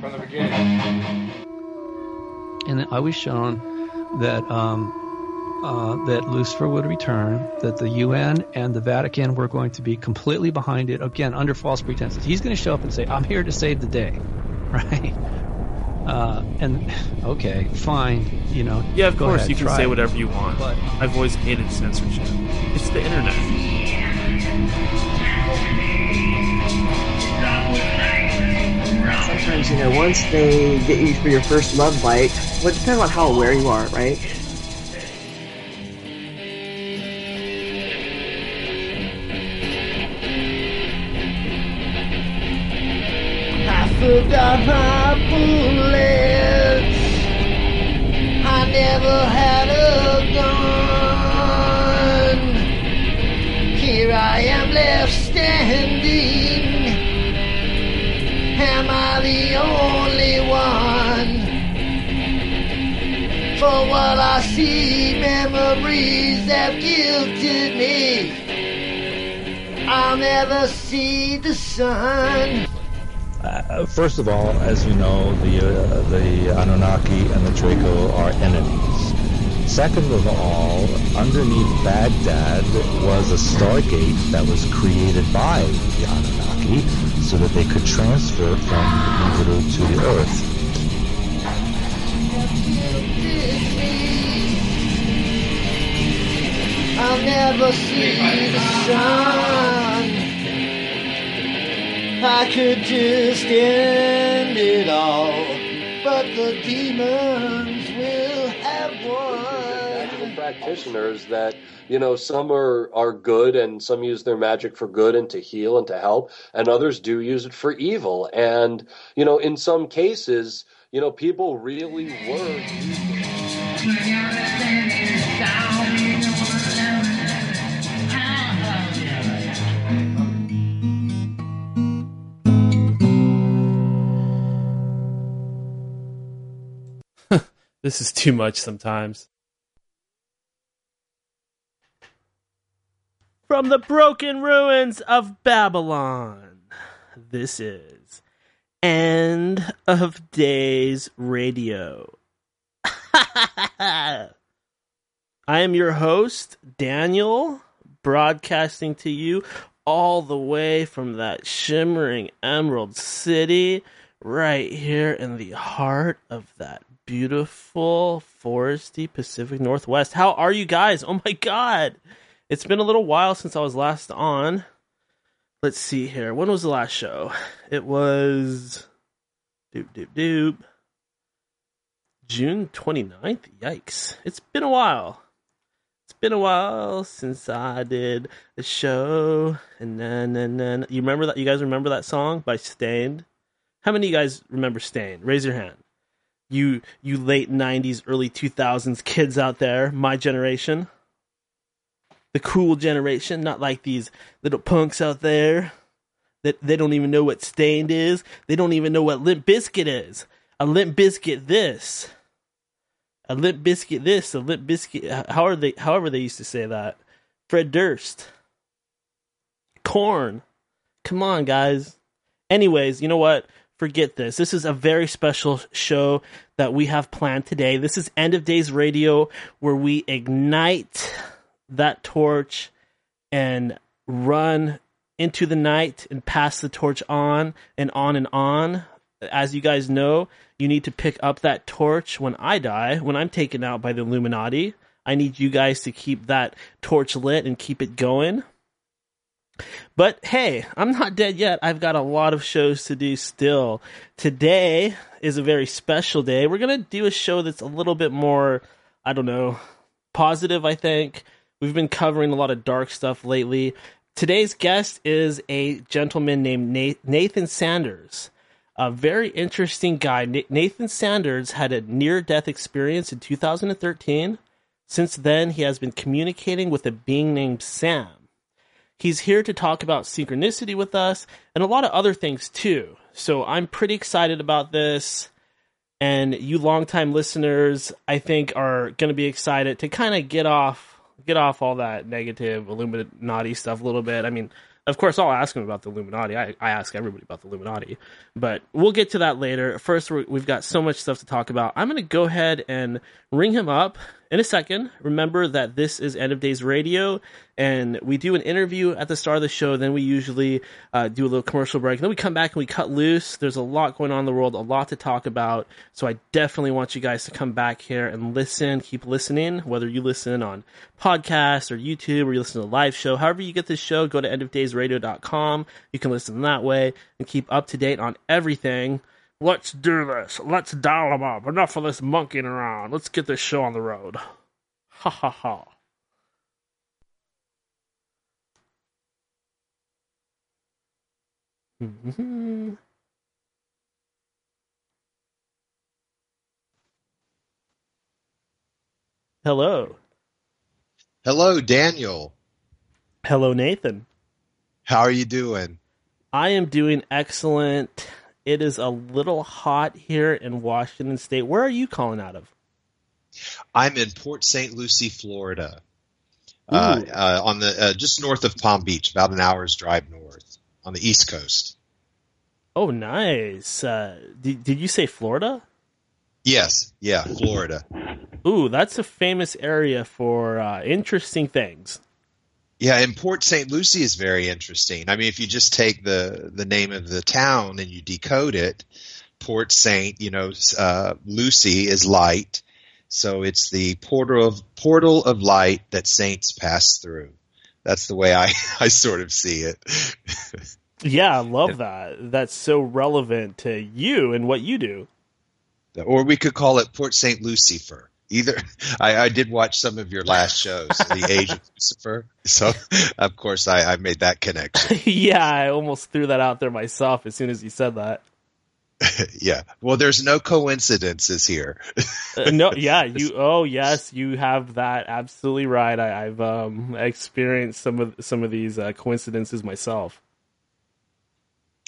from the beginning. And I was shown that um, uh, that Lucifer would return, that the UN and the Vatican were going to be completely behind it, again, under false pretenses. He's going to show up and say, I'm here to save the day, right? Uh, and okay, fine, you know. Yeah, of course ahead, you can say it. whatever you want. But- I've always hated censorship. It's the internet. Sometimes, you know, once they get you for your first love bite, well, it depends on how aware you are, right? I forgot my bullets. I never had a gun. Here I am left standing. Am I the only one? For what I see, memories have guilted me. I'll never see the sun. Uh, first of all, as you know, the uh, the Anunnaki and the Draco are enemies. Second of all, underneath Baghdad was a stargate that was created by the Anunnaki so that they could transfer from the Jupiter to the Earth. I'll never see the sun. I could just end it all, but the demons will have magical won. practitioners that you know some are are good and some use their magic for good and to heal and to help and others do use it for evil and you know in some cases you know people really were This is too much sometimes. From the broken ruins of Babylon, this is End of Days Radio. I am your host, Daniel, broadcasting to you all the way from that shimmering emerald city right here in the heart of that beautiful foresty Pacific Northwest. How are you guys? Oh my god. It's been a little while since I was last on. Let's see here. When was the last show? It was doop doop doop. June 29th. Yikes. It's been a while. It's been a while since I did a show. And then, and then, you remember that? You guys remember that song by Staind? How many of you guys remember Staind? Raise your hand. You, you late '90s, early 2000s kids out there, my generation, the cool generation, not like these little punks out there that they don't even know what Staind is. They don't even know what Limp Bizkit is. A Limp Bizkit this a Limp Bizkit this, a Limp Bizkit. How are they? However, they used to say that. Fred Durst, Korn. Come on, guys. Anyways, you know what? Forget this. This is a very special show that we have planned today. This is End of Days Radio, where we ignite that torch and run into the night and pass the torch on and on and on. As you guys know, you need to pick up that torch when I die, when I'm taken out by the Illuminati. I need you guys to keep that torch lit and keep it going. But hey, I'm not dead yet. I've got a lot of shows to do still. Today is a very special day. We're going to do a show that's a little bit more, I don't know, positive, I think. We've been covering a lot of dark stuff lately. Today's guest is a gentleman named Nathan Sanders. A very interesting guy. Nathan Sanders had a near death experience in 2013. Since then, he has been communicating with a being named Sam. He's here to talk about synchronicity with us and a lot of other things too. So I'm pretty excited about this. And you longtime listeners, I think, are going to be excited to kind of get off get off all that negative Illuminati stuff a little bit. I mean, Of course, I'll ask him about the Illuminati. I, I ask everybody about the Illuminati, but we'll get to that later. First, we've got so much stuff to talk about. I'm going to go ahead and ring him up in a second. Remember that this is End of Days Radio, and we do an interview at the start of the show. Then we usually uh, do a little commercial break. Then we come back and we cut loose. There's a lot going on in the world, a lot to talk about. So I definitely want you guys to come back here and listen. Keep listening, whether you listen on podcast or YouTube or you listen to the live show. However you get this show, go to endofdaysradio.com. You can listen that way and keep up to date on everything. Let's do this. Let's dial them up. Enough of this monkeying around. Let's get this show on the road. Ha ha ha. Mm-hmm. Hello. Hello, Daniel. Hello, Nathan. How are you doing? I am doing excellent. It is a little hot here in Washington State. Where are you calling out of? I'm in Port St. Lucie, Florida, uh, uh, on the uh, just north of Palm Beach, about an hour's drive north on the East Coast. Oh, nice. Uh, did, did you say Florida? Yes, yeah, Florida. Ooh, that's a famous area for uh, interesting things. Yeah, and Port St. Lucie is very interesting. I mean, if you just take the the name of the town and you decode it, Port Saint, you know, uh, Lucie is light, so it's the portal of portal of light that saints pass through. That's the way I I sort of see it. Yeah, I love that. That's so relevant to you and what you do. or we could call it Port St. Lucifer. Either I, I did watch some of your last shows, The Age of Lucifer. So of course I, I made that connection. yeah, I almost threw that out there myself as soon as you said that. yeah. Well, there's no coincidences here. Uh, no, yeah, you. Oh, yes, you have that absolutely right. I, I've um, experienced some of some of these uh, coincidences myself.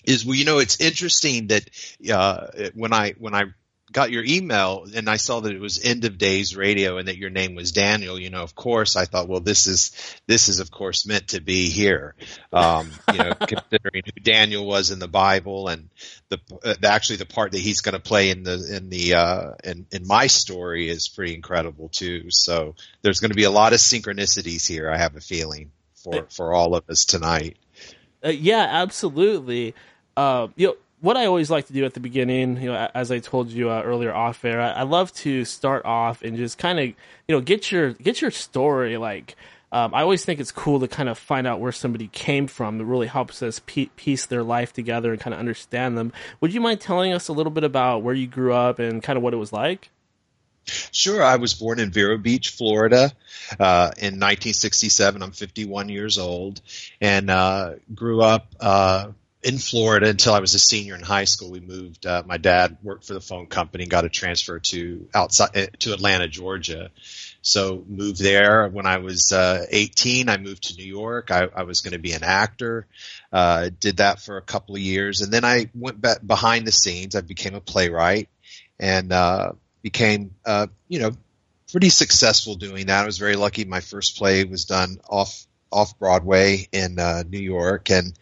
is well, you know, it's interesting that uh, when I when I got your email and I saw that it was End of Days Radio and that your name was Daniel, you know, of course, I thought, well, this is this is of course meant to be here. Um, you know, considering who Daniel was in the Bible and the uh, actually the part that he's going to play in the in the uh, in in my story is pretty incredible too. So there's going to be a lot of synchronicities here. I have a feeling for for all of us tonight. Uh, yeah, absolutely. Uh, you know, what I always like to do at the beginning, you know, as I told you uh, earlier off air, I, I love to start off and just kind of, you know, get your get your story. Like, um, I always think it's cool to kind of find out where somebody came from. It really helps us piece their life together and kind of understand them. Would you mind telling us a little bit about where you grew up and kind of what it was like? Sure. I was born in Vero Beach, Florida, uh, in 1967. I'm 51 years old, and uh, grew up uh, in Florida until I was a senior in high school. We moved. Uh, my dad worked for the phone company, and got a transfer to outside uh, to Atlanta, Georgia. So moved there when I was uh, 18. I moved to New York. I, I was going to be an actor. Uh, did that for a couple of years, and then I went back behind the scenes. I became a playwright, and uh, became uh, you know pretty successful doing that. I was very lucky. My first play was done off off Broadway in uh, New York, and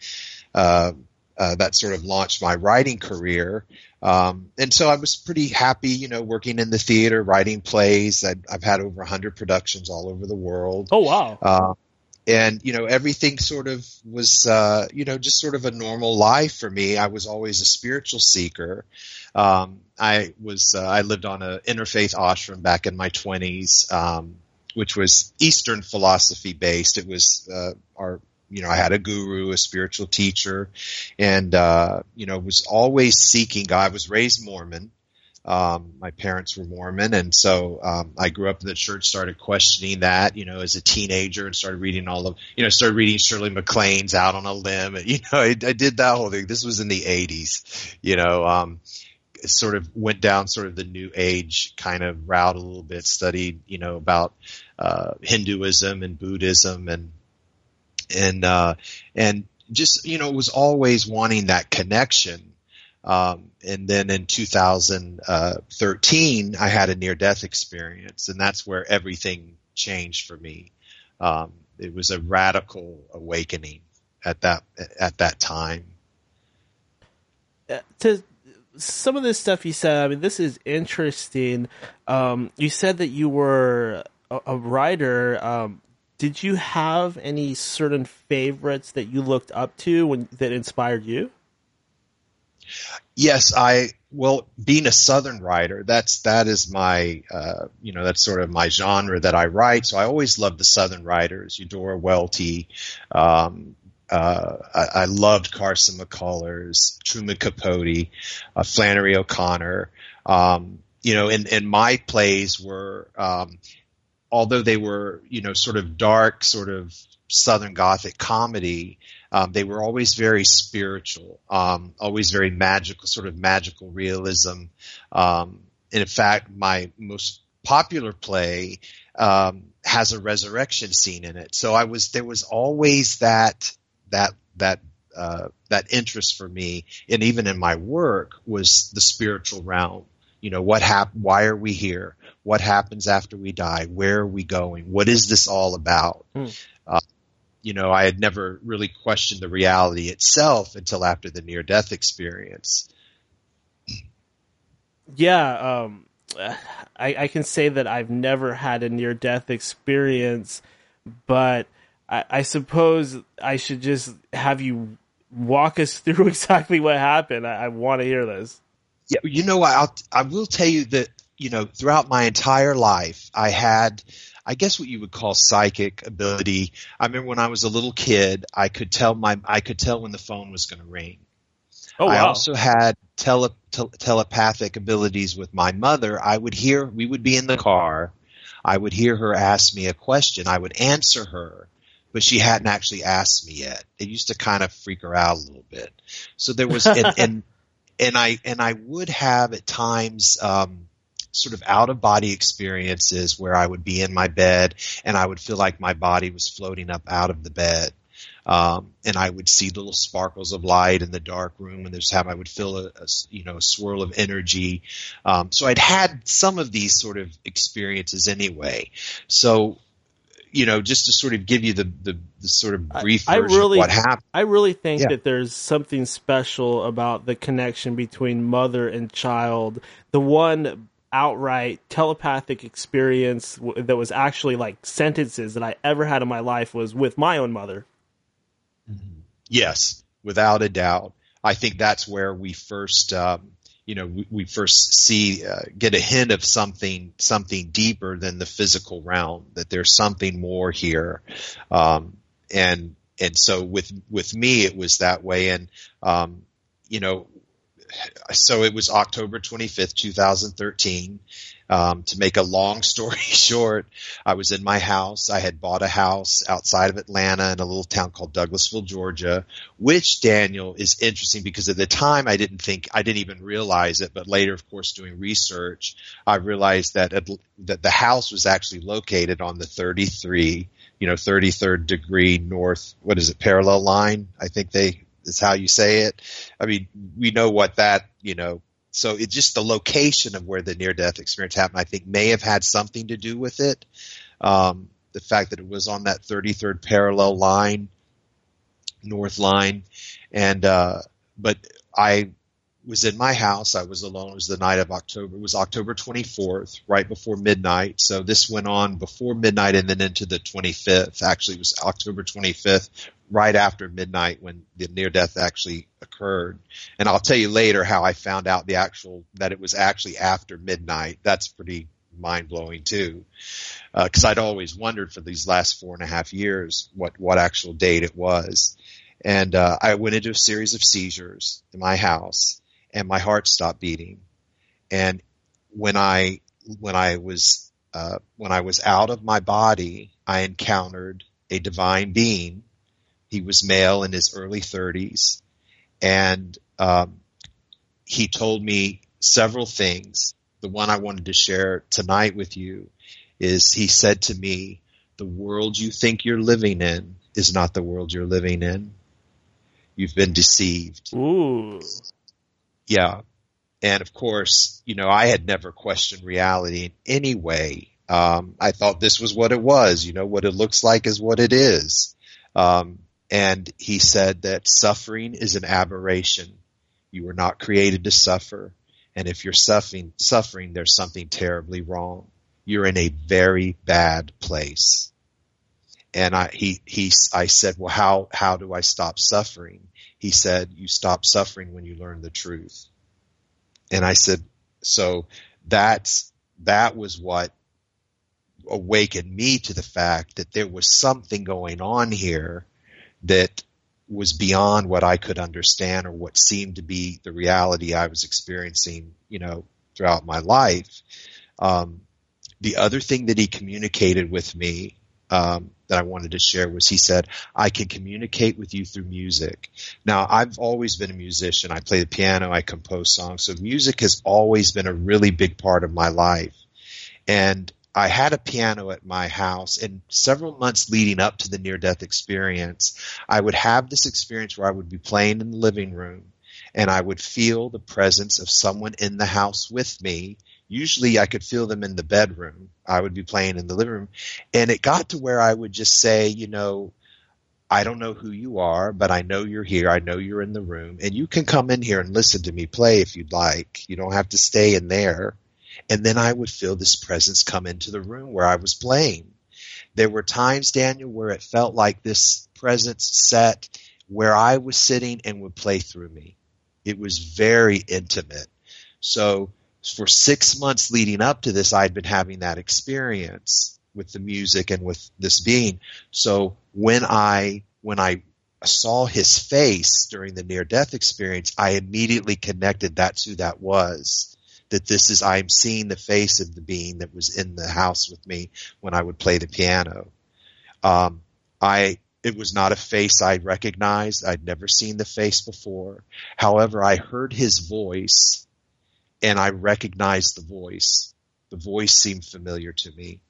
uh, uh, that sort of launched my writing career. Um, and so I was pretty happy, you know, working in the theater, writing plays. I've, I've had over 100 productions all over the world. Oh wow! Uh, and you know everything sort of was uh, you know just sort of a normal life for me. I was always a spiritual seeker. Um, I was uh, I lived on an interfaith ashram back in my twenties, um, which was Eastern philosophy based. It was uh, our you know I had a guru, a spiritual teacher, and uh, you know was always seeking God. I was raised Mormon. Um, my parents were Mormon, and so um, I grew up in the church. Started questioning that, you know, as a teenager, and started reading all of, you know, started reading Shirley MacLaine's "Out on a Limb," and you know, I, I did that whole thing. This was in the '80s, you know. Um, sort of went down sort of the new age kind of route a little bit. Studied, you know, about uh, Hinduism and Buddhism, and and uh, and just you know was always wanting that connection. Um, and then in 2013, I had a near death experience, and that's where everything changed for me. Um, it was a radical awakening. at that at that time. Uh, to some of this stuff you said, I mean, this is interesting. Um, you said that you were a, a writer. Um, did you have any certain favorites that you looked up to when that inspired you? Yes, I well, being a Southern writer, that's that is my uh, you know that's sort of my genre that I write. So I always loved the Southern writers, Eudora Welty. Um, uh, I, I, loved Carson McCullers, Truman Capote, uh, Flannery O'Connor. Um, you know, and, and my plays were, um, although they were, you know, sort of dark, sort of Southern Gothic comedy, um, they were always very spiritual, um, always very magical, sort of magical realism. Um, and in fact, my most popular play um, has a resurrection scene in it. So I was there was always that that that uh, that interest for me, and even in my work, was the spiritual realm. You know, what hap- Why are we here? What happens after we die? Where are we going? What is this all about? Mm you know, I had never really questioned the reality itself until after the near death experience. Yeah, um, I, I, can say that I've never had a near death experience, but I, I, suppose I should just have you walk us through exactly what happened. I, I want to hear this. Yeah, you know, I'll, I will tell you that, you know, throughout my entire life, I had I guess what you would call psychic ability. I remember when I was a little kid, I could tell my I could tell when the phone was going to ring. Oh, wow. I also had tele, te- telepathic abilities with my mother. I would hear we would be in the car. I would hear her ask me a question. I would answer her, but she hadn't actually asked me yet. It used to kind of freak her out a little bit. So there was and and, and I and I would have at times um, sort of out of body experiences where I would be in my bed and I would feel like my body was floating up out of the bed. Um, and I would see little sparkles of light in the dark room, and there's how I would feel a, a you know a swirl of energy. Um, so I'd had some of these sort of experiences anyway. So you know, just to sort of give you the, the, the sort of brief I, version really, of what happened. I really think yeah. that there's something special about the connection between mother and child. The one outright telepathic experience w- that was actually like sentences that I ever had in my life was with my own mother. Mm-hmm. Yes, without a doubt. I think that's where we first, um, you know, we, we first see uh, get a hint of something something deeper than the physical realm. That there's something more here, um, and and so with with me it was that way. And um, you know, so it was October 25th, 2013. Um, to make a long story short, I was in my house. I had bought a house outside of Atlanta in a little town called Douglasville, Georgia, which Daniel is interesting because at the time I didn't think, I didn't even realize it, but later, of course, doing research, I realized that, that the house was actually located on the 33, you know, 33rd degree north, what is it, parallel line? I think they is how you say it. I mean, we know what that, you know, so it's just the location of where the near death experience happened, I think may have had something to do with it. Um, the fact that it was on that 33rd parallel line, north line. And, uh, but I was in my house. I was alone. It was the night of October. It was October 24th, right before midnight. So this went on before midnight and then into the 25th. Actually, it was October 25th, right after midnight when the near death actually occurred. And I'll tell you later how I found out the actual, that it was actually after midnight. That's pretty mind blowing too. Uh, cause I'd always wondered for these last four and a half years what, what actual date it was. And, uh, I went into a series of seizures in my house and my heart stopped beating. And when I, when I was, uh, when I was out of my body, I encountered a divine being he was male in his early 30s, and um, he told me several things. The one I wanted to share tonight with you is he said to me, "The world you think you're living in is not the world you're living in. You've been deceived." Ooh. Yeah. And of course, you know, I had never questioned reality in any way. Um, I thought this was what it was. You know, what it looks like is what it is. Um, And he said that suffering is an aberration. You were not created to suffer. And if you're suffering, suffering, there's something terribly wrong. You're in a very bad place. And I, he, he, I said, well, how, how do I stop suffering? He said, you stop suffering when you learn the truth. And I said, so that's, that was what awakened me to the fact that there was something going on here that was beyond what I could understand or what seemed to be the reality I was experiencing, you know, throughout my life. Um, the other thing that he communicated with me um, that I wanted to share was he said, I can communicate with you through music. Now, I've always been a musician. I play the piano, I compose songs. So music has always been a really big part of my life. And I had a piano at my house and several months leading up to the near death experience, I would have this experience where I would be playing in the living room and I would feel the presence of someone in the house with me usually I could feel them in the bedroom. I would be playing in the living room. And it got to where I would just say, you know, I don't know who you are, but I know you're here. I know you're in the room and you can come in here and listen to me play if you'd like. You don't have to stay in there. And then I would feel this presence come into the room where I was playing. There were times, Daniel, where it felt like this presence sat where I was sitting and would play through me. It was very intimate. So for six months leading up to this, I'd been having that experience with the music and with this being. So when I, when I saw his face during the near death experience, I immediately connected that's who that was. That this is, I'm seeing the face of the being that was in the house with me when I would play the piano. Um, I, it was not a face I recognized. I'd never seen the face before. However, I heard his voice and I recognized the voice. The voice seemed familiar to me.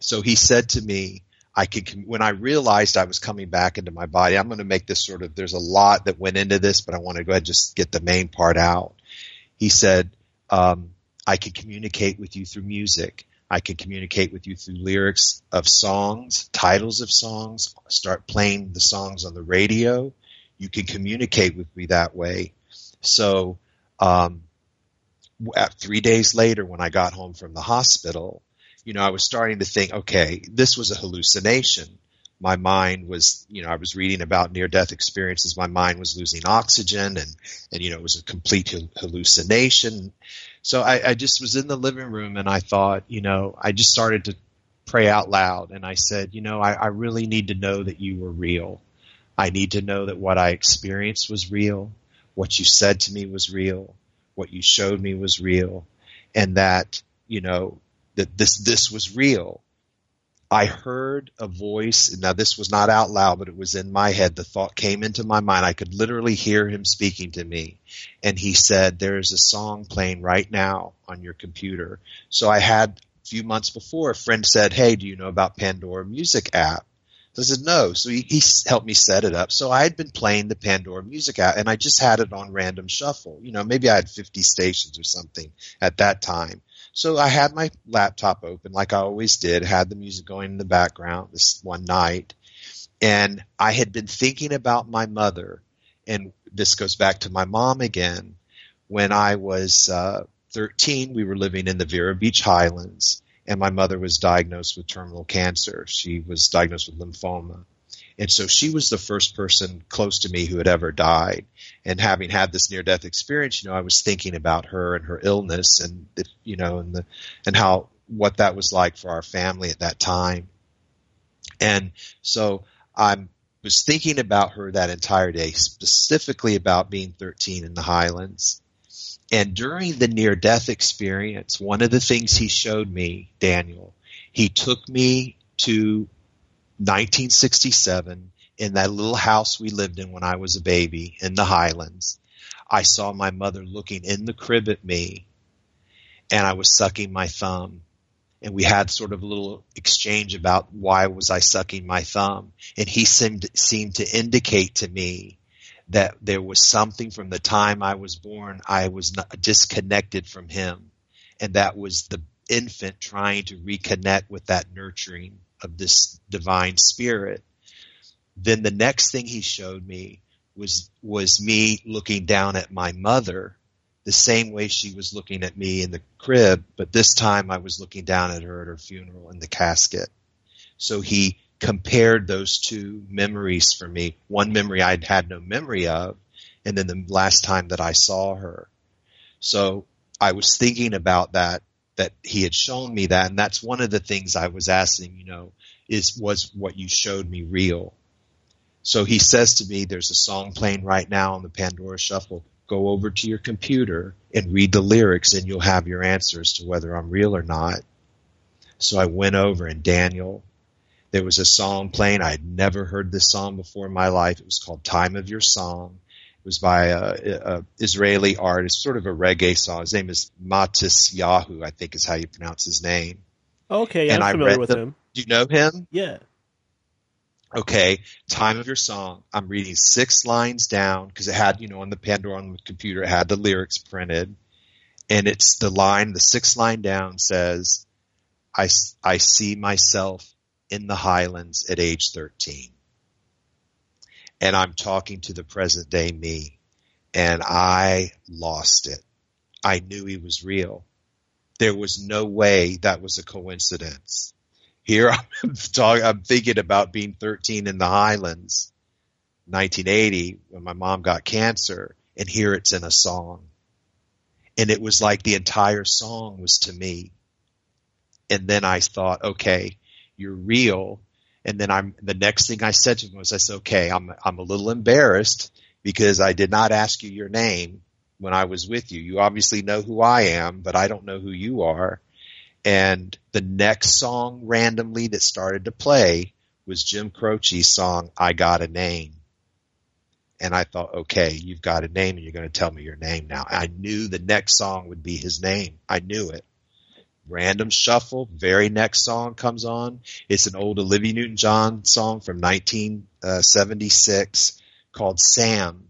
So he said to me, I could, when I realized I was coming back into my body, I'm going to make this sort of, there's a lot that went into this, but I want to go ahead and just get the main part out. He said, um, I can communicate with you through music. I can communicate with you through lyrics of songs, titles of songs, start playing the songs on the radio. You can communicate with me that way. So um, three days later, when I got home from the hospital, you know, I was starting to think, okay, this was a hallucination. My mind was, you know, I was reading about near death experiences. My mind was losing oxygen and, and, you know, it was a complete hallucination. So I, I just was in the living room and I thought, you know, I just started to pray out loud and I said, you know, I, I really need to know that you were real. I need to know that what I experienced was real what you said to me was real, what you showed me was real, and that, you know, that this, this was real. I heard a voice. Now this was not out loud, but it was in my head. The thought came into my mind. I could literally hear him speaking to me. And he said, there's a song playing right now on your computer. So I had a few months before a friend said, Hey, do you know about Pandora music app? I said, no. So he, he helped me set it up. So I had been playing the Pandora music app and I just had it on random shuffle. You know, maybe I had 50 stations or something at that time. So I had my laptop open like I always did, had the music going in the background this one night. And I had been thinking about my mother. And this goes back to my mom again. When I was uh, 13, we were living in the Vero Beach Highlands and my mother was diagnosed with terminal cancer. She was diagnosed with lymphoma. And so she was the first person close to me who had ever died. And having had this near death experience, you know, I was thinking about her and her illness and, the, you know, and the, and how, what that was like for our family at that time. And so I was thinking about her that entire day, specifically about being 13 in the Highlands and during the near death experience, one of the things he showed me, Daniel, he took me to 1967 in that little house we lived in when I was a baby in the Highlands. I saw my mother looking in the crib at me and I was sucking my thumb and we had sort of a little exchange about why was I sucking my thumb and he seemed seemed to indicate to me that there was something from the time I was born, I was disconnected from him. And that was the infant trying to reconnect with that nurturing of this divine spirit. Then the next thing he showed me was was me looking down at my mother the same way she was looking at me in the crib, but this time I was looking down at her at her funeral in the casket. So he compared those two memories for me. One memory I'd had no memory of, and then the last time that I saw her. So I was thinking about that, that he had shown me that, and that's one of the things I was asking, you know, is, was what you showed me real? So he says to me, there's a song playing right now on the Pandora Shuffle go over to your computer and read the lyrics and you'll have your answers to whether I'm real or not. So I went over and Daniel, there was a song playing. I had never heard this song before in my life. It was called Time of Your Song. It was by a, a Israeli artist, sort of a reggae song. His name is Matisyahu, I think is how you pronounce his name. Okay, yeah, and I'm familiar with the- him. Do you know him? Yeah. Okay, time of your song. I'm reading six lines down because it had, you know, on the Pandora on the computer, it had the lyrics printed. And it's the line, the sixth line down says, I, I see myself in the Highlands at age 13. And I'm talking to the present day me. And I lost it. I knew he was real. There was no way that was a coincidence. Here I'm talking, I'm thinking about being 13 in the Highlands, 1980, when my mom got cancer, and here it's in a song. And it was like the entire song was to me. And then I thought, okay, you're real. And then I'm, the next thing I said to him was, I said, okay, I'm, I'm a little embarrassed because I did not ask you your name when I was with you. You obviously know who I am, but I don't know who you are. And the next song randomly that started to play was Jim Croce's song, I Got a Name. And I thought, okay, you've got a name and you're going to tell me your name now. I knew the next song would be his name. I knew it. Random shuffle, very next song comes on. It's an old Olivia Newton-John song from 1976 called Sam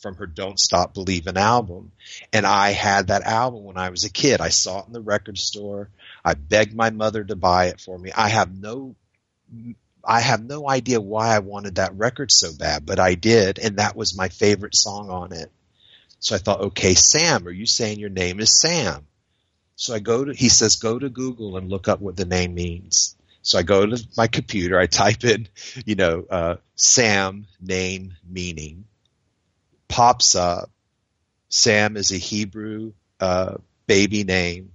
from her Don't Stop Believin' album. And I had that album when I was a kid. I saw it in the record store. I begged my mother to buy it for me. I have no, I have no idea why I wanted that record so bad, but I did. And that was my favorite song on it. So I thought, okay, Sam, are you saying your name is Sam? So I go to, he says, go to Google and look up what the name means. So I go to my computer, I type in, you know, uh, Sam name meaning pops up. Sam is a Hebrew uh, baby name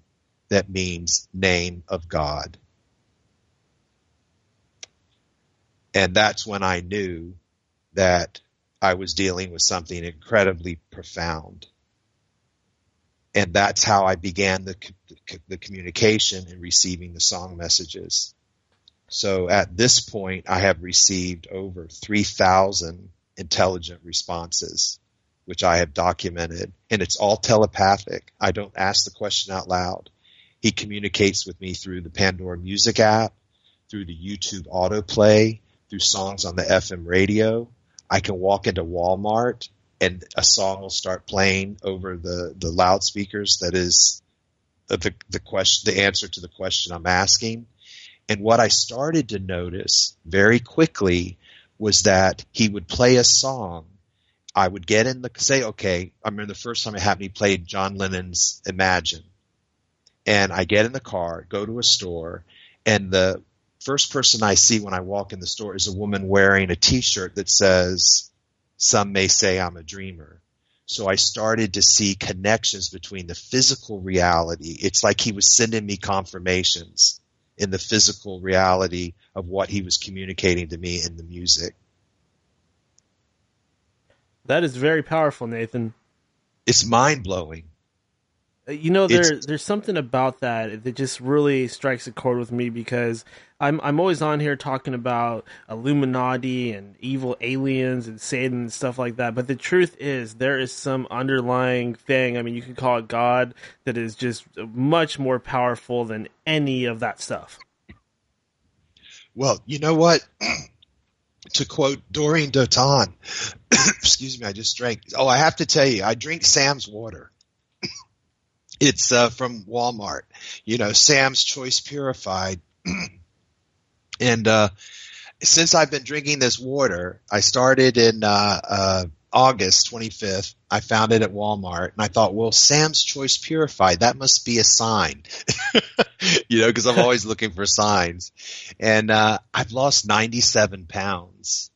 that means name of God. And that's when I knew that I was dealing with something incredibly profound. And that's how I began the, the communication and receiving the song messages. So at this point, I have received over 3,000 intelligent responses which I have documented, and it's all telepathic. I don't ask the question out loud. He communicates with me through the Pandora Music app, through the YouTube autoplay, through songs on the FM radio. I can walk into Walmart and a song will start playing over the, the loudspeakers that is the, the question, the answer to the question I'm asking. And what I started to notice very quickly was that he would play a song I would get in the say, okay, I remember the first time it happened, he played John Lennon's Imagine. And I get in the car, go to a store, and the first person I see when I walk in the store is a woman wearing a t-shirt that says, some may say I'm a dreamer. So I started to see connections between the physical reality. It's like he was sending me confirmations in the physical reality of what he was communicating to me in the music. That is very powerful, Nathan. It's mind blowing. Uh, You know, there It's- there's something about that that just really strikes a chord with me because I'm I'm always on here talking about Illuminati and evil aliens and Satan and stuff like that. But the truth is, there is some underlying thing. I mean, you could call it God that is just much more powerful than any of that stuff. Well, you know what? to quote Doreen Dotan, excuse me, I just drank. Oh, I have to tell you, I drink Sam's water. It's uh, from Walmart. You know, Sam's Choice Purified. and uh, since I've been drinking this water, I started in uh, uh, August 25th. I found it at Walmart, and I thought, well, Sam's Choice Purified, that must be a sign, you know, because I'm always looking for signs. And uh, I've lost 97 pounds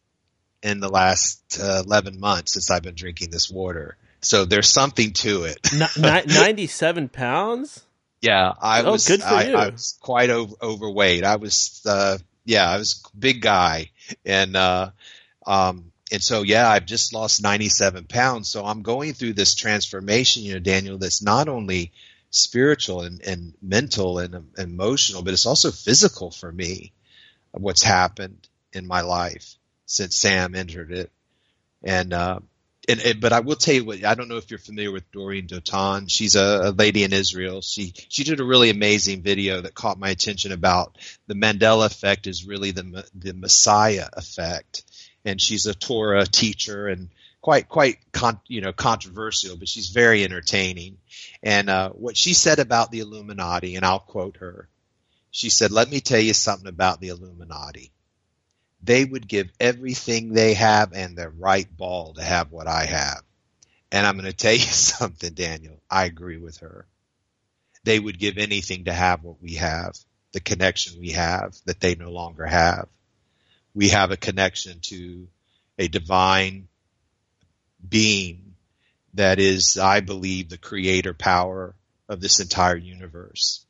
in the last uh, 11 months since I've been drinking this water. So there's something to it. N- 97 pounds? Yeah, I Oh, was. good for I, you. I was quite over, overweight. I was, uh, yeah, I was a big guy, and uh, um, and so yeah, I've just lost 97 pounds. So I'm going through this transformation, you know, Daniel. That's not only spiritual and, and mental and, um, emotional, but it's also physical for me. What's happened in my life since Sam entered it, and uh, and, and but I will tell you what I don't know if you're familiar with Doreen Dotan. She's a, a lady in Israel. She she did a really amazing video that caught my attention about the Mandela effect is really the the Messiah effect, and she's a Torah teacher and quite quite con, you know controversial, but she's very entertaining. And uh, what she said about the Illuminati, and I'll quote her. She said, "Let me tell you something about the Illuminati." They would give everything they have and their right ball to have what I have. And I'm going to tell you something, Daniel. I agree with her. They would give anything to have what we have, the connection we have that they no longer have. We have a connection to a divine being that is, I believe, the creator power of this entire universe.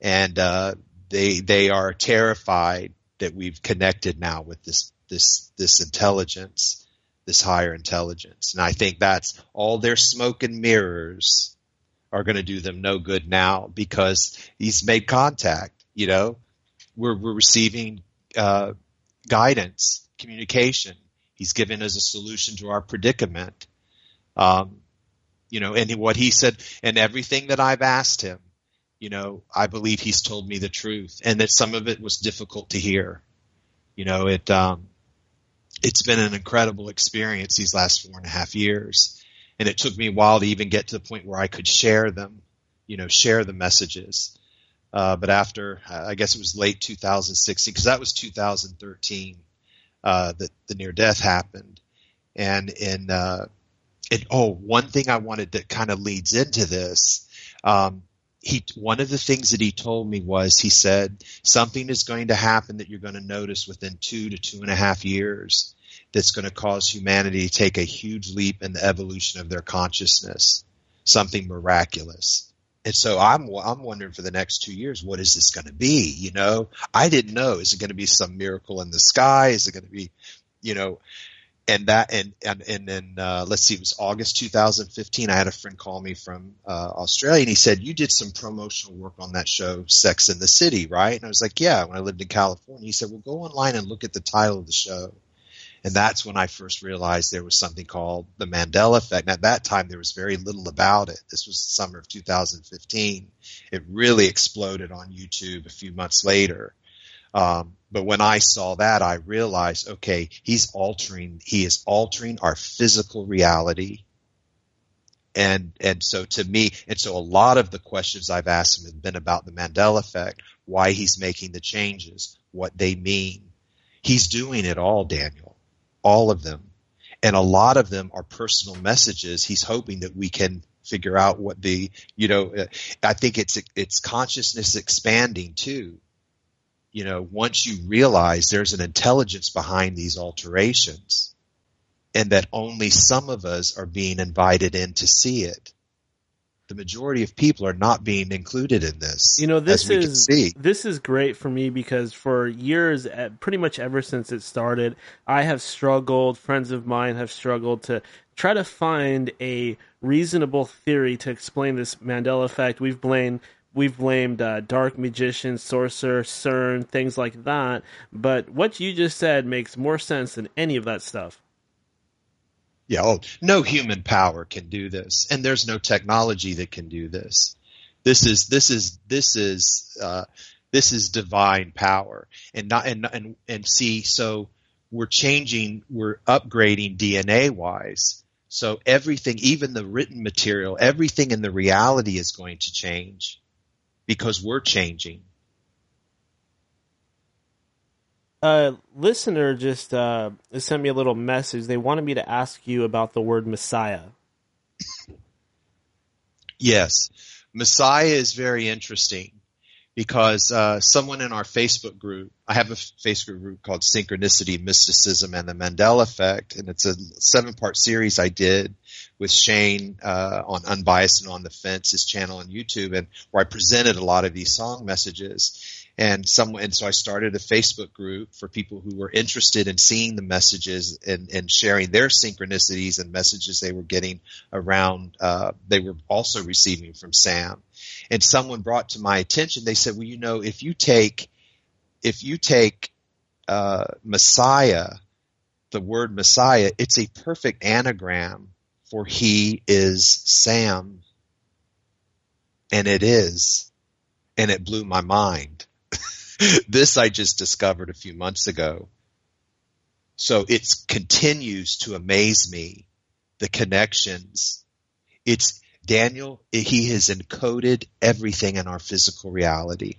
And, uh, they, they are terrified that we've connected now with this this this intelligence, this higher intelligence. And I think that's all their smoke and mirrors are going to do them no good now because he's made contact. You know, we're we're receiving uh, guidance, communication. He's given us a solution to our predicament. Um, you know, and what he said, and everything that I've asked him, you know, I believe he's told me the truth, and that some of it was difficult to hear. You know, it um, it's been an incredible experience these last four and a half years, and it took me a while to even get to the point where I could share them. You know, share the messages. Uh, but after, I guess it was late 2016, because that was 2013 uh, that the near death happened, and in uh, it, oh, one thing I wanted that kind of leads into this. Um, he one of the things that he told me was he said something is going to happen that you're going to notice within two to two and a half years that's going to cause humanity to take a huge leap in the evolution of their consciousness. Something miraculous. And so i'm i'm wondering for the next two years what is this going to be you know? I didn't know is it going to be some miracle in the sky? Is it going to be you know and that and and and then uh, let's see, it was August 2015. I had a friend call me from uh, Australia, and he said, "You did some promotional work on that show, Sex in the City, right?" And I was like, "Yeah." When I lived in California, he said, "Well, go online and look at the title of the show." And that's when I first realized there was something called the Mandela effect. And at that time, there was very little about it. This was the summer of 2015. It really exploded on YouTube a few months later. Um, but when I saw that, I realized, okay, he's altering, he is altering our physical reality. And, and so to me, and so a lot of the questions I've asked him have been about the Mandela effect, why he's making the changes, what they mean. He's doing it all, Daniel, all of them. And a lot of them are personal messages. He's hoping that we can figure out what the, you know, I think it's, it's consciousness expanding too you know, once you realize there's an intelligence behind these alterations and that only some of us are being invited in to see it. The majority of people are not being included in this. You know, this as we can is this is great for me because for years, eh, pretty much ever since it started, I have struggled. Friends of mine have struggled to try to find a reasonable theory to explain this Mandela effect. We've blamed we've blamed uh, dark magician, sorcerer, CERN, things like that. But what you just said makes more sense than any of that stuff. Yeah, oh, no human power can do this, and there's no technology that can do this. This is this is this is uh, this is divine power, and not and and and see. So we're changing, we're upgrading DNA wise. So everything, even the written material, everything in the reality is going to change because we're changing. a listener just uh, sent me a little message. They wanted me to ask you about the word Messiah. Yes, Messiah is very interesting because uh, someone in our Facebook group, I have a Facebook group called Synchronicity, Mysticism, and the Mandela Effect, and it's a seven-part series I did with Shane uh, on Unbiased and on the Fence, his channel on YouTube, and where I presented a lot of these song messages. And some, and so I started a Facebook group for people who were interested in seeing the messages and, and sharing their synchronicities and messages they were getting around. Uh, they were also receiving from Sam and someone brought to my attention, they said, well, you know, if you take, if you take, uh, Messiah, the word Messiah, it's a perfect anagram for he is Sam. And it is. And it blew my mind. this I just discovered a few months ago. So it continues to amaze me, the connections. It's, Daniel, he has encoded everything in our physical reality.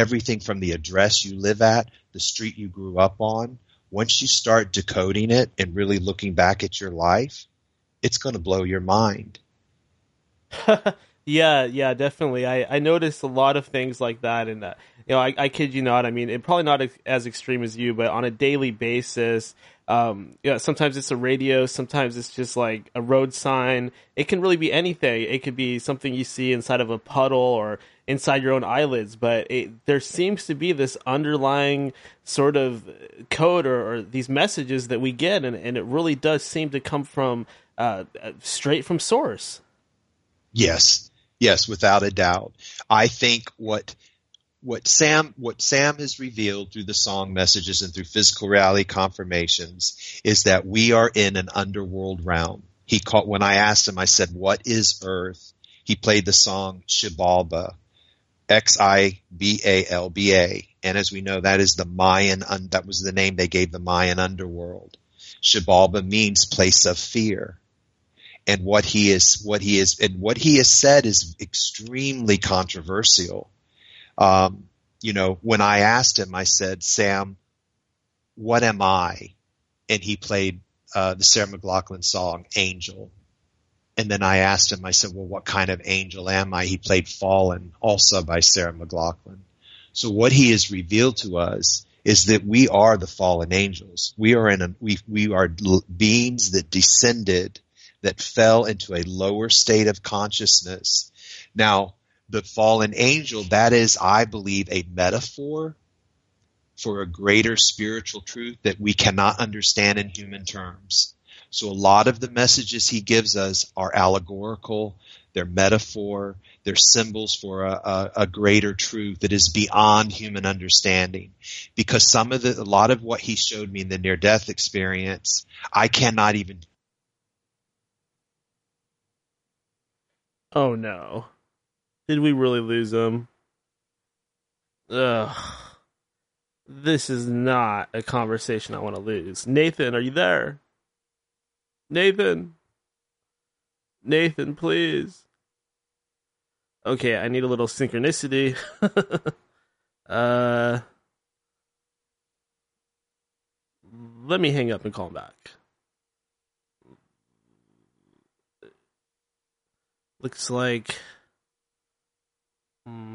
Everything from the address you live at, the street you grew up on. Once you start decoding it and really looking back at your life, it's going to blow your mind. yeah, yeah, definitely. I, I noticed a lot of things like that, and uh, you know, I, I kid you not. I mean, it probably not as extreme as you, but on a daily basis, um, know, sometimes it's a radio, sometimes it's just like a road sign. It can really be anything. It could be something you see inside of a puddle or inside your own eyelids. But it, there seems to be this underlying sort of code or, or these messages that we get, and, and, it really does seem to come from uh, straight from source. Yes, yes, without a doubt. I think what what Sam what Sam has revealed through the song messages and through physical reality confirmations is that we are in an underworld realm. He called when I asked him, I said, "What is Earth?" He played the song Xibalba, X I B A L B A, and as we know, that is the Mayan. that was the name they gave the Mayan underworld. Xibalba means place of fear and what he is what he is and what he has said is extremely controversial um, you know, when I asked him, I said, Sam, what am I? And he played uh, the Sarah McLachlan song, Angel. And then I asked him, I said, well, what kind of angel am I? He played Fallen, also by Sarah McLachlan. So what he has revealed to us is that we are the fallen angels. We are in a, we, we are beings that descended, that fell into a lower state of consciousness. Now, the fallen angel, that is, I believe, a metaphor for a greater spiritual truth that we cannot understand in human terms. So a lot of the messages he gives us are allegorical, they're metaphor, they're symbols for a, a, a, greater truth that is beyond human understanding. Because some of the, a lot of what he showed me in the near death experience, I cannot even. Oh no. Did we really lose him? Ugh. This is not a conversation I want to lose. Nathan, are you there? Nathan. Nathan, please. Okay, I need a little synchronicity. uh let me hang up and call him back. Looks like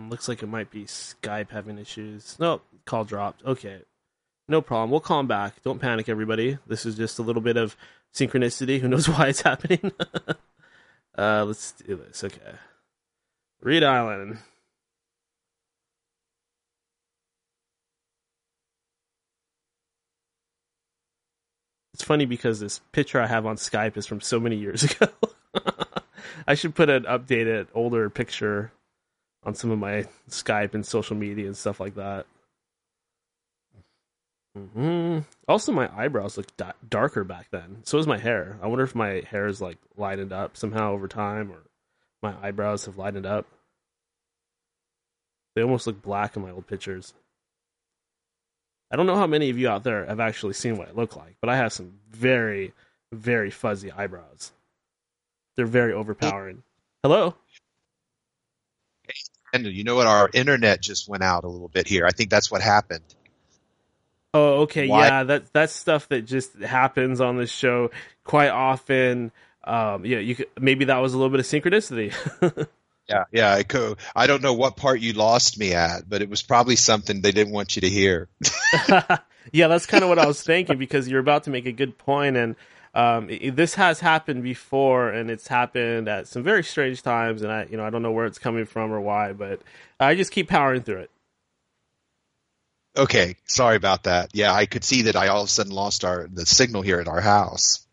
Looks like it might be Skype having issues. Nope, call dropped. Okay. No problem. We'll call him back. Don't panic, everybody. This is just a little bit of synchronicity. Who knows why it's happening? uh, let's do this. Okay. Reed Island. It's funny because this picture I have on Skype is from so many years ago. I should put an updated, older picture on some of my Skype and social media and stuff like that. Mm-hmm. Also, my eyebrows look da- darker back then. So is my hair. I wonder if my hair is like lightened up somehow over time, or my eyebrows have lightened up. They almost look black in my old pictures. I don't know how many of you out there have actually seen what I look like, but I have some very, very fuzzy eyebrows. They're very overpowering. Hello. You know what? Our internet just went out a little bit here. I think that's what happened. Oh, okay, Why- yeah, that that's stuff that just happens on the show quite often. Um, yeah, you could, maybe that was a little bit of synchronicity. Yeah, yeah. I, co- I don't know what part you lost me at, but it was probably something they didn't want you to hear. yeah, that's kind of what I was thinking because you're about to make a good point, and um, i- this has happened before, and it's happened at some very strange times, and I, you know, I don't know where it's coming from or why, but I just keep powering through it. Okay, sorry about that. Yeah, I could see that I all of a sudden lost our the signal here at our house.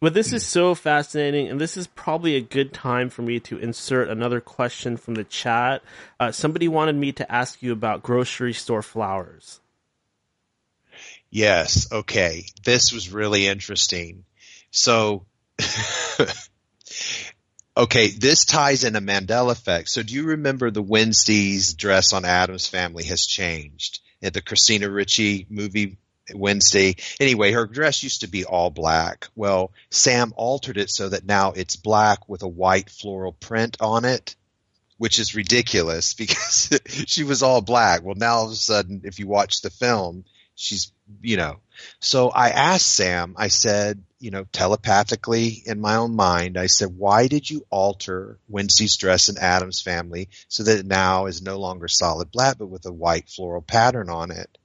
But this is so fascinating, and this is probably a good time for me to insert another question from the chat. Uh, somebody wanted me to ask you about grocery store flowers. Yes, okay. This was really interesting. So, okay, this ties in a Mandela effect. So do you remember the Wednesday's dress on Addams Family has changed? At the Christina Ricci movie Wednesday. Anyway, her dress used to be all black. Well, Sam altered it so that now it's black with a white floral print on it, which is ridiculous because she was all black. Well, now all of a sudden, if you watch the film, she's, you know. So I asked Sam, I said, you know, telepathically in my own mind, I said, why did you alter Wednesday's dress in Addams family so that it now is no longer solid black, but with a white floral pattern on it?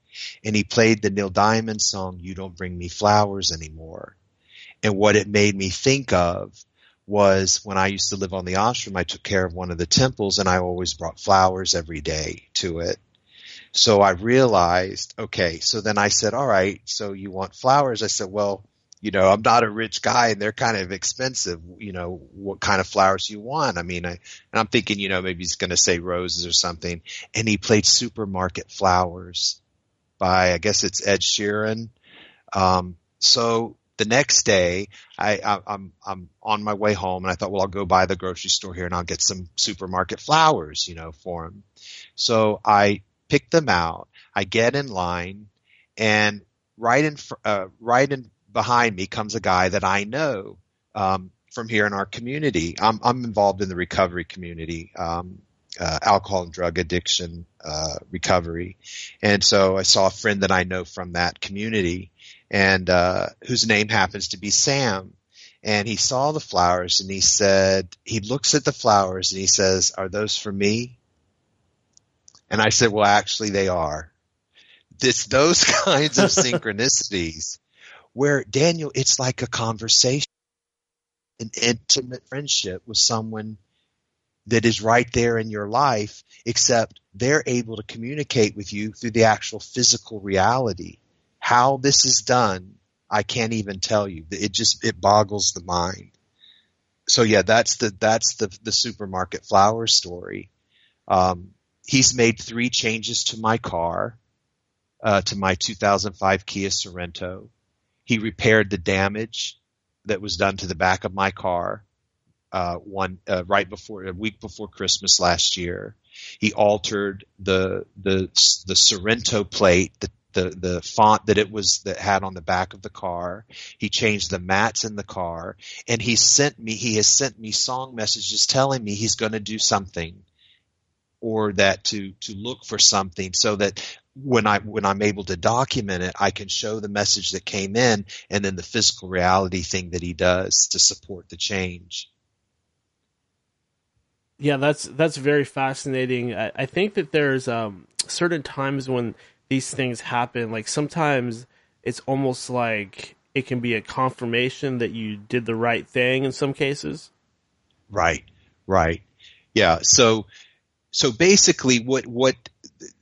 and he played the Neil Diamond song "You Don't Bring Me Flowers Anymore." And what it made me think of was when I used to live on the ashram, I took care of one of the temples, and I always brought flowers every day to it. So I realized, okay, so then I said, all right, so you want flowers? I said, well, you know, I'm not a rich guy and they're kind of expensive. You know, what kind of flowers you want? I mean, I, and I'm thinking, you know, maybe he's going to say roses or something. And he played supermarket flowers by I guess it's Ed Sheeran. Um, so the next day, I, I, I'm I'm on my way home, and I thought, well, I'll go by the grocery store here, and I'll get some supermarket flowers, you know, for him. So I pick them out. I get in line, and right in uh, right in behind me comes a guy that I know um, from here in our community. I'm I'm involved in the recovery community. Um, uh, alcohol and drug addiction uh, recovery. And so I saw a friend that I know from that community and uh, whose name happens to be Sam. And he saw the flowers and he said, he looks at the flowers and he says, are those for me? And I said, well, actually they are. It's those kinds of synchronicities where Daniel, it's like a conversation, an intimate friendship with someone that is right there in your life, except they're able to communicate with you through the actual physical reality. How this is done, I can't even tell you. It just, it boggles the mind. So yeah, that's the, that's the, the supermarket flower story. Um, he's made three changes to my car, uh, to my 2005 Kia Sorento. He repaired the damage that was done to the back of my car uh, one uh, right before a week before Christmas last year. He altered the the the Sorento plate, the the the font that it was that had on the back of the car. He changed the mats in the car, and he sent me. He has sent me song messages telling me he's going to do something, or that to to look for something, so that when I when I'm able to document it, I can show the message that came in, and then the physical reality thing that he does to support the change. Yeah, that's that's very fascinating. I, I think that there's um, certain times when these things happen. Like sometimes it's almost like it can be a confirmation that you did the right thing in some cases. Right, right, yeah. So, so basically, what what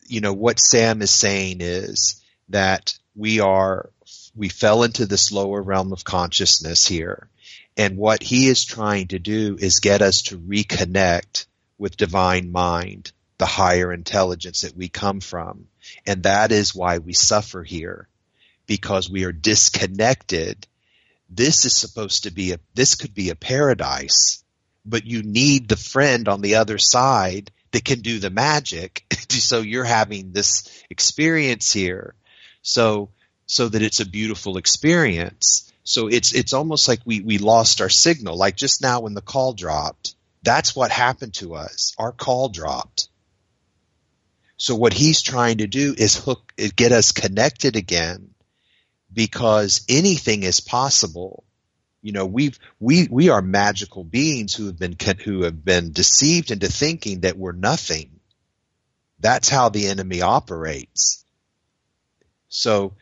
you know what Sam is saying is that we are we fell into this lower realm of consciousness here, and what he is trying to do is get us to reconnect with divine mind, the higher intelligence that we come from, and that is why we suffer here, because we are disconnected. This is supposed to be a this could be a paradise but you need the friend on the other side that can do the magic. so you're having this experience here. So, so that it's a beautiful experience. So it's, it's almost like we, we lost our signal. Like just now when the call dropped, that's what happened to us. Our call dropped. So what he's trying to do is hook, get us connected again because anything is possible. You know, we've, we, we are magical beings who have been, who have been deceived into thinking that we're nothing. That's how the enemy operates. So,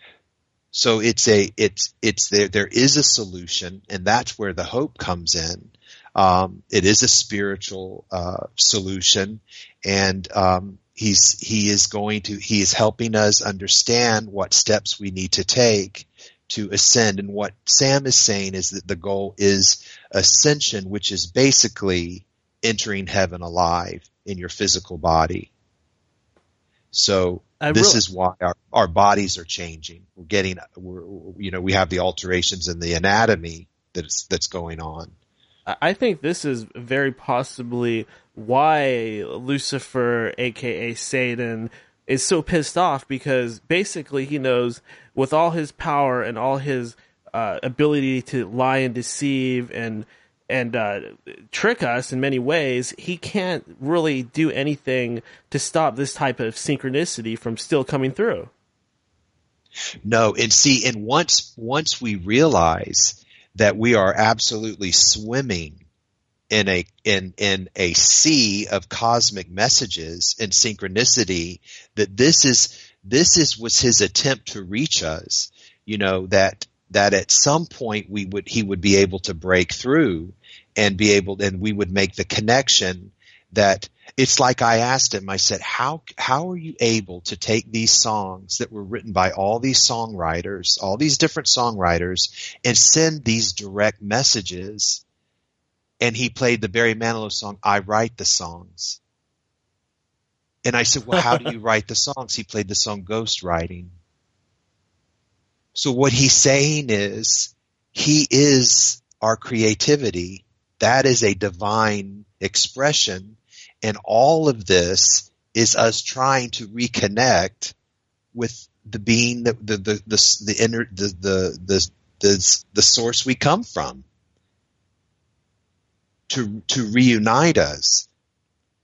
so it's a, it's, it's there, there is a solution and that's where the hope comes in. Um, it is a spiritual, uh, solution and, um, he's, he is going to, he is helping us understand what steps we need to take to ascend. And what Sam is saying is that the goal is ascension, which is basically entering heaven alive in your physical body. So I this is why our, our bodies are changing. We're getting, we're, you know, we have the alterations in the anatomy that's, that's going on. I think this is very possibly why Lucifer, aka Satan, is so pissed off because basically he knows with all his power and all his uh, ability to lie and deceive and and uh, trick us in many ways, he can't really do anything to stop this type of synchronicity from still coming through. No, and see, and once once we realize that we are absolutely swimming in a in in a sea of cosmic messages and synchronicity, that this is this is was his attempt to reach us. You know that that at some point we would he would be able to break through and be able and we would make the connection that it's like I asked him I said how how are you able to take these songs that were written by all these songwriters all these different songwriters and send these direct messages and he played the Barry Manilow song I write the songs and I said well how do you write the songs he played the song Ghost Writing so what he's saying is he is our creativity. That is a divine expression. And all of this is us trying to reconnect with the being the the the the the inner the the the, the, the source we come from to to reunite us.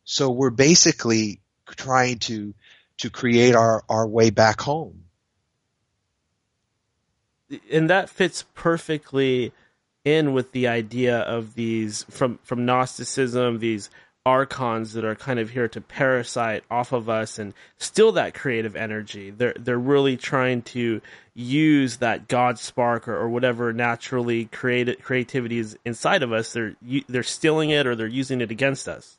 So we're basically trying to to create our our way back home and that fits perfectly in with the idea of these from from Gnosticism, these archons that are kind of here to parasite off of us and steal that creative energy. They're they're really trying to use that God spark or, or whatever naturally created creativity is inside of us. They're they're stealing it or they're using it against us.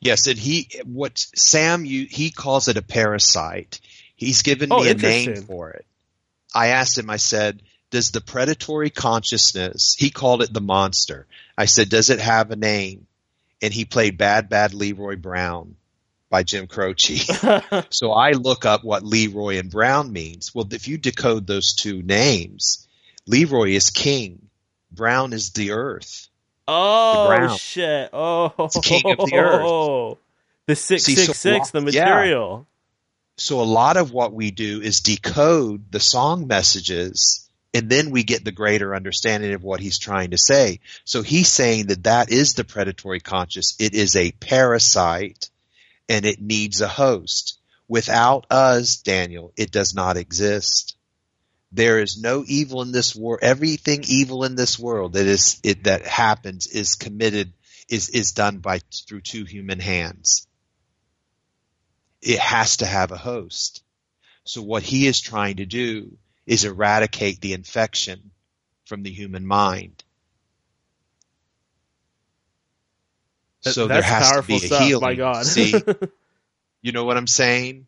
Yes, and he what Sam you he calls it a parasite. He's given oh, me a name for it. I asked him, I said, does the predatory consciousness, he called it the monster. I said, does it have a name? And he played Bad Bad Leroy Brown by Jim Croce. so I look up what Leroy and Brown means. Well, if you decode those two names, Leroy is king, Brown is the earth. Oh shit! Oh, it's king of the earth. The six See, six so, six, the material. So a lot of what we do is decode the song messages and then we get the greater understanding of what he's trying to say. So he's saying that that is the predatory conscious. It is a parasite and it needs a host. Without us, Daniel, it does not exist. There is no evil in this world. Everything evil in this world that is, it, that happens is committed, is, is done by, through two human hands it has to have a host. So what he is trying to do is eradicate the infection from the human mind. So That's there has to be a stuff, healing. My God. See, you know what I'm saying?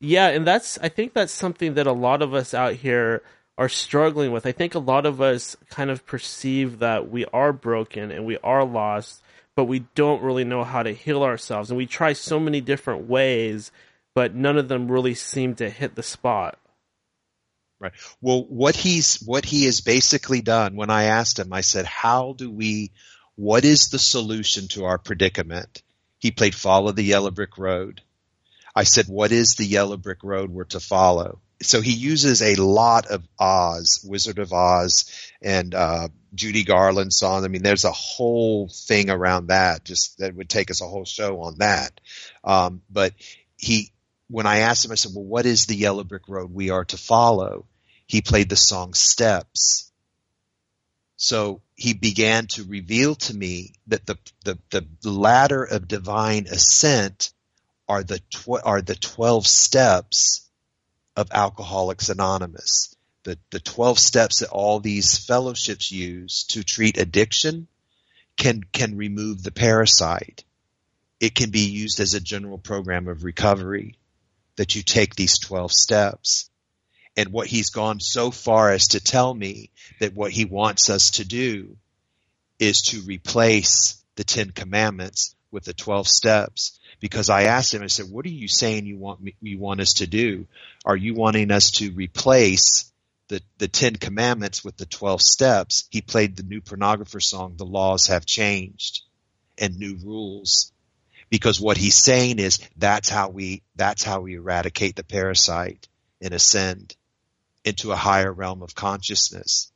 Yeah, and that's I think that's something that a lot of us out here are struggling with. I think a lot of us kind of perceive that we are broken and we are lost but we don't really know how to heal ourselves. And we try so many different ways, but none of them really seem to hit the spot. Right. Well, what he's what he has basically done when I asked him, I said, "How do we? What is the solution to our predicament?" He played "Follow the Yellow Brick Road." I said, "What is the yellow brick road we're to follow?" So he uses a lot of Oz, Wizard of Oz, and uh, Judy Garland song. I mean, there's a whole thing around that. Just that would take us a whole show on that. Um, but he, when I asked him, I said, well, what is the yellow brick road we are to follow? He played the song Steps. So he began to reveal to me that the, the, the ladder of divine ascent are the, tw- are the 12 steps of Alcoholics Anonymous. The, the 12 steps that all these fellowships use to treat addiction can, can remove the parasite. It can be used as a general program of recovery that you take these 12 steps. And what he's gone so far as to tell me that what he wants us to do is to replace the Ten Commandments with the 12 steps. Because I asked him, I said, what are you saying you want me, you want us to do? Are you wanting us to replace the, the Ten Commandments with the 12 steps? He played the New Pornographer song, The Laws Have Changed and New Rules. Because what he's saying is that's how we, that's how we eradicate the parasite and ascend into a higher realm of consciousness.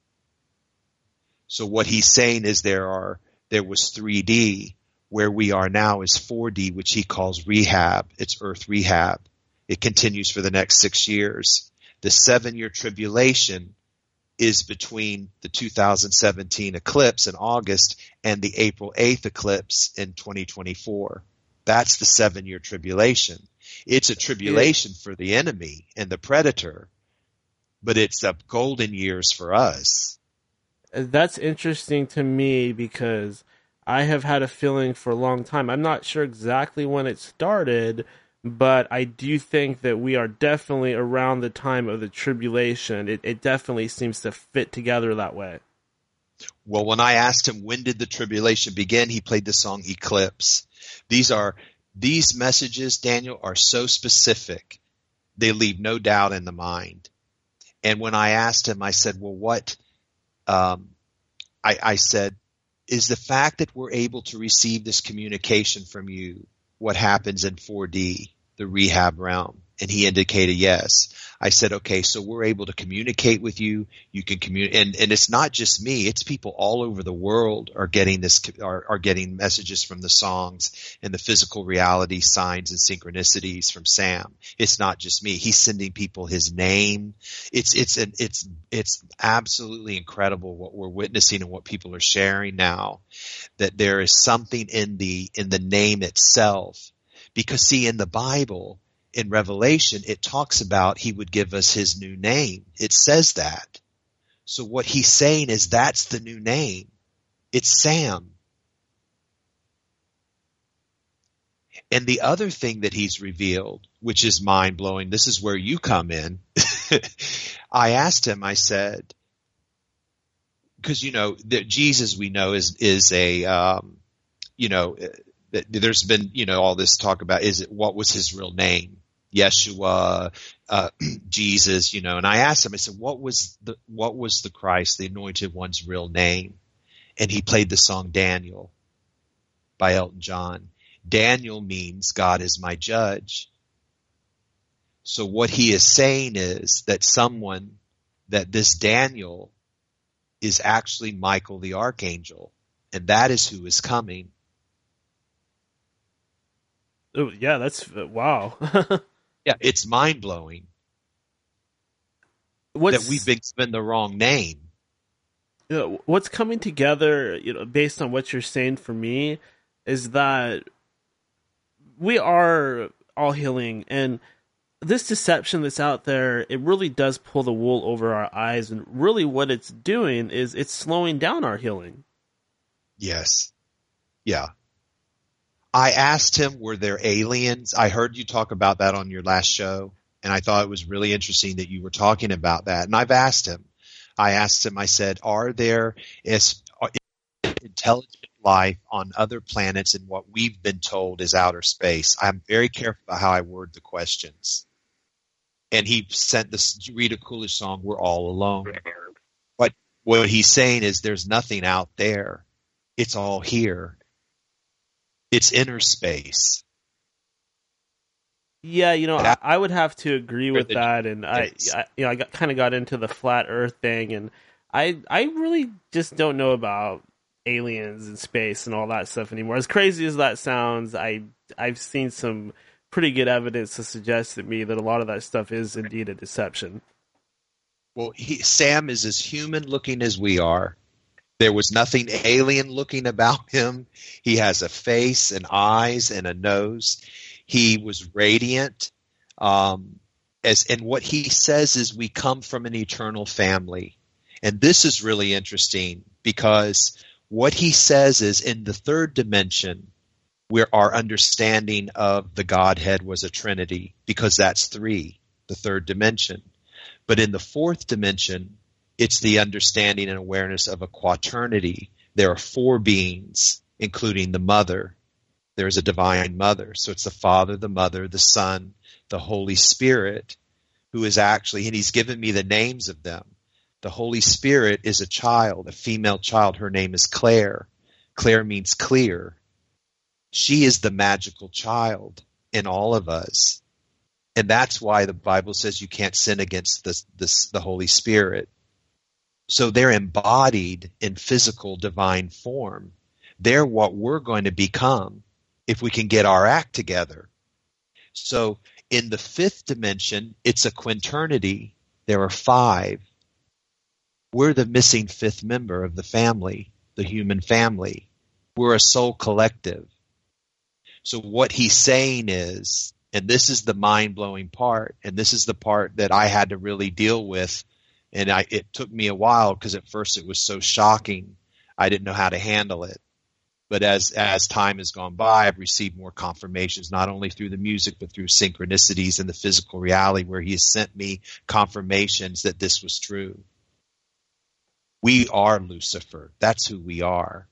So what he's saying is there are, there was 3D, where we are now is 4D, which he calls rehab. It's earth rehab. It continues for the next six years. The seven year tribulation is between the 2017 eclipse in August and the April 8th eclipse in 2024. That's the seven year tribulation. It's a tribulation for the enemy and the predator, but it's a golden years for us. Uh, that's interesting to me because I have had a feeling for a long time. I'm not sure exactly when it started, but I do think that we are definitely around the time of the tribulation. It, it definitely seems to fit together that way. Well, when I asked him when did the tribulation begin, he played the song Eclipse. These are these messages, Daniel, are so specific. They leave no doubt in the mind. And when I asked him, I said, well, what, um, I, I said, is the fact that we're able to receive this communication from you what happens in 4D, the rehab realm? And he indicated yes. I said, okay, so we're able to communicate with you. You can communicate, and, and it's not just me. It's people all over the world are getting this, are, are getting messages from the songs and the physical reality signs and synchronicities from Sam. It's not just me. He's sending people his name. It's, it's, an, it's, it's absolutely incredible what we're witnessing and what people are sharing now that there is something in the, in the name itself. Because see, in the Bible, in Revelation, it talks about he would give us his new name. It says that. So what he's saying is that's the new name. It's Sam. And the other thing that he's revealed, which is mind blowing, this is where you come in. I asked him, I said, because you know, the, Jesus we know is, is a, um, you know, there's been, you know, all this talk about is it, what was his real name? Yeshua, uh, Jesus, you know, and I asked him, I said, what was the, what was the Christ, the anointed one's real name? And he played the song Daniel by Elton John. Daniel means God is my judge. So what he is saying is that someone, that this Daniel is actually Michael the archangel, and that is who is coming. Oh, yeah, that's wow. Yeah, it's mind blowing that we've been given the wrong name. You know, what's coming together, you know, based on what you're saying for me, is that we are all healing, and this deception that's out there, it really does pull the wool over our eyes, and really what it's doing is it's slowing down our healing. Yes. Yeah. I asked him, were there aliens? I heard you talk about that on your last show, and I thought it was really interesting that you were talking about that. And I've asked him, I asked him, I said, are there is, intelligent life on other planets in what we've been told is outer space? I'm very careful about how I word the questions. And he sent this Rita Coolidge song, We're All Alone. But what he's saying is there's nothing out there. It's all here it's inner space. Yeah, you know, I, I, would have to agree with that, and I, I, you know, I got kind of got into the flat Earth thing, and I, I really just don't know about aliens and space and all that stuff anymore. As crazy as that sounds, I, I've seen some pretty good evidence to suggest to me that a lot of that stuff is indeed a deception. Well, he, Sam is as human looking as we are. There was nothing alien looking about him. He has a face and eyes and a nose. He was radiant. Um, as and what he says is we come from an eternal family. And this is really interesting because what he says is in the third dimension, where our understanding of the Godhead was a Trinity, because that's three, the third dimension. But in the fourth dimension, it's the understanding and awareness of a quaternity. There are four beings, including the mother. There's a divine mother. So it's the Father, the Mother, the Son, the Holy Spirit, who is actually, and he's given me the names of them. The Holy Spirit is a child, a female child. Her name is Claire. Claire means clear. She is the magical child in all of us. And that's why the Bible says you can't sin against this, this, the Holy Spirit. So they're embodied in physical divine form. They're what we're going to become if we can get our act together. So in the fifth dimension, it's a quinternity. There are five. We're the missing fifth member of the family, the human family. We're a soul collective. So what he's saying is, and this is the mind blowing part, and this is the part that I had to really deal with. And I, it took me a while because at first it was so shocking. I didn't know how to handle it. But as as time has gone by, I've received more confirmations, not only through the music, but through synchronicities and the physical reality where he has sent me confirmations that this was true. We are Lucifer. That's who we are.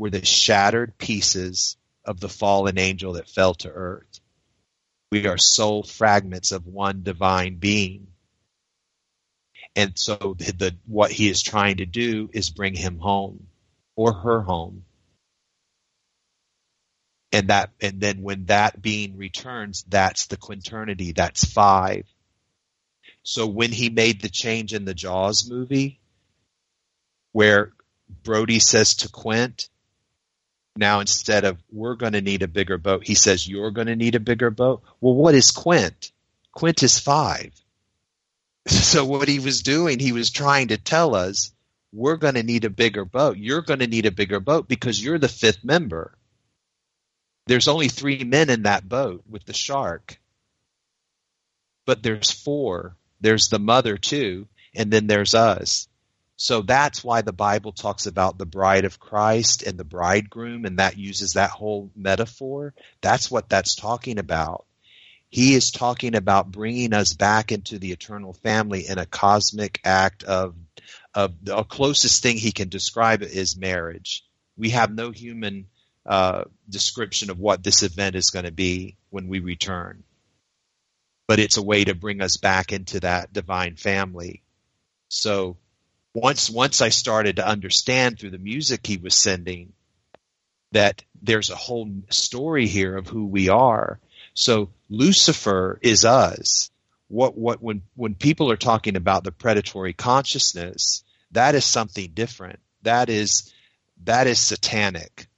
We're the shattered pieces of the fallen angel that fell to earth. We are soul fragments of one divine being. And so the, the, what he is trying to do is bring him home or her home. And that and then when that being returns that's the quinternity. That's five. So when he made the change in the jaws movie where brody says to quint now instead of we're going to need a bigger boat he says you're going to need a bigger boat? Well what is quint? Quint is five so what he was doing he was trying to tell us we're going to need a bigger boat you're going to need a bigger boat because you're the fifth member there's only three men in that boat with the shark, but there's four. There's the mother too, and then there's us. So that's why the Bible talks about the bride of Christ and the bridegroom, and that uses that whole metaphor. That's what that's talking about. He is talking about bringing us back into the eternal family in a cosmic act of, of the closest thing he can describe it is marriage. We have no human uh, description of what this event is going to be when we return. But it's a way to bring us back into that divine family. So once once I started to understand through the music he was sending that there's a whole story here of who we are. So Lucifer is us. What what when when people are talking about the predatory consciousness, that is something different. That is that is satanic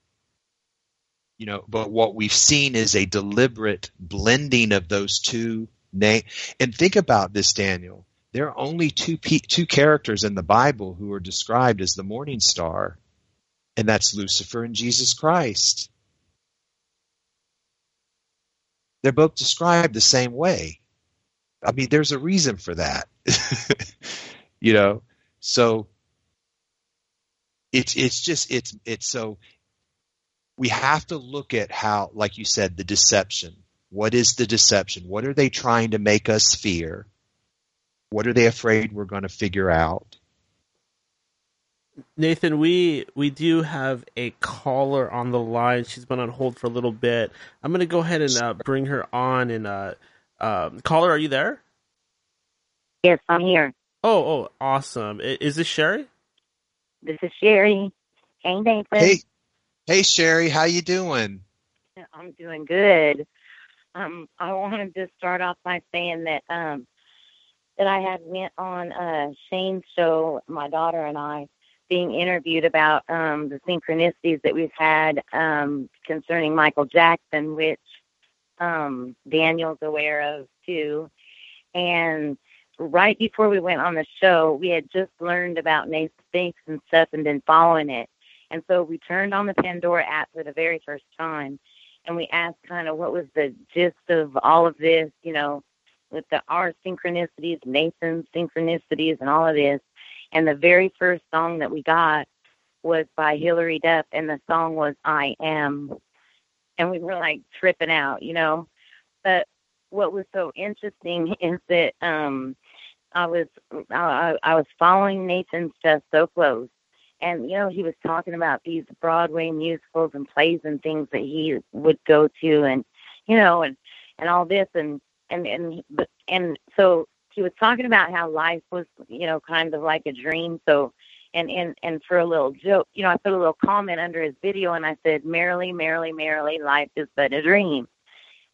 you know, but what we've seen is a deliberate blending of those two names. And think about this, Daniel. There are only two pe- two characters in the Bible who are described as the morning star, and that's Lucifer and Jesus Christ. They're both described the same way. I mean, there's a reason for that. you know, so it's it's just it's it's so we have to look at how, like you said, the deception. What is the deception? What are they trying to make us fear? What are they afraid we're going to figure out? Nathan, we we do have a caller on the line. She's been on hold for a little bit. I'm going to go ahead and uh, bring her on. And uh, um, caller, are you there? Yes, I'm here. Oh, oh, awesome! Is this Sherry? This is Sherry. Hey, Nathan. Hey, Hey Sherry, how you doing? I'm doing good. Um, I wanted to start off by saying that um, that I had went on uh, Shane's show, my daughter and I, being interviewed about um, the synchronicities that we've had um, concerning Michael Jackson, which um, Daniel's aware of too. And right before we went on the show, we had just learned about Nathan Spinks and stuff and been following it. And so we turned on the Pandora app for the very first time and we asked kind of what was the gist of all of this, you know, with the our synchronicities, Nathan's synchronicities and all of this. And the very first song that we got was by Hilary Duff and the song was I Am. And we were like tripping out, you know. But what was so interesting is that um I was I, I was following Nathan's stuff so close, and you know he was talking about these Broadway musicals and plays and things that he would go to, and you know, and and all this, and and and and so he was talking about how life was you know kind of like a dream. So and and and for a little joke, you know, I put a little comment under his video, and I said, "Merrily, merrily, merrily, life is but a dream."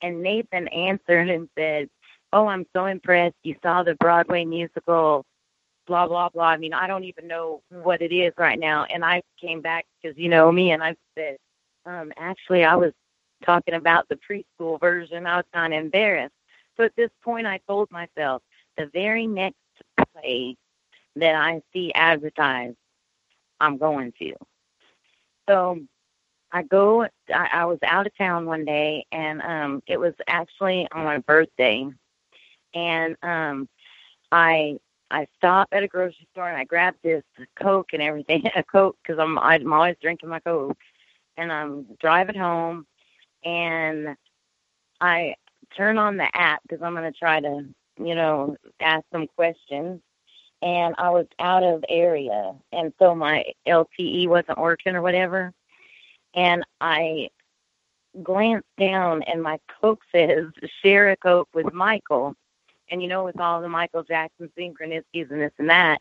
And Nathan answered and said, "Oh, I'm so impressed. You saw the Broadway musical, blah blah blah. I mean, I don't even know what it is right now." And I came back because you know me, and I said, um, "Actually, I was talking about the preschool version. I was kind of embarrassed." So at this point, I told myself, the very next place that I see advertised, I'm going to. So I go. I, I was out of town one day, and um, it was actually on my birthday, and um, I I stop at a grocery store and I grab this Coke and everything, a Coke because I'm I'm always drinking my Coke, and I'm driving home, and I turn on the app because I'm going to try to you know ask some questions, and I was out of area, and so my LTE wasn't working or whatever and I glanced down and my Coke says share a Coke with Michael. And you know, with all the Michael Jackson synchronicities and this and that.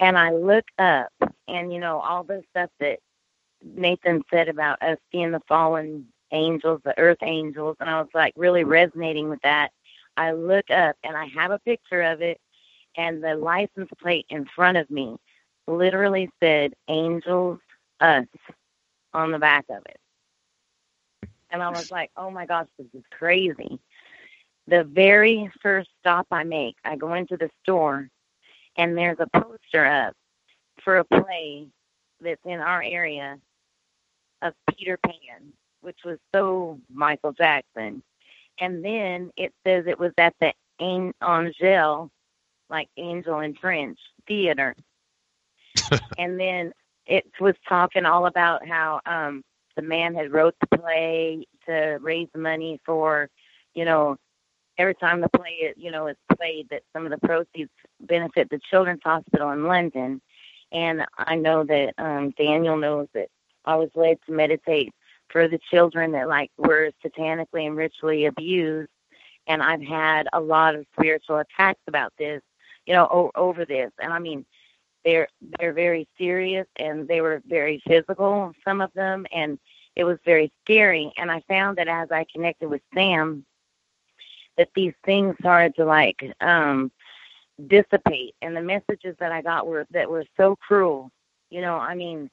And I look up and you know, all the stuff that Nathan said about us being the fallen angels, the earth angels, and I was like really resonating with that. I look up and I have a picture of it and the license plate in front of me literally said angels us on the back of it. And I was like, oh my gosh, this is crazy. The very first stop I make, I go into the store and there's a poster up for a play that's in our area of Peter Pan, which was so Michael Jackson. And then it says it was at the Angel, like angel in French, theater. and then it was talking all about how um the man had wrote the play to raise money for, you know, every time the play is, you know is played that some of the proceeds benefit the children's hospital in London. And I know that um Daniel knows that I was led to meditate for the children that like were satanically and ritually abused. And I've had a lot of spiritual attacks about this, you know, o- over this. And I mean, they're they're very serious and they were very physical some of them and it was very scary. And i found that as i connected with sam that these things started to like um dissipate. And the messages that i got were that were so cruel. You know i mean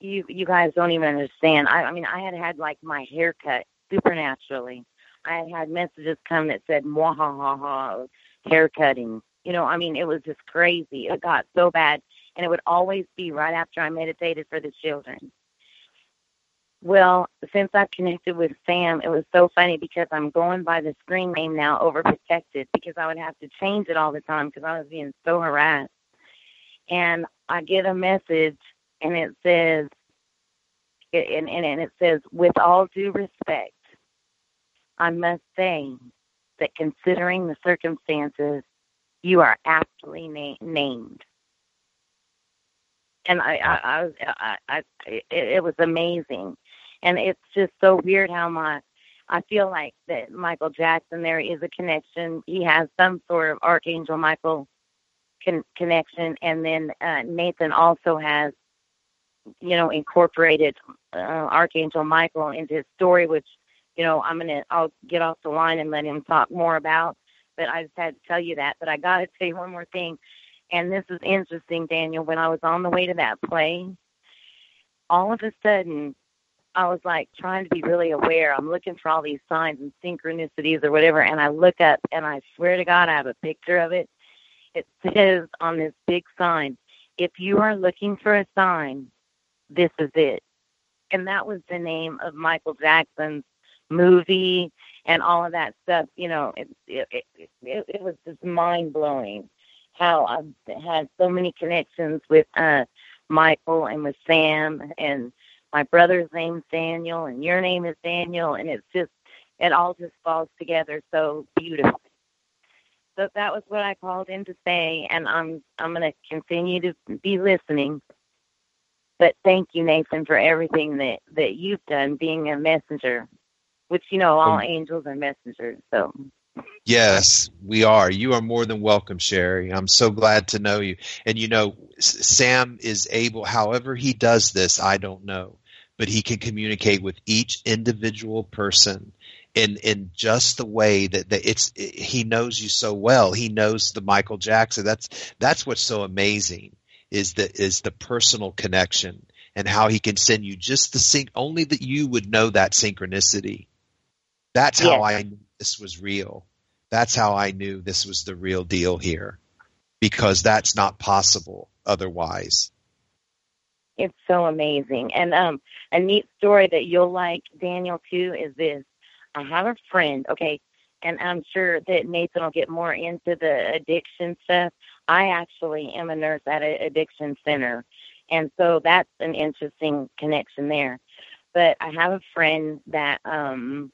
you you guys don't even understand i i mean i had had like my hair cut supernaturally i had had messages come that said ha ha ha hair cutting you know, I mean, it was just crazy. It got so bad. And it would always be right after I meditated for the children. Well, since I've connected with Sam, it was so funny because I'm going by the screen name now, Overprotected, because I would have to change it all the time because I was being so harassed. And I get a message, and it says, and, and, and it says, with all due respect, I must say that considering the circumstances, you are aptly na- named. And I, I, I I, I, it, it was amazing, and it's just so weird how my, I feel like that Michael Jackson there is a connection. He has some sort of Archangel Michael con- connection, and then uh, Nathan also has, you know, incorporated uh, Archangel Michael into his story, which, you know, I'm gonna, I'll get off the line and let him talk more about but I just had to tell you that. But I got to tell you one more thing, and this is interesting, Daniel. When I was on the way to that play, all of a sudden, I was like trying to be really aware. I'm looking for all these signs and synchronicities or whatever, and I look up and I swear to God, I have a picture of it. It says on this big sign, if you are looking for a sign, this is it. And that was the name of Michael Jackson's movie and all of that stuff. You know, it it it, it, was just mind blowing how I've had so many connections with uh Michael and with Sam and my brother's name's Daniel and your name is Daniel and it's just it all just falls together so beautifully. So that was what I called in to say and I'm I'm gonna continue to be listening. But thank you, Nathan, for everything that, that you've done being a messenger. Which you know, all angels are messengers, so Yes, we are. You are more than welcome, Sherry. I'm so glad to know you. And you know, Sam is able, however he does this, I don't know, but he can communicate with each individual person in in just the way that, that it's it, he knows you so well. He knows the Michael Jackson. That's that's what's so amazing is the is the personal connection and how he can send you just the sync only that you would know that synchronicity. That's how Yes. I knew this was real. That's how I knew this was the real deal here. Because that's not possible otherwise. it's so amazing. And um a neat story that you'll like, Daniel, too, is this. I have a friend, okay, and I'm sure that Nathan will get more into the addiction stuff. I actually am a nurse at an addiction center. And so that's an interesting connection there. But I have a friend that um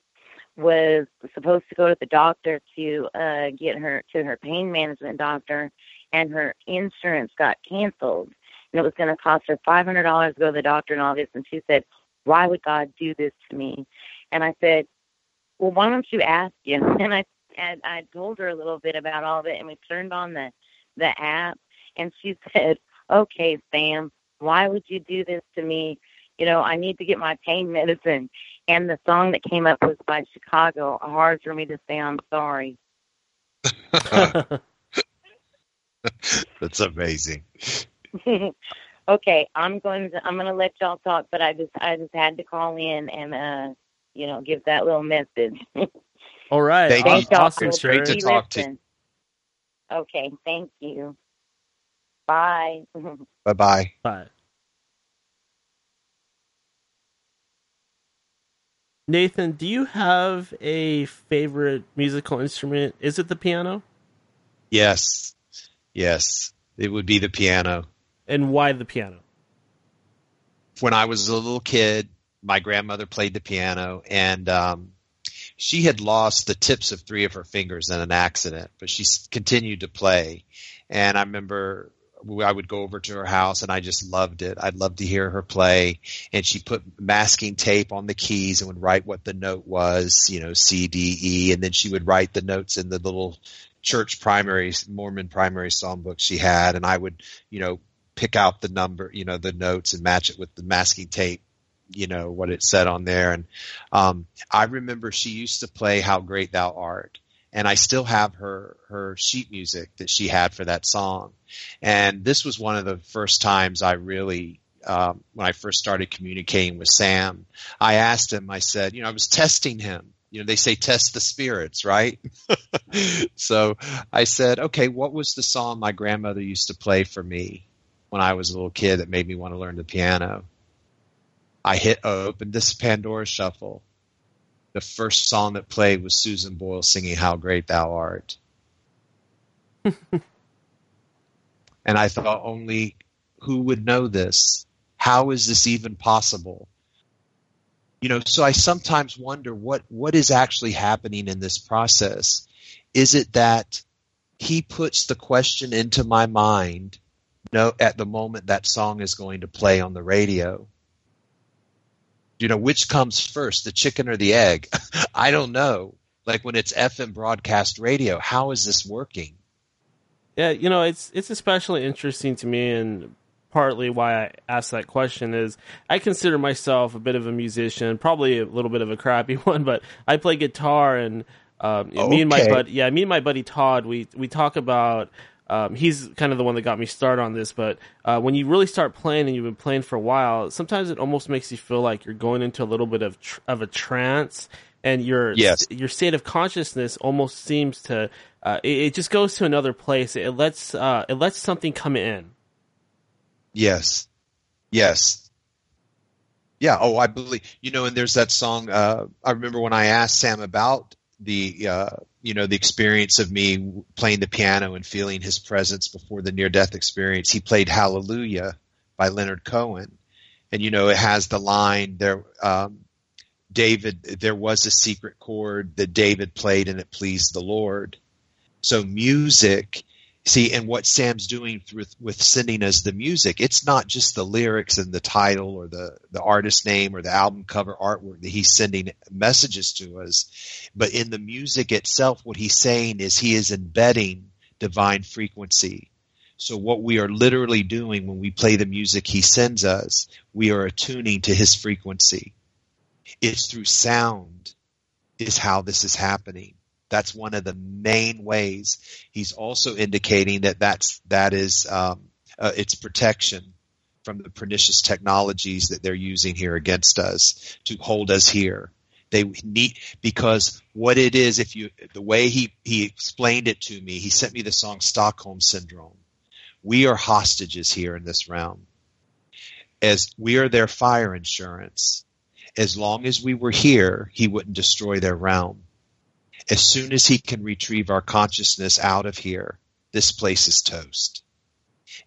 was supposed to go to the doctor to uh get her to her pain management doctor and her insurance got canceled and it was going to cost her five hundred dollars to go to the doctor and all this and she said why would god do this to me and i said well why don't you ask him and i and i told her a little bit about all of it and we turned on the the app and she said okay sam why would you do this to me you know i need to get my pain medicine and the song that came up was by chicago hard for me to say i'm sorry That's amazing. okay, I'm going to I'm going to let y'all talk, but I just I just had to call in and uh you know give that little message. All right. Thank Aw- you. Thank awesome, for Great to Sherry. be talk to- listening. Okay, thank you. Bye. Bye bye. Bye. Nathan, do you have a favorite musical instrument? Is it the piano? Yes. Yes. It would be the piano. And why the piano? When I was a little kid, my grandmother played the piano and um she had lost the tips of three of her fingers in an accident, but she continued to play. And I remember I would go over to her house and I just loved it. I'd love to hear her play. And she put masking tape on the keys and would write what the note was, you know, C, D, E. And then she would write the notes in the little church primary, Mormon primary songbook she had. And I would, you know, pick out the number, you know, the notes and match it with the masking tape, you know, what it said on there. And, um, I remember she used to play How Great Thou Art. And I still have her, her sheet music that she had for that song. And this was one of the first times I really, um, when I first started communicating with Sam, I asked him, I said, you know, I was testing him. You know, they say test the spirits, right? so I said, okay, what was the song my grandmother used to play for me when I was a little kid that made me want to learn the piano? I hit uh, open this Pandora shuffle. The first song that played was Susan Boyle singing How Great Thou Art. and I thought only who would know this? How is this even possible? You know, so I sometimes wonder what, what is actually happening in this process. Is it that he puts the question into my mind no, at the moment that song is going to play on the radio? You know, which comes first, the chicken or the egg? I don't know. Like when it's FM broadcast radio, how is this working? Yeah, you know, it's it's especially interesting to me, and partly why I asked that question is I consider myself a bit of a musician, probably a little bit of a crappy one, but I play guitar, and um, me and my buddy, yeah, me and my buddy Todd, we we talk about um, he's kind of the one that got me started on this. But uh, when you really start playing and you've been playing for a while, sometimes it almost makes you feel like you're going into a little bit of tr- of a trance, and your Yes. your state of consciousness almost seems to uh, it, it just goes to another place. It lets uh, it lets something come in. Yes. Yes. Yeah. Oh, I believe, you know, and there's that song, uh, I remember when I asked Sam about the, uh, you know, the experience of me playing the piano and feeling his presence before the near death experience. He played Hallelujah by Leonard Cohen. And, you know, it has the line there, um, David, there was a secret chord that David played and it pleased the Lord. So music, see, and what Sam's doing with, with sending us the music, it's not just the lyrics and the title or the, the artist name or the album cover artwork that he's sending messages to us. But in the music itself, what he's saying is he is embedding divine frequency. So what we are literally doing when we play the music he sends us, we are attuning to his frequency. It's through sound is how this is happening. That's one of the main ways. He's also indicating that that's that is um, uh, it's protection from the pernicious technologies that they're using here against us to hold us here. They need because what it is, if you the way he he explained it to me, he sent me the song Stockholm Syndrome. We are hostages here in this realm, as we are their fire insurance. As long as we were here, he wouldn't destroy their realm as soon as he can retrieve our consciousness out of here, this place is toast.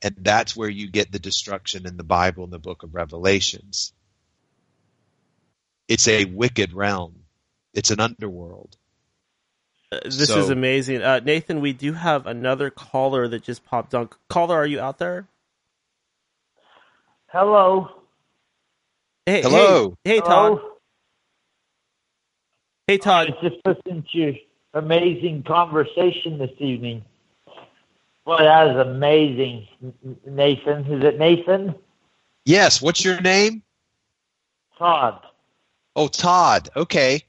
And that's where you get the destruction in the Bible in the book of Revelations. It's a wicked realm. It's an underworld. Uh, this So- is amazing, uh, Nathan. We do have another caller that just popped on. Caller, are you out there? Hello. Hey, Hello. Hey, hey Todd. Hello. Hey, Todd. was just listening to your amazing conversation this evening. Boy, that is amazing, Nathan. Is it Nathan? Yes. What's your name? Todd. Oh, Todd. Okay.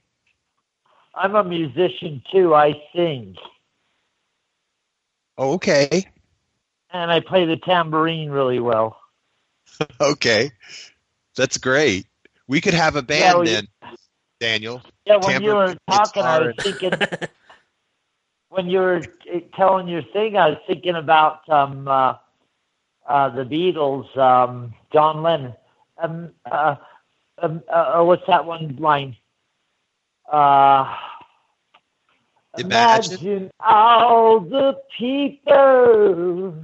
I'm a musician too. I sing. Oh, okay. And I play the tambourine really well. Okay. That's great. We could have a band Yeah, we- then, Daniel. Yeah, when you were talking, I was thinking, when you were uh, telling your thing, I was thinking about um, uh, uh, the Beatles, um, John Lennon. Um, uh, um, uh, uh, what's that one line? Uh, Imagine. imagine all the people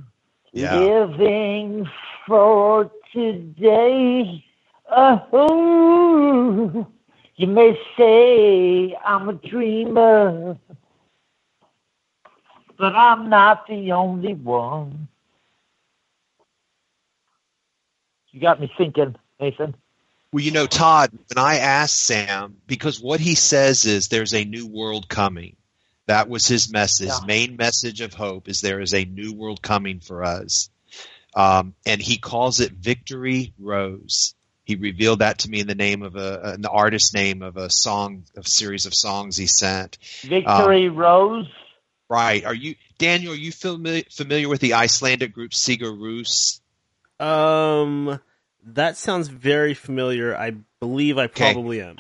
Yeah. living for today. Oh, you may say I'm a dreamer, but I'm not the only one. You got me thinking, Nathan. Well, you know, Todd, when I asked Sam, because what he says is there's a new world coming. That was his message. Yeah. main message of hope is there is a new world coming for us. Um, and he calls it Victory Rose. He revealed that to me in the name of a, in the artist name of a song, a series of songs he sent. Victory Rose. Right. Are you, Daniel, are you familiar, familiar with the Icelandic group Sigur Rós? Um, that sounds very familiar. I believe I Okay. probably am.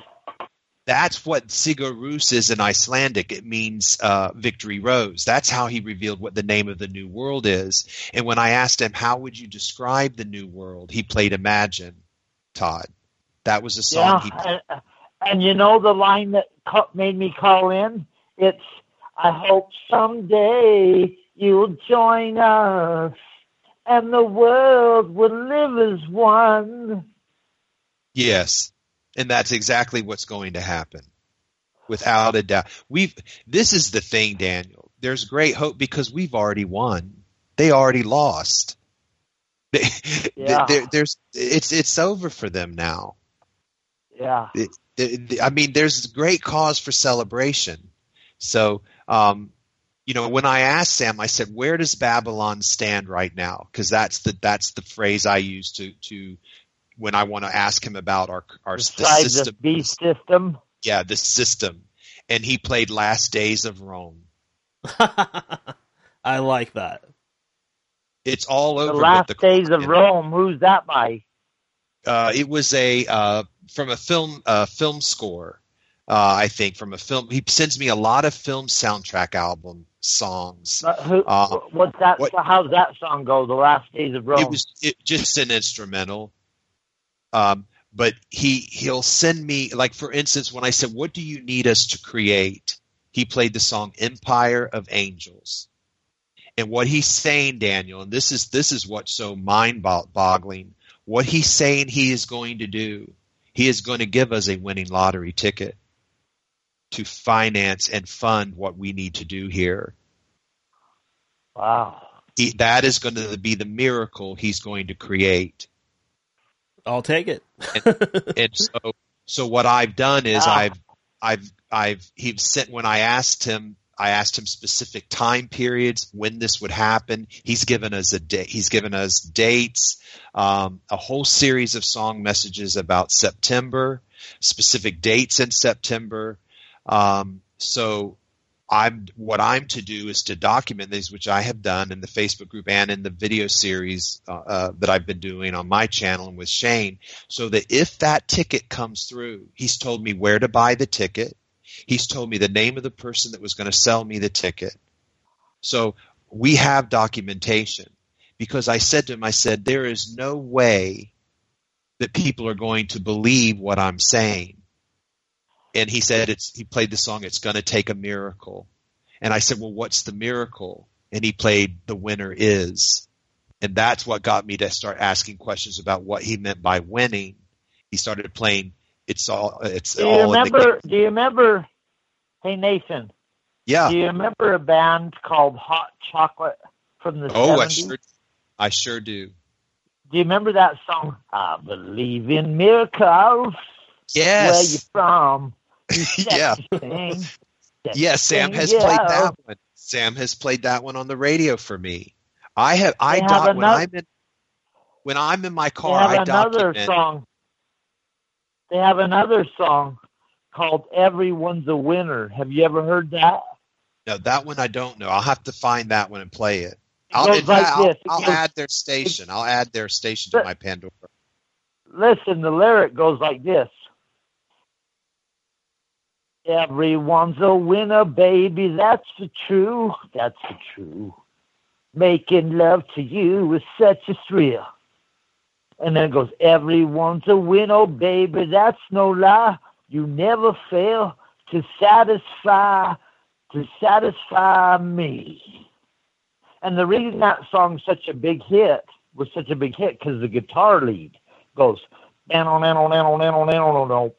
That's what Sigur Rós is in Icelandic. It means uh, victory rose. That's how he revealed what the name of the new world is. And when I asked him, how would you describe the new world? He played Imagine, Todd. That was a song Yeah, he and, and you know the line that made me call in? It's, I hope someday you'll join us and the world will live as one. Yes. And that's exactly what's going to happen. Without a doubt. We've this is the thing, Daniel. There's great hope because we've already won. They already lost. They, Yeah. there- there's it's it's over for them now. Yeah. It- it- I mean, there's great cause for celebration. So, um, you know, when I asked Sam, I said, "Where does Babylon stand right now?" Because that's the that's the phrase I use to to when I want to ask him about our our the Besides the system. system. Yeah, the system. And he played Last Days of Rome. I like that. It's all over. The Last the Days of Rome. Who's that by? Uh, it was a uh, from a film uh, film score. Uh, I think from a film. He sends me a lot of film soundtrack album songs. Who, Uh, what's that? what- How's that song go? The Last Days of Rome. It was it, just an instrumental. Um, but he he'll send me like for instance when I said what do you need us to create, he played the song Empire of Angels. And what he's saying, Daniel, and this is this is what's so mind boggling. What he's saying he is going to do, he is going to give us a winning lottery ticket to finance and fund what we need to do here. wow. He, that is going to be the miracle he's going to create. I'll take it. and so so what I've done is Ah. I've I've I've he sent when I asked him I asked him specific time periods when this would happen. He's given us a date. He's given us dates, um, a whole series of song messages about September, specific dates in September. Um, so I'm what I'm to do is to document these, which I have done in the Facebook group and in the video series uh, uh, that I've been doing on my channel and with Shane, so that if that ticket comes through, he's told me where to buy the ticket. He's told me the name of the person that was going to sell me the ticket. So we have documentation. Because I said to him, I said, there is no way that people are going to believe what I'm saying. And he said it's he played the song it's going to take a miracle. And i said well what's the miracle? And he played the winner is. And that's what got me to start asking questions about what he meant by winning. He started playing it's all it's Do you all remember? Do you remember? Hey Nathan, yeah do you remember a band called Hot Chocolate from the oh i 70s? sure i sure do Do you remember that song? I believe in miracles. Yes. Where you from? You Yeah. sexy thing. Sexy yes sam has yeah. played that one sam has played that one on the radio for me i have i have doc, when another- i'm in when i'm in my car have i another document song. They have another song called "Everyone's a Winner." Have you ever heard that? No, that one I don't know. I'll have to find that one and play it. It I'll, in like. I'll, It I'll goes- add their station. I'll add their station to my Pandora. Listen, the lyric goes like this. Everyone's a winner, baby. That's the true. That's the true. Making love to you is such a thrill. And then it goes, Everyone's a winner, baby. That's no lie. You never fail to satisfy, to satisfy me. And the reason that song's such a big hit was such a big hit because the guitar lead goes, "Nano, nano, nano, nano, nano, nano."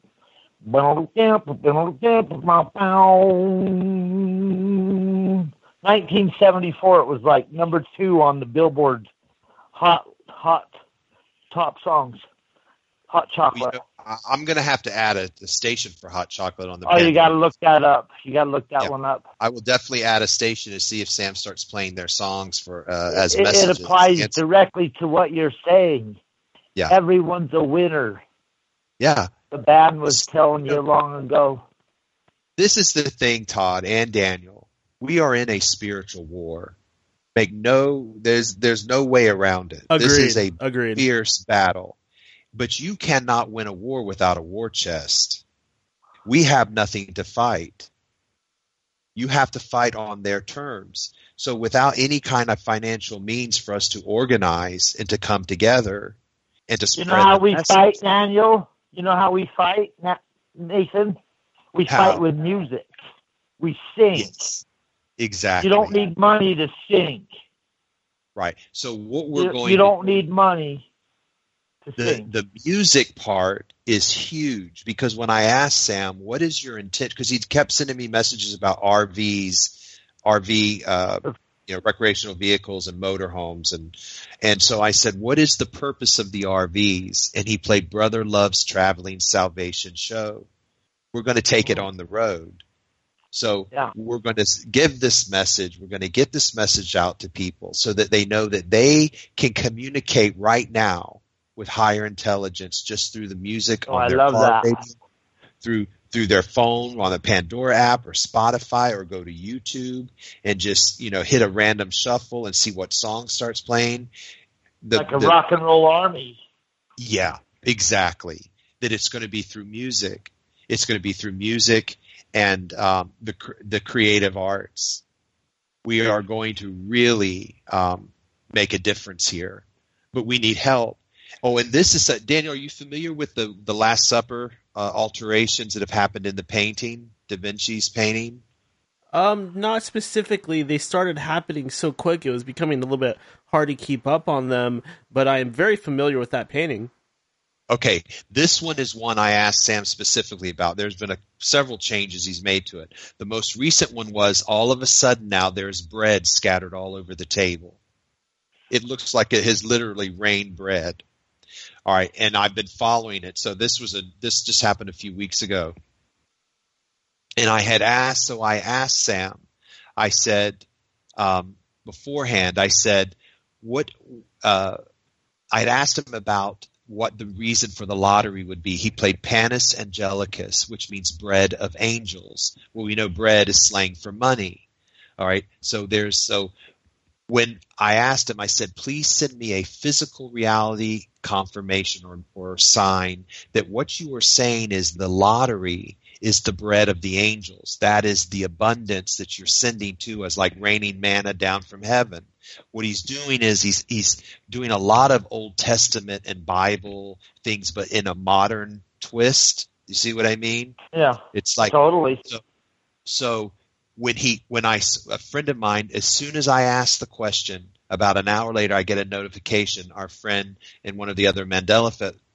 1974, it was like number two on the Billboard hot, hot, top songs, hot You chocolate. know, I'm going to have to add a, a station for hot chocolate on the. Oh, you got to look that up. You got to look that Yeah. one up. I will definitely add a station to see if Sam starts playing their songs for uh, as It, it applies directly to what you're saying. Yeah. Everyone's a winner. yeah, The band was telling you long ago. this is the thing, Todd and Daniel. We are in a spiritual war. Make no, there's there's no way around it. Agreed. This is a Agreed. fierce battle. But you cannot win a war without a war chest. We have nothing to fight. You have to fight on their terms. So without any kind of financial means for us to organize and to come together and to spread You know how the we message. fight, Daniel? You know how we fight, Nathan? We How? fight with music. We sing. Yes. Exactly. You don't need money to sing. right. So what we're You, going you don't need money to the sing. the music part is huge because when I asked Sam, "What is your intent?" because he kept sending me messages about RVs, RV, uh, you know, recreational vehicles and motorhomes, and and so I said, "What is the purpose of the RVs?" And he played "Brother Loves Traveling Salvation Show." We're going to take it on the road. So Yeah. we're going to give this message. We're going to get this message out to people so that they know that they can communicate right now with higher intelligence just through the music Oh, on I their car that. radio, through through their phone on the Pandora app or Spotify or go to YouTube and just, you know, hit a random shuffle and see what song starts playing. The, like a the, rock and roll army. Yeah, exactly. That it's going to be through music. It's going to be through music and um, the the creative arts. We are going to really um, make a difference here, but we need help. Oh, and this is uh, Daniel. Are you familiar with the the Last Supper uh, alterations that have happened in the painting, Da Vinci's painting? Um, not specifically. They started happening so quick; it was becoming a little bit hard to keep up on them. But I am very familiar with that painting. Okay, this one is one I asked Sam specifically about. There's been a, several changes he's made to it. The most recent one was all of a sudden now there's bread scattered all over the table. It looks like it has literally rained bread. All right, and I've been following it. So this was a this just happened a few weeks ago. And I had asked, so I asked Sam. I said um, beforehand. I said, "What?" Uh, I'd asked him about what the reason for the lottery would be. He played Panis Angelicus, which means bread of angels. Well, we know bread is slang for money. All right. So there's so when I asked him, I said, please send me a physical reality confirmation or, or sign that what you are saying is the lottery is the bread of the angels. That is the abundance that you're sending to us, like raining manna down from heaven. What he's doing is he's he's doing a lot of Old Testament and Bible things, but in a modern twist. You see what I mean? Yeah. It's like totally. So, so when he when I a friend of mine, as soon as I ask the question, about an hour later, I get a notification. Our friend in one of the other Mandela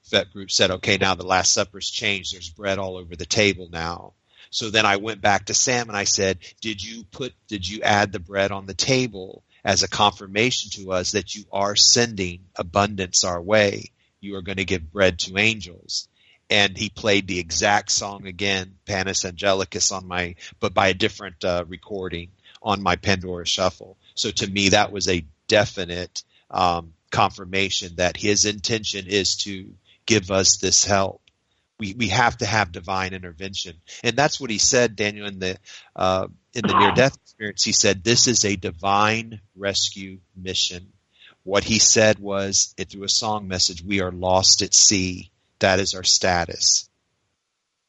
Effect group said, "Okay, now the Last Supper's changed. There's bread all over the table now." So then I went back to Sam and I said, "Did you put? Did you add the bread on the table as a confirmation to us that you are sending abundance our way? You are going to give bread to angels." and he played the exact song again, Panis Angelicus, on my, but by a different uh, recording on my Pandora Shuffle. So to me, that was a definite um, confirmation that his intention is to give us this help. We we have to have divine intervention, and that's what he said, Daniel, in the uh, in the near death experience. He said this is a divine rescue mission. What he said was through a song message, "We are lost at sea." That is our status.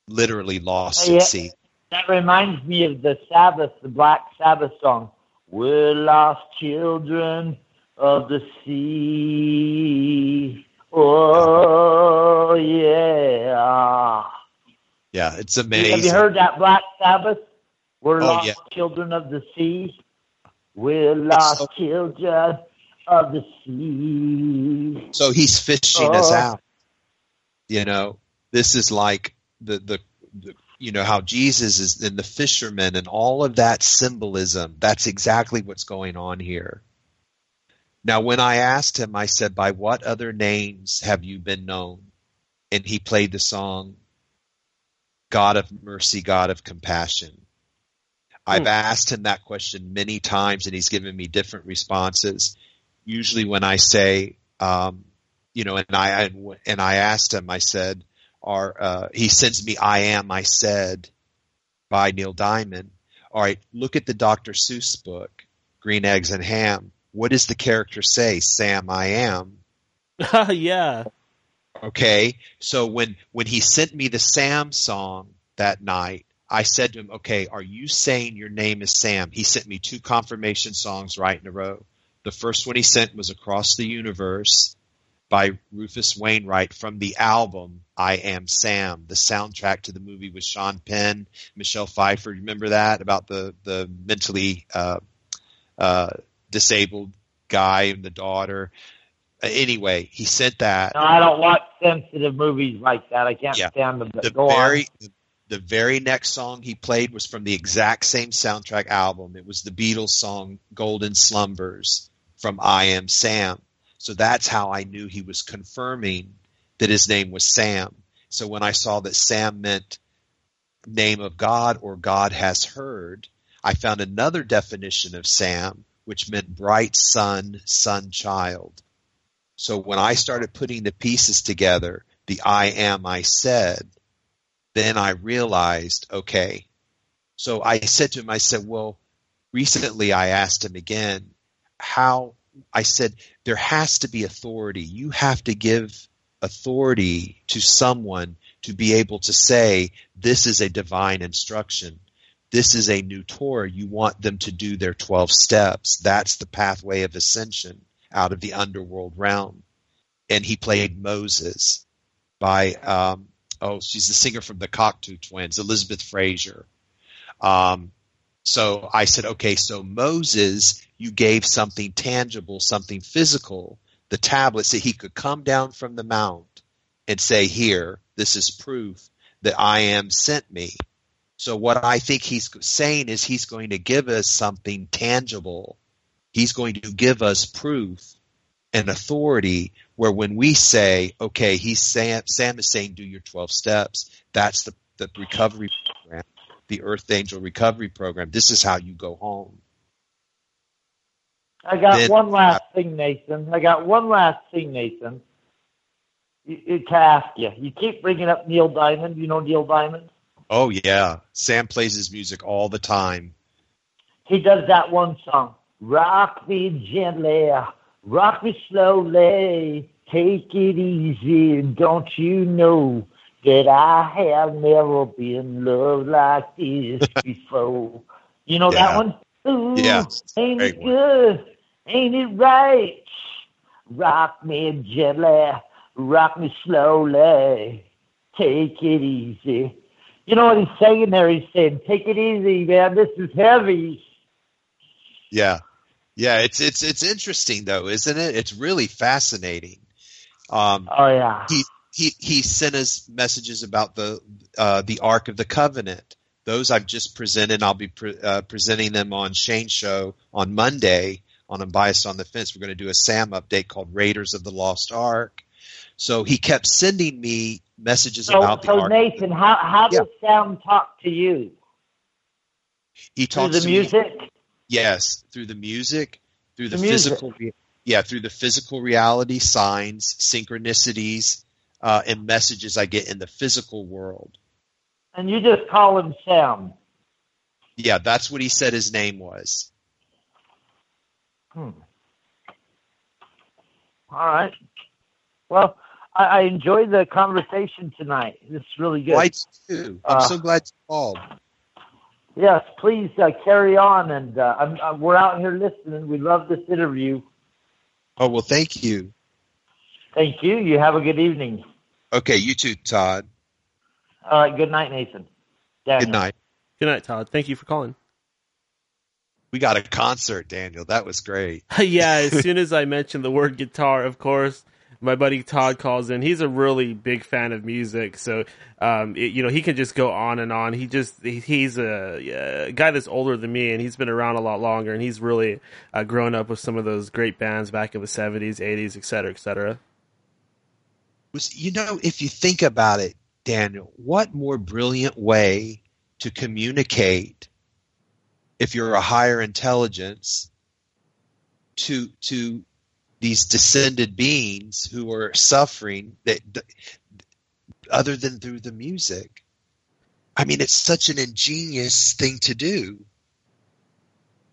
Literally lost yeah, at sea. That reminds me of the Sabbath, the Black Sabbath song. We're lost children of the sea. Oh yeah. Yeah, it's amazing. Have you heard that Black Sabbath? We're oh, lost yeah. children of the sea. We're lost so, children of the sea. So he's fishing oh. us out. You know, this is like the, the, the you know how Jesus is in the fishermen and all of that symbolism. That's exactly what's going on here. Now, when I asked him, I said, "By what other names have you been known?" And he played the song, "God of Mercy, God of Compassion." I've hmm. asked him that question many times, and he's given me different responses. Usually, when I say, um, you know, and I and I asked him, I said, are uh, he sends me I am I said by Neil Diamond. All right, look at the Dr. Seuss book, Green Eggs and Ham. What does the character say? Sam, I am. yeah. Okay, so when when he sent me the Sam song that night, I said to him, "Okay, are you saying your name is Sam?" He sent me two confirmation songs right in a row. The first one he sent was Across the Universe, by Rufus Wainwright from the album I Am Sam, the soundtrack to the movie with Sean Penn, Michelle Pfeiffer. Remember that about the the mentally uh, uh, disabled guy and the daughter. Anyway, he sent that. No, I don't watch sensitive movies like that. I can't yeah. stand them. The very the very next song he played was from the exact same soundtrack album. It was the Beatles song "Golden Slumbers" from I Am Sam so that's how I knew he was confirming that his name was Sam. So when I saw that Sam meant name of God or God has heard, I found another definition of Sam, which meant bright sun, sun child. So when I started putting the pieces together, the I am I said, then I realized, okay. So I said to him, I said, well, recently I asked him again, how, I said, there has to be authority. You have to give authority to someone to be able to say, this is a divine instruction. This is a new Torah. You want them to do their 12 steps. That's the pathway of ascension out of the underworld realm. And he played Moses by, um, oh, she's the singer from the Cocteau Twins, Elizabeth Fraser. Um, so I said, okay, so Moses, you gave something tangible, something physical, the tablet, so he could come down from the mount and say, here, this is proof that I am sent me. So what I think he's saying is he's going to give us something tangible. He's going to give us proof and authority where when we say, okay, he's Sam, Sam is saying do your 12 steps. That's the, the recovery program, the Earth Angel recovery program. This is how you go home. I got then, one last thing, Nathan. I got one last thing, Nathan. You, to ask you. You keep bringing up Neil Diamond. You know Neil Diamond? Oh yeah, Sam plays his music all the time. He does that one song, "Rock Me Gently, Rock Me Slowly, Take It Easy, Don't You Know that I have never been loved like this before." You know yeah. that one? Ooh, yeah, ain't it good? Ain't it right? Rock me gently, rock me slowly, take it easy. You know what he's saying there? He's saying, "Take it easy, man. This is heavy." Yeah, yeah. It's it's it's interesting though, isn't it? It's really fascinating. Um, oh yeah. He he he sent us messages about the uh, the Ark of the Covenant. Those I've just presented. I'll be pre- uh, presenting them on Shane's show on Monday on Unbiased on the Fence. We're going to do a Sam update called Raiders of the Lost Ark. So he kept sending me messages so, about so the art. Nathan, how how yeah. does Sam talk to you? He talks through the music. Me, yes, through the music, through the, the physical. Yeah, through the physical reality, signs, synchronicities, uh, and messages I get in the physical world. And you just call him Sam. Yeah, that's what he said his name was. Hmm. All right. Well, I, I enjoyed the conversation tonight. It's really good. I too. I'm uh, so glad you called. Yes, please uh, carry on, and uh, I'm, I'm, we're out here listening. We love this interview. Oh well, thank you. Thank you. You have a good evening. Okay, you too, Todd. All right. Good night, Nathan. Daniel. Good night. Good night, Todd. Thank you for calling. We got a concert, Daniel. That was great. yeah, as soon as I mentioned the word guitar, of course, my buddy Todd calls in. He's a really big fan of music, so um, it, you know he can just go on and on. He just he's a, a, guy that's older than me, and he's been around a lot longer, and he's really uh, grown up with some of those great bands back in the seventies, eighties, et cetera, et cetera. You know if you think about it, Daniel, what more brilliant way to communicate if you're a higher intelligence to to these descended beings who are suffering that other than through the music. I mean, it's such an ingenious thing to do.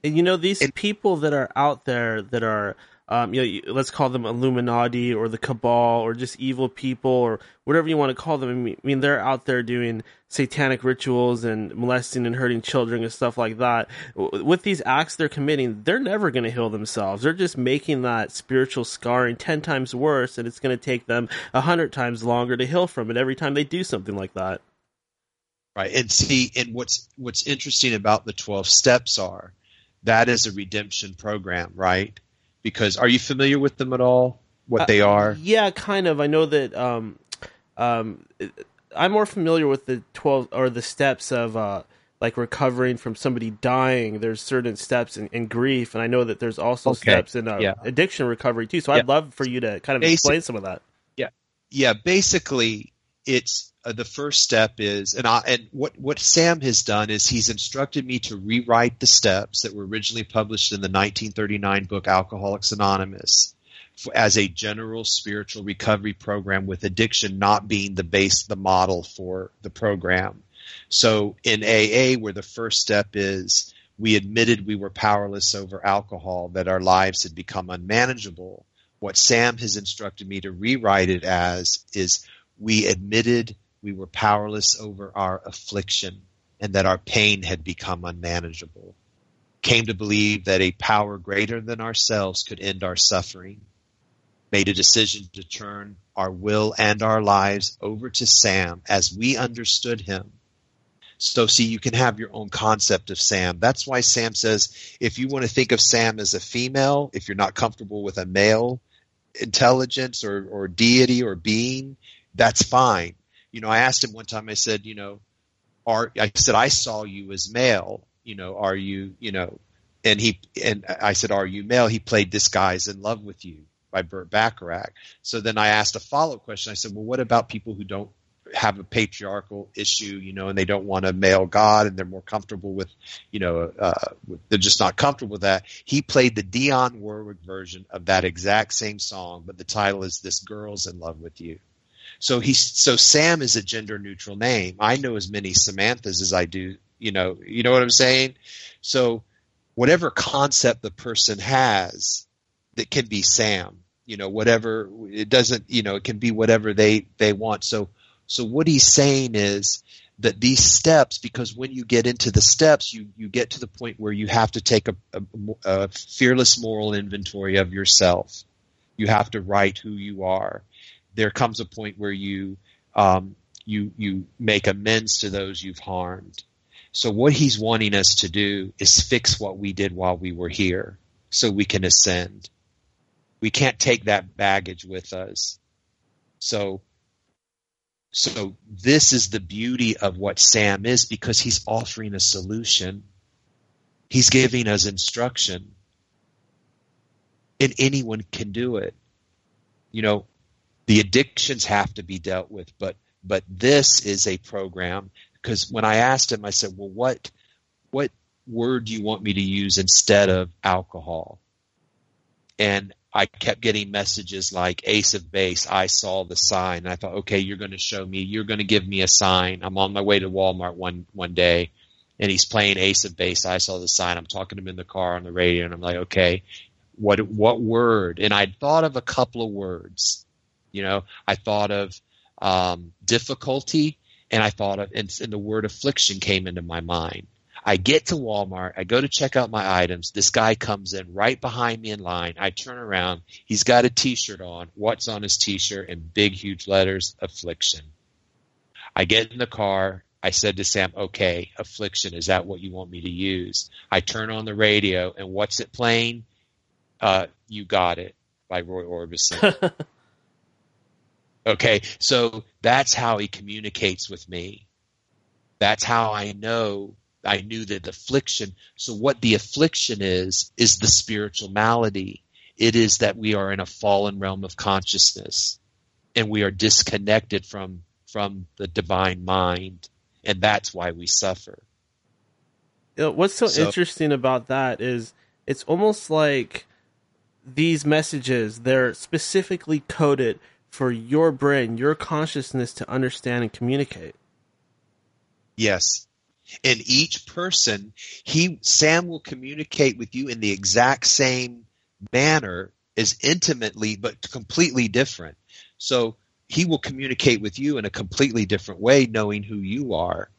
And you know, these and, people that are out there that are um, you know, let's call them Illuminati or the Cabal or just evil people or whatever you want to call them. I mean, they're out there doing satanic rituals and molesting and hurting children and stuff like that. With these acts they're committing, they're never going to heal themselves. They're just making that spiritual scarring 10 times worse, and it's going to take them a 100 times longer to heal from it every time they do something like that. Right. And see, and what's, what's interesting about the 12 steps are that is a redemption program, right? Because are you familiar with them at all? What uh, they are? Yeah, kind of. I know that. Um, um, I'm more familiar with the twelve or the steps of uh, like recovering from somebody dying. There's certain steps in, in grief, and I know that there's also okay. steps in uh, yeah. addiction recovery too. So yeah. I'd love for you to kind of Basic, explain some of that. Yeah, yeah. Basically, it's uh, the first step is, and I, and what what Sam has done is he's instructed me to rewrite the steps that were originally published in the 1939 book Alcoholics Anonymous as a general spiritual recovery program with addiction not being the base, the model for the program. So in AA, where the first step is we admitted we were powerless over alcohol, that our lives had become unmanageable. What Sam has instructed me to rewrite it as is we admitted we were powerless over our affliction and that our pain had become unmanageable. Came to believe that a power greater than ourselves could end our suffering. Made a decision to turn our will and our lives over to Sam as we understood him so see, you can have your own concept of Sam. That's why Sam says if you want to think of Sam as a female, if you're not comfortable with a male intelligence or, or deity or being, that's fine. You know, I asked him one time, I said, you know, are, I said, I saw you as male, you know, are you, you know, and he, and I said, are you male? He played This Guy's in Love with You by Burt Bacharach. So then I asked a follow up question. I said, well, what about people who don't have a patriarchal issue, you know, and they don't want a male god and they're more comfortable with, you know, uh, they're just not comfortable with that. He played the Dionne Warwick version of that exact same song, but the title is This Girl's in Love with You. So he's, so Sam is a gender neutral name. I know as many Samanthas as I do, you know, you know what I'm saying? So whatever concept the person has that can be Sam, you know, whatever it doesn't, you know, it can be whatever they, they want. So so what he's saying is that these steps, because when you get into the steps, you, you get to the point where you have to take a, a, a fearless moral inventory of yourself. You have to write who you are. There comes a point where you um, you you make amends to those you've harmed. So what he's wanting us to do is fix what we did while we were here, so we can ascend. We can't take that baggage with us. So so this is the beauty of what Sam is because he's offering a solution. He's giving us instruction. And anyone can do it. You know, the addictions have to be dealt with, but but this is a program because when I asked him, I said, "Well, what what word do you want me to use instead of alcohol?" And I kept getting messages like Ace of Base, I saw the sign. And I thought, okay, you're going to show me, you're going to give me a sign. I'm on my way to Walmart one, one day and he's playing Ace of Base. I saw the sign. I'm talking to him in the car on the radio and I'm like, okay, what, what word? And I'd thought of a couple of words, you know, I thought of, um, difficulty and I thought of, and, and the word affliction came into my mind. I get to Walmart. I go to check out my items. This guy comes in right behind me in line. I turn around. He's got a t-shirt on. What's on his t-shirt in big, huge letters? Affliction. I get in the car. I said to Sam, okay, affliction. Is that what you want me to use? I turn on the radio and what's it playing? Uh, you got it by Roy Orbison. okay. So that's how he communicates with me. That's how I know I knew that affliction. So what the affliction is, is the spiritual malady. It is that we are in a fallen realm of consciousness and we are disconnected from, from the divine mind. And that's why we suffer. You know, what's so, so interesting about that is it's almost like these messages, they're specifically coded for your brain, your consciousness to understand and communicate. Yes, in each person, he Sam will communicate with you in the exact same manner as intimately but completely different. So he will communicate with you in a completely different way knowing who you are.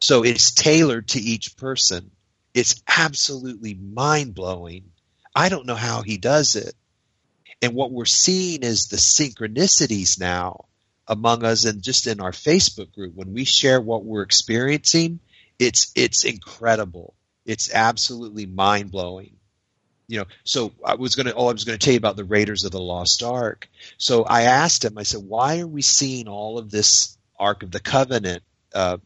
So it's tailored to each person. It's absolutely mind blowing. I don't know how he does it. And what we're seeing is the synchronicities now among us and just in our Facebook group. When we share what we're experiencing, it's it's incredible. It's absolutely mind blowing. You know, so I was gonna oh I was gonna tell you about the Raiders of the Lost Ark. So I asked him, I said, why are we seeing all of this Ark of the Covenant uh,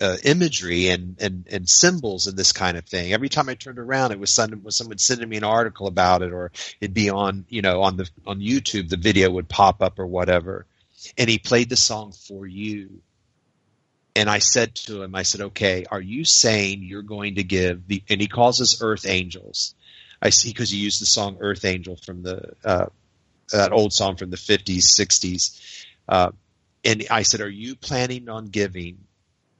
uh, imagery and, and, and symbols and this kind of thing. Every time I turned around, it was, some, was someone sending me an article about it, or it'd be on you know on the on YouTube. The video would pop up or whatever, and he played the song for you, and I said to him, I said, okay, are you saying you're going to give the, and he calls us earth angels. I see because he used the song earth angel from the, uh, that old song from the 50s, 60s. Uh, and I said, Are you planning on giving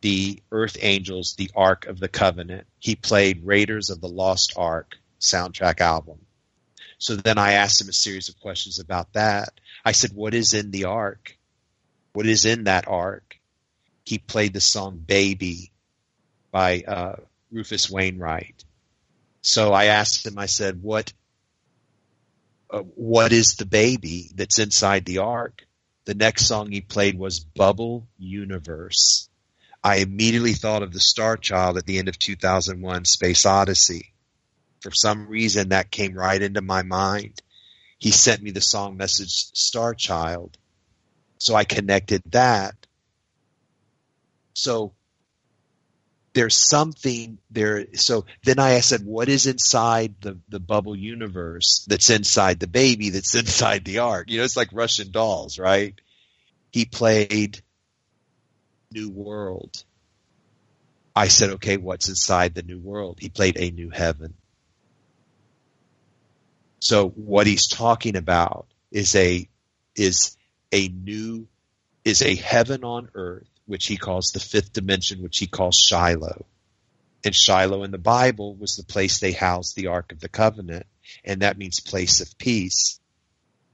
the Earth Angels the Ark of the Covenant? He played Raiders of the Lost Ark soundtrack album. So then I asked him a series of questions about that. I said, What is in the Ark? What is in that Ark? He played the song Baby by uh, Rufus Wainwright. So I asked him, I said, What uh, what is the baby that's inside the ark? The next song he played was Bubble Universe. I immediately thought of the Star Child at the end of 2001 Space Odyssey. For some reason that came right into my mind. He sent me the song message Star Child. So I connected that. So there's something there. So then I said, what is inside the, the bubble universe that's inside the baby that's inside the ark? You know, it's like Russian dolls, right? He played New World. I said, okay, what's inside the new world? He played A New Heaven. So what he's talking about is a, is a new, is a heaven on earth which he calls the fifth dimension, which he calls Shiloh. And Shiloh in the Bible was the place they housed the Ark of the Covenant, and that means place of peace.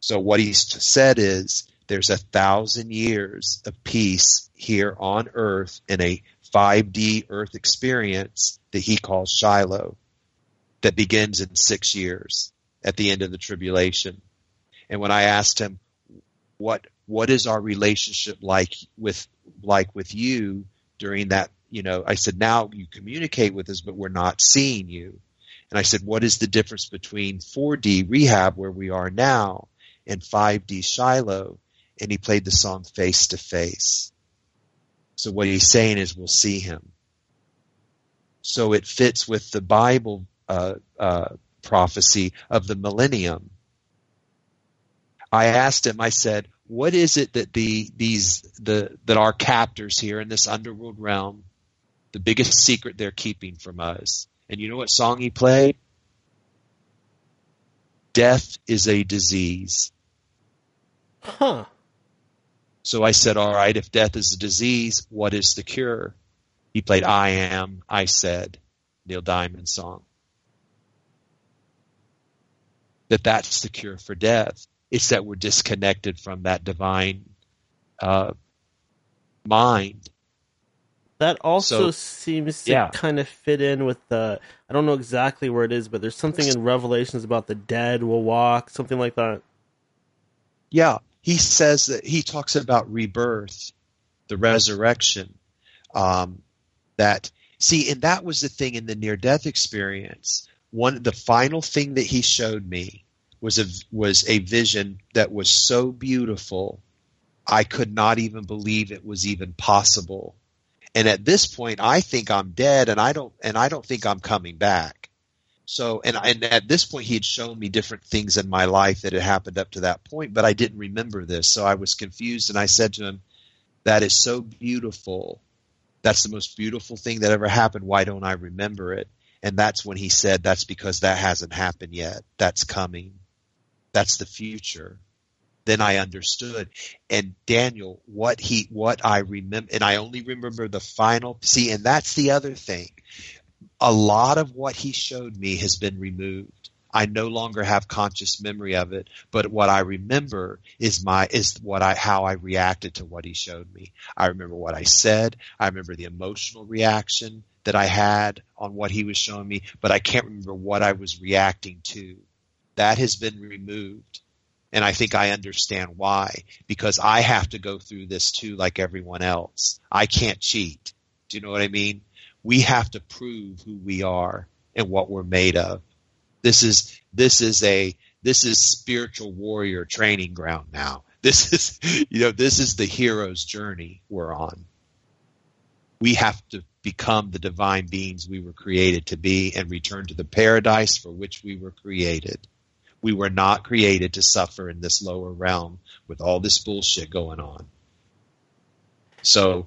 So what he's said is there's a thousand years of peace here on earth in a 5D earth experience that he calls Shiloh that begins in six years at the end of the tribulation. And when I asked him, what, what is our relationship like with like with you during that, you know, I said, now you communicate with us, but we're not seeing you. And I said, what is the difference between 4D rehab where we are now and 5D Shiloh? And he played the song face to face. So what he's saying is we'll see him. So it fits with the Bible uh, uh, prophecy of the millennium. I asked him, I said, what is it that the these the that our captors here in this underworld realm, the biggest secret they're keeping from us? And you know what song he played? Death is a disease. Huh. So I said, all right, if death is a disease, what is the cure? He played I Am, I Said, Neil Diamond song. That that's the cure for death. It's that we're disconnected from that divine uh, mind. That also So- seems to yeah. kind of fit in with the. I don't know exactly where it is, but there's something in Revelations about the dead will walk, something like that. Yeah, he says that he talks about rebirth, the resurrection. Um, that see, and that was the thing in the near death experience. One, the final thing that he showed me was a was a vision that was so beautiful, I could not even believe it was even possible. And at this point, I think I'm dead, and I don't and I don't think I'm coming back. So, and, and at this point, he had shown me different things in my life that had happened up to that point, but I didn't remember this. So I was confused and I said to him, that is so beautiful. That's the most beautiful thing that ever happened. Why don't I remember it? And that's when he said, that's because that hasn't happened yet. That's coming. That's the future. Then I understood. And Daniel, what he, what I remember, and I only remember the final, see, and that's the other thing a lot of what he showed me has been removed. I no longer have conscious memory of it, but what I remember is my is what I how I reacted to what he showed me. I remember what I said. I remember the emotional reaction that I had on what he was showing me, but I can't remember what I was reacting to. That has been removed. And I think I understand why because I have to go through this too like everyone else. I can't cheat. Do you know what I mean? We have to prove who we are and what we're made of. This is this is a this is spiritual warrior training ground now. This is you know this is the hero's journey we're on. We have to become the divine beings we were created to be and return to the paradise for which we were created. We were not created to suffer in this lower realm with all this bullshit going on. So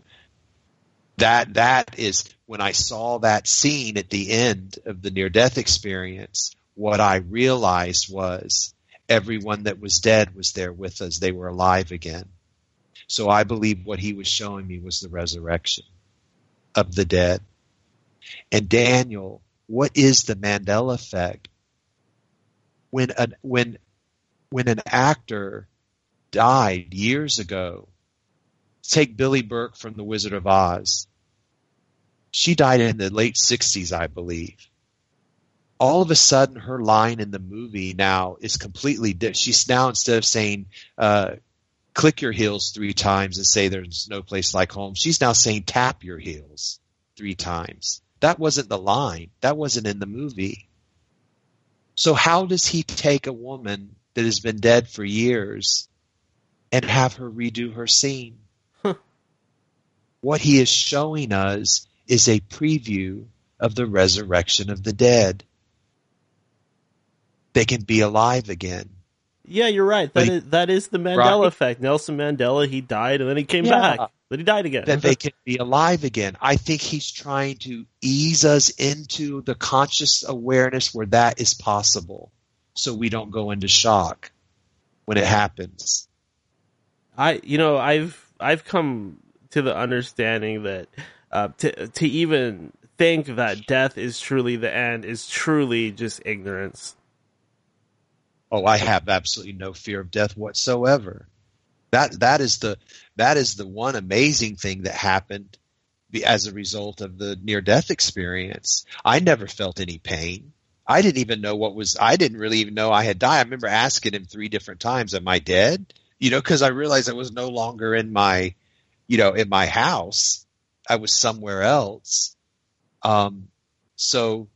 that that is when I saw that scene at the end of the near death experience, what I realized was everyone that was dead was there with us. They were alive again. So I believe what he was showing me was the resurrection of the dead. And Daniel, what is the Mandela effect? When an, when when an actor died years ago, take Billie Burke from The Wizard of Oz. She died in the late 60s, I believe. All of a sudden, her line in the movie now is completely different. She's now, instead of saying, uh, click your heels three times and say there's no place like home, she's now saying tap your heels three times. That wasn't the line. That wasn't in the movie. So how does he take a woman that has been dead for years and have her redo her scene? What he is showing us is a preview of the resurrection of the dead. They can be alive again. Yeah, you're right. That he- is that is the Mandela Right. effect. Nelson Mandela, he died and then he came Yeah. back. Then he died again. that they can be alive again. I think he's trying to ease us into the conscious awareness where that is possible so we don't go into shock when it happens. I you know I've I've come to the understanding that uh, to to even think that death is truly the end is truly just ignorance. Oh, I have absolutely no fear of death whatsoever. That that is the that is the one amazing thing that happened as a result of the near death experience. I never felt any pain. I didn't even know what was. I didn't really even know I had died. I remember asking him three different times, "Am I dead?" You know, because I realized I was no longer in my, you know, in my house. I was somewhere else. Um, so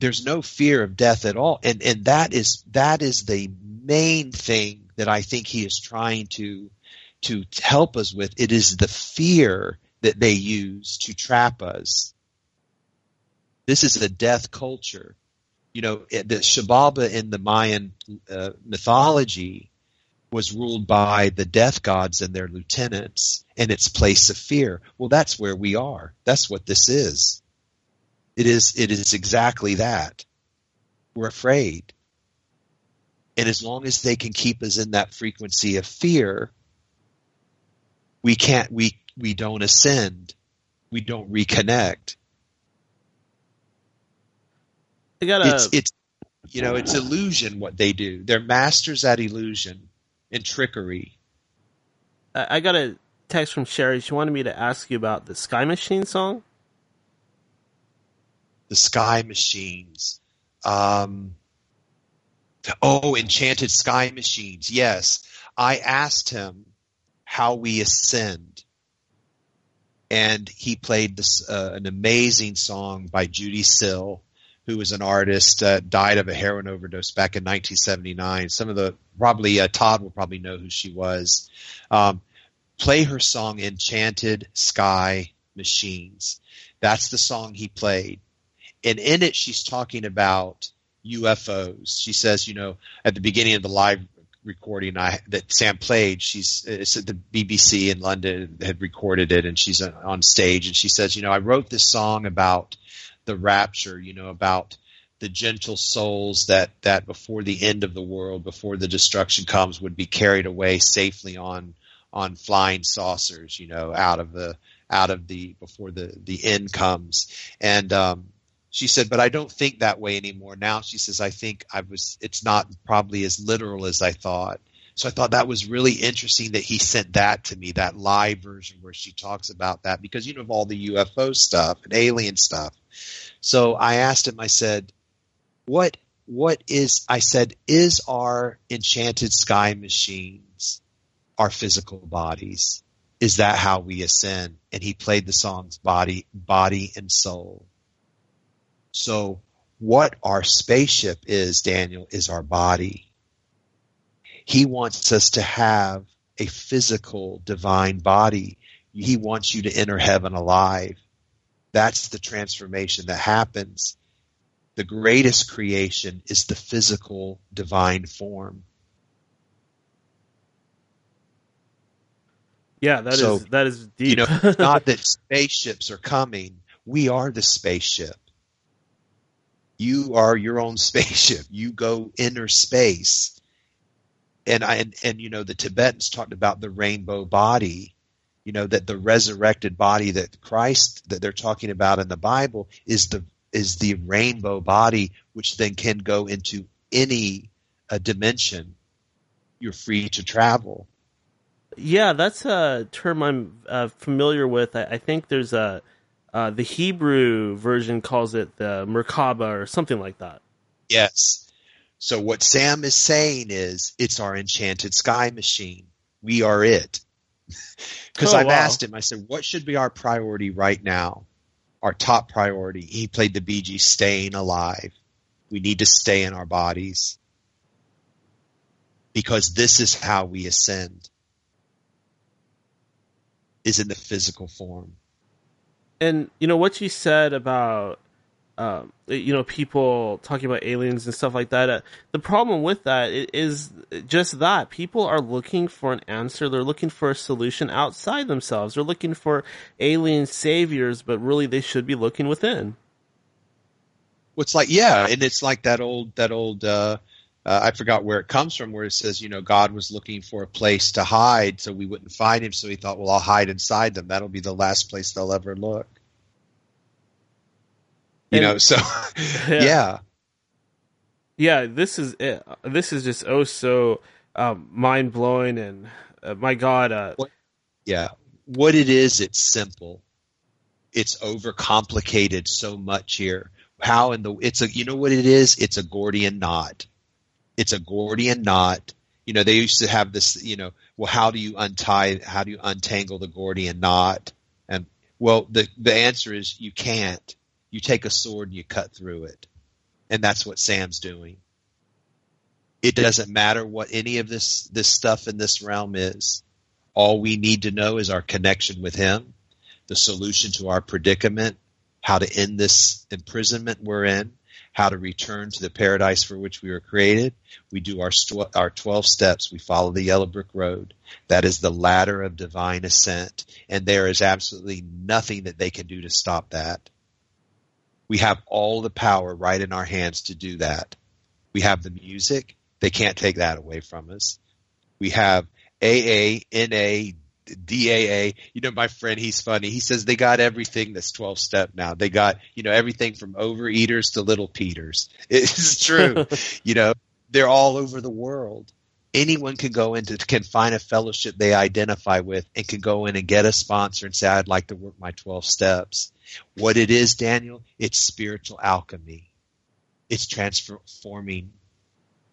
there's no fear of death at all, and and that is that is the main thing that I think he is trying to to help us with. It is the fear that they use to trap us. This is the death culture. You know, the Xibalba in the Mayan uh, mythology was ruled by the death gods and their lieutenants and its place of fear. Well, that's where we are. That's what this is. It is, it is exactly that. We're afraid. And as long as they can keep us in that frequency of fear, we can't, we, we don't ascend. We don't reconnect. I got a it's it's you know it's illusion what they do they're masters at illusion and trickery. I I got a text from Sherry. She wanted me to ask you about the Sky Machine song. the sky machines. Um oh enchanted sky machines. Yes. I asked him how we ascend. And he played this uh, an amazing song by Judee Sill who was an artist uh, died of a heroin overdose back in 1979 some of the probably uh, todd will probably know who she was. Um, play her song enchanted sky machines. That's the song he played. And in it she's talking about UFOs. She says, you know, at the beginning of the live recording I, that Sam played, she's it's at the BBC in London had recorded it, and she's on- on stage, and she says, you know, I wrote this song about the rapture, you know, about the gentle souls that that before the end of the world, before the destruction comes, would be carried away safely on on flying saucers, you know, out of the out of the before the the end comes, and um, she said, but I don't think that way anymore. Now she says, I think I was, it's not probably as literal as I thought. So I thought that was really interesting that he sent that to me, that live version where she talks about that because you know of all the UFO stuff and alien stuff. So I asked him, I said, what, what is, I said, is our enchanted sky machines our physical bodies? Is that how we ascend? And he played the songs body, body and soul. So what our spaceship is, Daniel, is our body. He wants us to have a physical divine body. He wants you to enter heaven alive. That's the transformation that happens. The greatest creation is the physical divine form. Yeah, that is So, that is deep. You know, not that spaceships are coming. We are the spaceship. You are your own spaceship. You go inner space. And I and, and you know the Tibetans talked about the rainbow body, you know that the resurrected body that Christ that they're talking about in the Bible is the is the rainbow body which then can go into any uh, dimension you're free to travel. Yeah, that's a term I'm uh, familiar with. I, I, think there's a uh, the Hebrew version calls it the Merkaba or something like that. Yes. So what Sam is saying is it's our enchanted sky machine. We are it. Because oh, I've wow. asked him, I said, what should be our priority right now? Our top priority. He played the Bee Gees staying alive. We need to stay in our bodies because this is how we ascend is in the physical form and you know what you said about um, you know people talking about aliens and stuff like that uh, the problem with that is just that people are looking for an answer they're looking for a solution outside themselves they're looking for alien saviors but really they should be looking within it's like yeah and it's like that old that old uh uh, I forgot where it comes from, where it says, you know, God was looking for a place to hide so we wouldn't find him. So he thought, well, I'll hide inside them. That'll be the last place they'll ever look. You and, know, so yeah. yeah. yeah. this is it. This is just oh so um, mind blowing, and uh, my God, uh, what, yeah, what it is, it's simple. It's overcomplicated so much here. How in the it's a you know what it is? It's a Gordian knot it's a Gordian knot. You know, they used to have this, you know, well, how do you untie, how do you untangle the Gordian knot? And well, the, the answer is you can't. You take a sword and you cut through it. And that's what Sam's doing. It doesn't matter what any of this, this stuff in this realm is. All we need to know is our connection with him, the solution to our predicament, how to end this imprisonment we're in, how to return to the paradise for which we were created. We do our, our 12 steps. We follow the yellow brick road. That is the ladder of divine ascent. And there is absolutely nothing that they can do to stop that. We have all the power right in our hands to do that. We have the music. They can't take that away from us. We have AA, NA, DAA. You know, my friend, he's funny. He says they got everything that's 12 step now. They got, you know, everything from overeaters to little Peters. It's true. you know, they're all over the world. Anyone can go into, can find a fellowship they identify with and can go in and get a sponsor and say, I'd like to work my 12 steps. What it is, Daniel, it's spiritual alchemy. It's transforming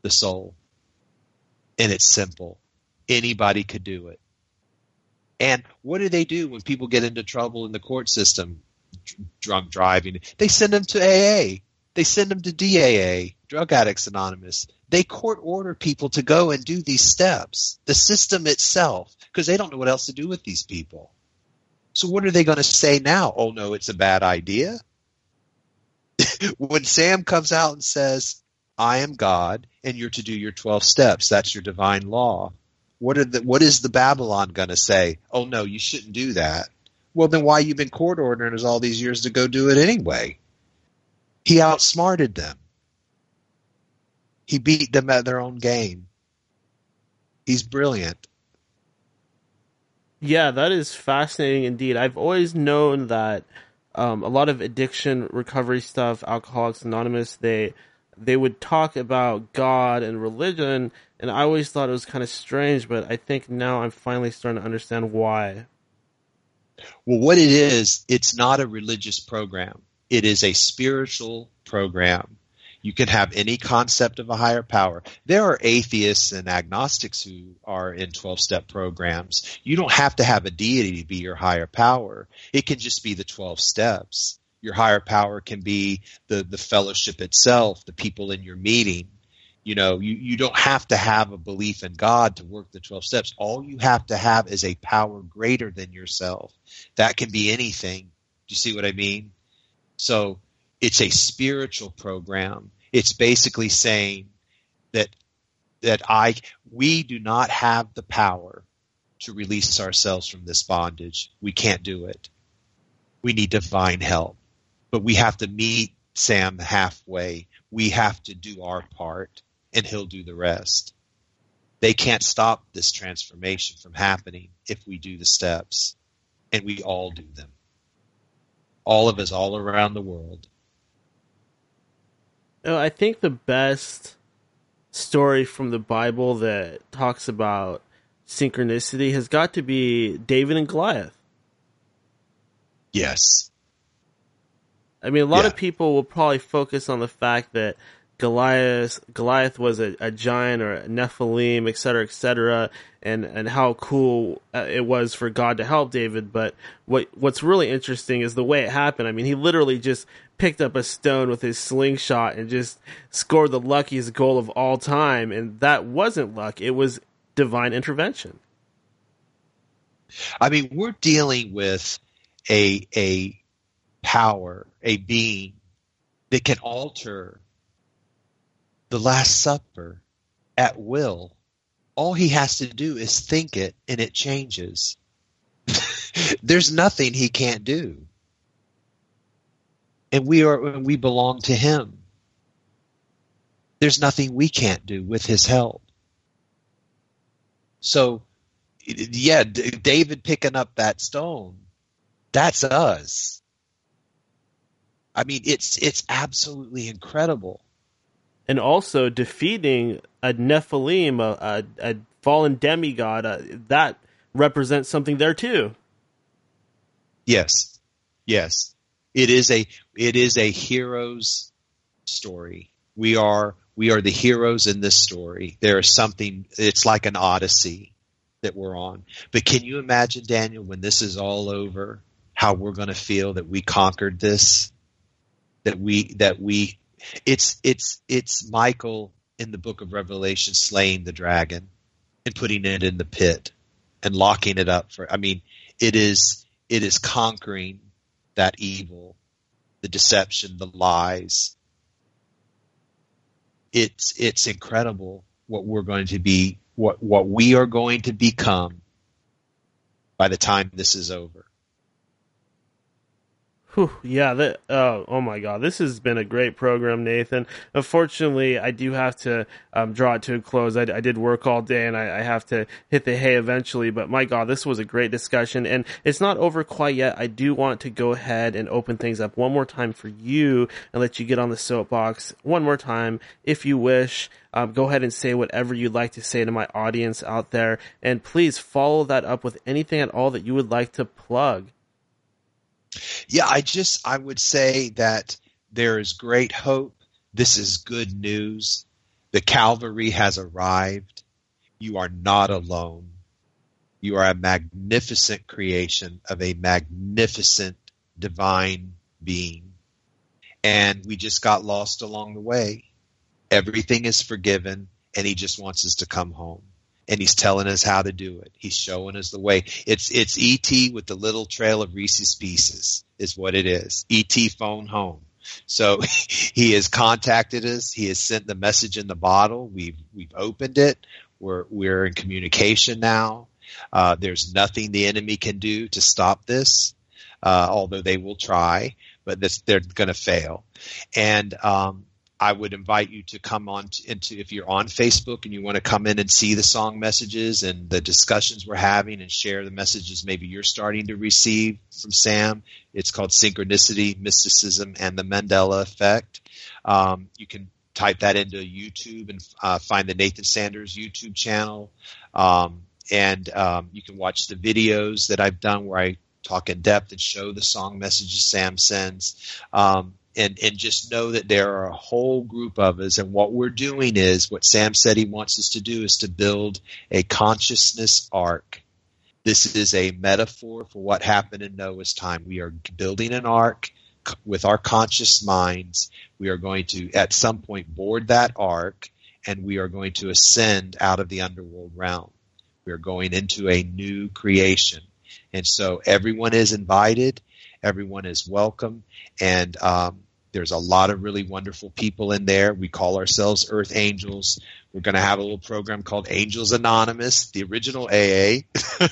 the soul. And it's simple. Anybody could do it and what do they do when people get into trouble in the court system? Drunk driving. They send them to AA. They send them to DAA, Drug Addicts Anonymous. They court order people to go and do these steps. The system itself, because they don't know what else to do with these people. So what are they going to say now? Oh no, it's a bad idea. when Sam comes out and says, I am God and you're to do your 12 steps, that's your divine law. What are the, what is the Babylon going to say? Oh no, you shouldn't do that. Well, then why you been court ordering us all these years to go do it anyway? He outsmarted them. He beat them at their own game. He's brilliant. Yeah, that is fascinating indeed. I've always known that um, a lot of addiction recovery stuff, Alcoholics Anonymous, they they would talk about God and religion and I always thought it was kind of strange, but I think now I'm finally starting to understand why. Well, what it is, it's not a religious program. It is a spiritual program. You can have any concept of a higher power. There are atheists and agnostics who are in 12 step programs. You don't have to have a deity to be your higher power. It can just be the 12 steps. Your higher power can be the, the fellowship itself, the people in your meeting you know, you, you don't have to have a belief in God to work the 12 steps. All you have to have is a power greater than yourself. That can be anything. Do you see what I mean? So it's a spiritual program. It's basically saying that, that I, we do not have the power to release ourselves from this bondage. We can't do it. We need divine help, but we have to meet Sam halfway. We have to do our part and he'll do the rest. They can't stop this transformation from happening if we do the steps and we all do them. All of us all around the world. You I think the best story from the Bible that talks about synchronicity has got to be David and Goliath. Yes. I mean, a lot Yeah. of people will probably focus on the fact that Goliath Goliath was a, a giant or a Nephilim, et cetera, et cetera, and and how cool uh, it was for God to help David. But what what's really interesting is the way it happened. I mean, he literally just picked up a stone with his slingshot and just scored the luckiest goal of all time, and that wasn't luck; it was divine intervention. I mean, we're dealing with a a power, a being that can alter the Last Supper at will. All he has to do is think it and it changes. There's nothing he can't do. And we are and we belong to him. There's nothing we can't do with his help. So yeah, David picking up that stone, that's us. I mean, it's it's absolutely incredible. and also defeating a Nephilim, a, a, a fallen demigod, uh, that represents something there too. Yes, yes, it is a it is a hero's story. We are we are the heroes in this story. There is something. It's like an odyssey that we're on. But can you imagine, Daniel, when this is all over, how we're going to feel that we conquered this? That we that we it's it's it's Michael in the book of Revelation slaying the dragon and putting it in the pit and locking it up for I mean it is it is conquering that evil, the deception, the lies. It's it's incredible what we're going to be what what we are going to become by the time this is over. Whew, yeah, that, oh, oh my God, this has been a great program, Nathan. Unfortunately, I do have to um, draw it to a close. I, I did work all day and I, I have to hit the hay eventually, but my God, this was a great discussion and it's not over quite yet. I do want to go ahead and open things up one more time for you and let you get on the soapbox one more time if you wish. Um, go ahead and say whatever you'd like to say to my audience out there and please follow that up with anything at all that you would like to plug. Yeah, I just I would say that there is great hope. This is good news. The Calvary has arrived. You are not alone. You are a magnificent creation of a magnificent divine being. And we just got lost along the way. Everything is forgiven and he just wants us to come home and he's telling us how to do it. He's showing us the way. It's it's ET with the little trail of Reese's Pieces is what it is. ET phone home. So he has contacted us. He has sent the message in the bottle. We've we've opened it. We're we're in communication now. Uh, there's nothing the enemy can do to stop this, uh, although they will try, but this, they're going to fail. And um, I would invite you to come on to, into if you're on Facebook and you want to come in and see the song messages and the discussions we're having and share the messages maybe you're starting to receive from Sam. It's called Synchronicity, Mysticism, and the Mandela Effect. Um, you can type that into YouTube and uh, find the Nathan Sanders YouTube channel. Um, and um, you can watch the videos that I've done where I talk in depth and show the song messages Sam sends. Um, and and just know that there are a whole group of us and what we're doing is what Sam said he wants us to do is to build a consciousness ark. This is a metaphor for what happened in Noah's time. We are building an ark with our conscious minds. We are going to at some point board that ark and we are going to ascend out of the underworld realm. We are going into a new creation. And so everyone is invited everyone is welcome. And um, there's a lot of really wonderful people in there. We call ourselves earth angels. We're going to have a little program called Angels Anonymous, the original AA.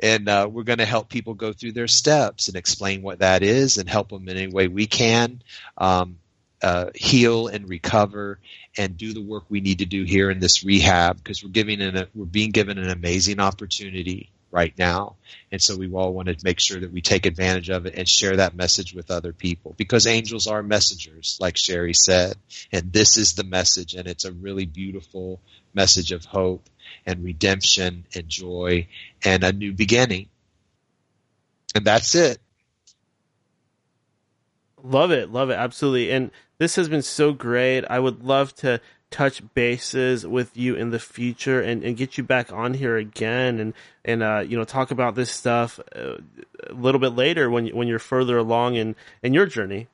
and uh, we're going to help people go through their steps and explain what that is and help them in any way we can um, uh, heal and recover and do the work we need to do here in this rehab because we're giving an, we're being given an amazing opportunity right now. And so we all want to make sure that we take advantage of it and share that message with other people because angels are messengers, like Sherry said. And this is the message. And it's a really beautiful message of hope and redemption and joy and a new beginning. And that's it. Love it. Love it. Absolutely. And this has been so great. I would love to touch bases with you in the future and, and get you back on here again and and uh, you know talk about this stuff uh, a little bit later when when you're further along in in your journey.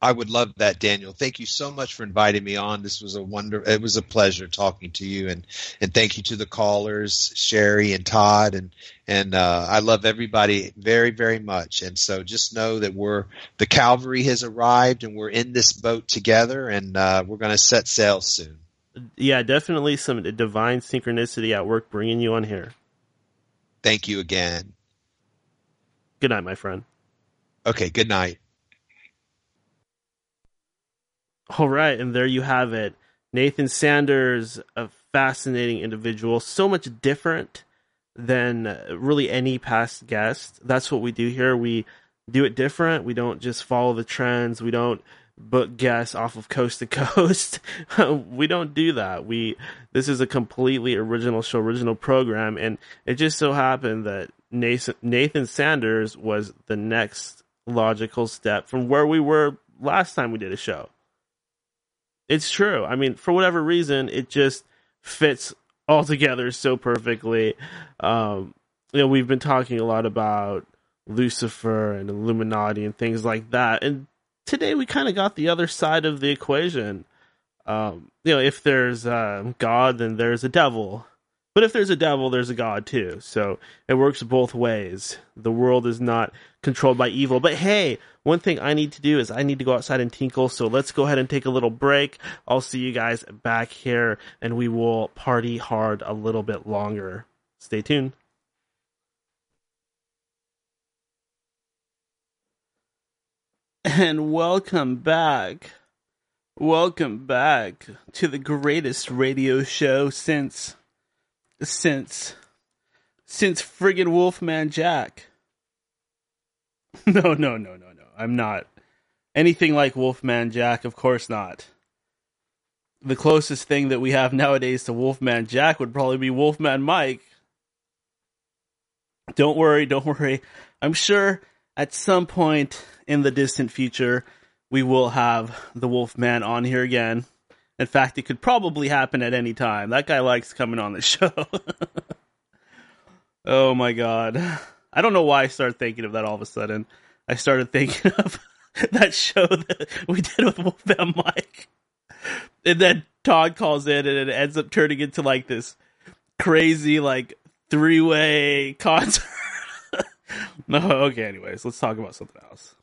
I would love that, Daniel. Thank you so much for inviting me on. This was a wonder. It was a pleasure talking to you, and and thank you to the callers, Sherry and Todd, and and uh, I love everybody very very much. And so just know that we're the Calvary has arrived, and we're in this boat together, and uh, we're going to set sail soon. Yeah, definitely some divine synchronicity at work bringing you on here. Thank you again. Good night, my friend. Okay, good night. All right, and there you have it. Nathan Sanders, a fascinating individual, so much different than really any past guest. That's what we do here. We do it different. We don't just follow the trends. We don't book guests off of coast to coast. we don't do that. We this is a completely original show, original program, and it just so happened that Nathan, Nathan Sanders was the next logical step from where we were last time we did a show. It's true. I mean, for whatever reason, it just fits all together so perfectly. Um, you know, we've been talking a lot about Lucifer and Illuminati and things like that, and today we kind of got the other side of the equation. Um, you know, if there's uh, God, then there's a devil. But if there's a devil, there's a God too. So it works both ways. The world is not controlled by evil. But hey, one thing I need to do is I need to go outside and tinkle. So let's go ahead and take a little break. I'll see you guys back here and we will party hard a little bit longer. Stay tuned. And welcome back. Welcome back to the greatest radio show since since since friggin' Wolfman Jack. No, no, no, no, no. I'm not anything like Wolfman Jack. Of course not. The closest thing that we have nowadays to Wolfman Jack would probably be Wolfman Mike. Don't worry, don't worry. I'm sure at some point in the distant future we will have the Wolfman on here again. In fact, it could probably happen at any time. That guy likes coming on the show. oh my god. I don't know why I started thinking of that all of a sudden. I started thinking of that show that we did with Wolfman Mike. And then Todd calls in and it ends up turning into like this crazy like three way concert. no, okay, anyways, let's talk about something else.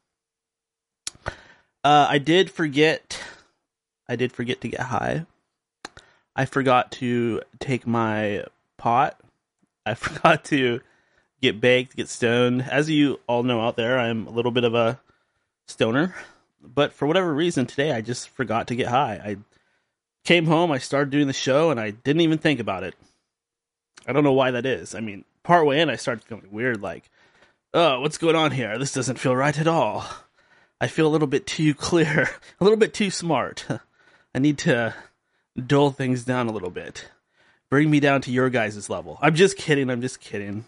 Uh, I did forget I did forget to get high. I forgot to take my pot. I forgot to get baked, get stoned. As you all know out there, I'm a little bit of a stoner. But for whatever reason, today I just forgot to get high. I came home, I started doing the show, and I didn't even think about it. I don't know why that is. I mean, partway in, I started feeling weird, like, oh, what's going on here? This doesn't feel right at all. I feel a little bit too clear, a little bit too smart. I need to dull things down a little bit. Bring me down to your guys' level. I'm just kidding. I'm just kidding.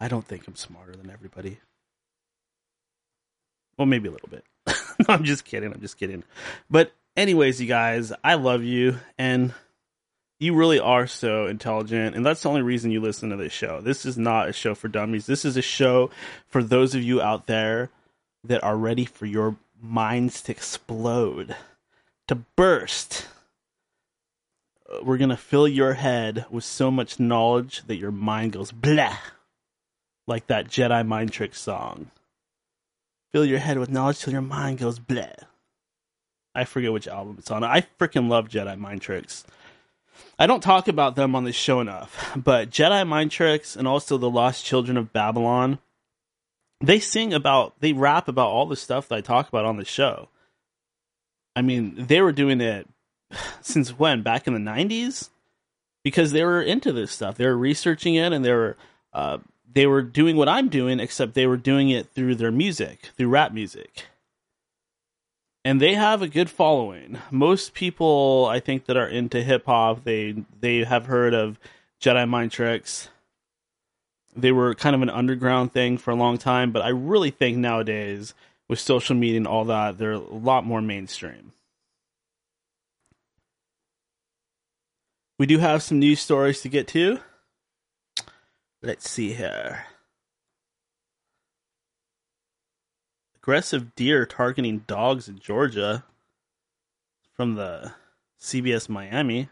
I don't think I'm smarter than everybody. Well, maybe a little bit. no, I'm just kidding. I'm just kidding. But, anyways, you guys, I love you. And you really are so intelligent. And that's the only reason you listen to this show. This is not a show for dummies. This is a show for those of you out there that are ready for your minds to explode to burst. We're going to fill your head with so much knowledge that your mind goes blah. Like that Jedi mind trick song. Fill your head with knowledge till your mind goes blah. I forget which album it's on. I freaking love Jedi Mind Tricks. I don't talk about them on this show enough, but Jedi Mind Tricks and also the Lost Children of Babylon, they sing about, they rap about all the stuff that I talk about on the show. I mean, they were doing it since when? Back in the 90s? Because they were into this stuff. They were researching it and they were, uh, they were doing what I'm doing, except they were doing it through their music, through rap music and they have a good following. Most people, I think, that are into hip hop, they they have heard of Jedi Mind Tricks. They were kind of an underground thing for a long time, but I really think nowadays, with social media and all that, they're a lot more mainstream. We do have some news stories to get to. Let's see here. aggressive deer targeting dogs in Georgia from the CBS Miami.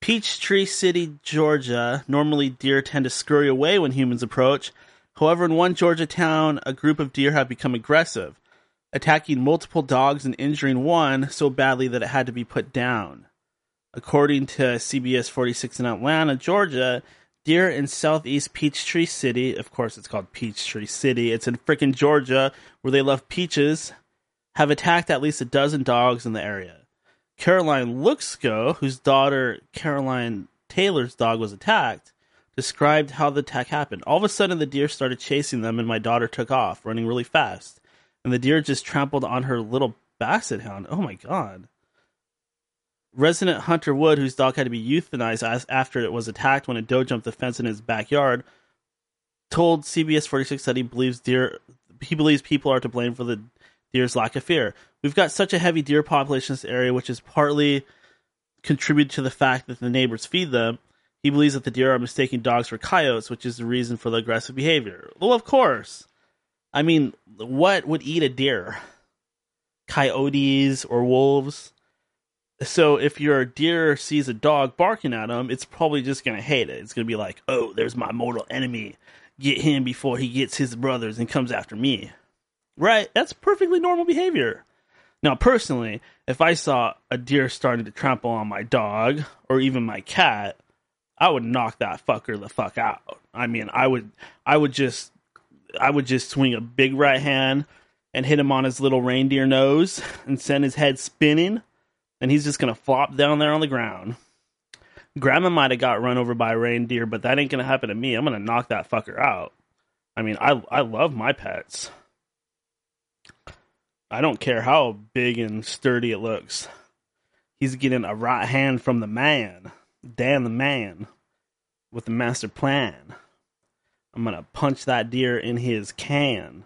Peachtree City, Georgia. Normally, deer tend to scurry away when humans approach. However, in one Georgia town, a group of deer have become aggressive, attacking multiple dogs and injuring one so badly that it had to be put down. According to CBS 46 in Atlanta, Georgia, Deer in southeast Peachtree City. Of course, it's called Peachtree City. It's in frickin' Georgia, where they love peaches. Have attacked at least a dozen dogs in the area. Caroline Luxco, whose daughter Caroline Taylor's dog was attacked, described how the attack happened. All of a sudden, the deer started chasing them, and my daughter took off, running really fast. And the deer just trampled on her little basset hound. Oh my god. Resident Hunter Wood, whose dog had to be euthanized after it was attacked when a doe jumped the fence in his backyard, told CBS 46 that he believes deer he believes people are to blame for the deer's lack of fear. We've got such a heavy deer population in this area, which is partly contributed to the fact that the neighbors feed them. He believes that the deer are mistaking dogs for coyotes, which is the reason for the aggressive behavior. Well, of course. I mean, what would eat a deer? Coyotes or wolves? So if your deer sees a dog barking at him, it's probably just gonna hate it. It's gonna be like, "Oh, there's my mortal enemy. Get him before he gets his brothers and comes after me." Right? That's perfectly normal behavior. Now, personally, if I saw a deer starting to trample on my dog or even my cat, I would knock that fucker the fuck out. I mean, I would, I would just, I would just swing a big right hand and hit him on his little reindeer nose and send his head spinning and he's just gonna flop down there on the ground. Grandma might have got run over by a reindeer, but that ain't gonna happen to me. I'm gonna knock that fucker out. I mean, I I love my pets. I don't care how big and sturdy it looks. He's getting a right hand from the man, Dan the man, with the master plan. I'm gonna punch that deer in his can.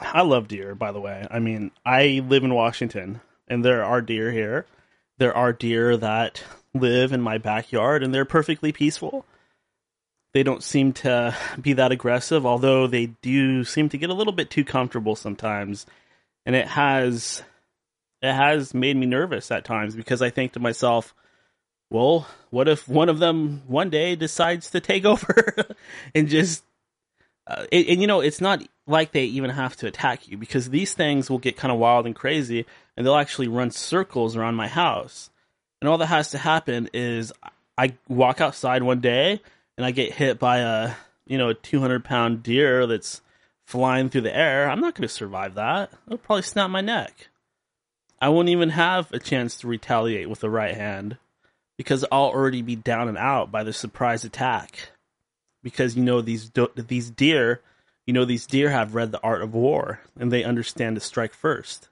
I love deer, by the way. I mean, I live in Washington, and there are deer here. There are deer that live in my backyard, and they're perfectly peaceful. They don't seem to be that aggressive, although they do seem to get a little bit too comfortable sometimes. And it has it has made me nervous at times because I think to myself, well, what if one of them one day decides to take over and just uh, and, and, you know it's not like they even have to attack you because these things will get kind of wild and crazy and they'll actually run circles around my house. And all that has to happen is i walk outside one day and i get hit by a you know a 200 pound deer that's flying through the air. I'm not going to survive that. It'll probably snap my neck. I won't even have a chance to retaliate with the right hand because i'll already be down and out by the surprise attack. Because you know these do- these deer, you know these deer have read the art of war and they understand to strike first.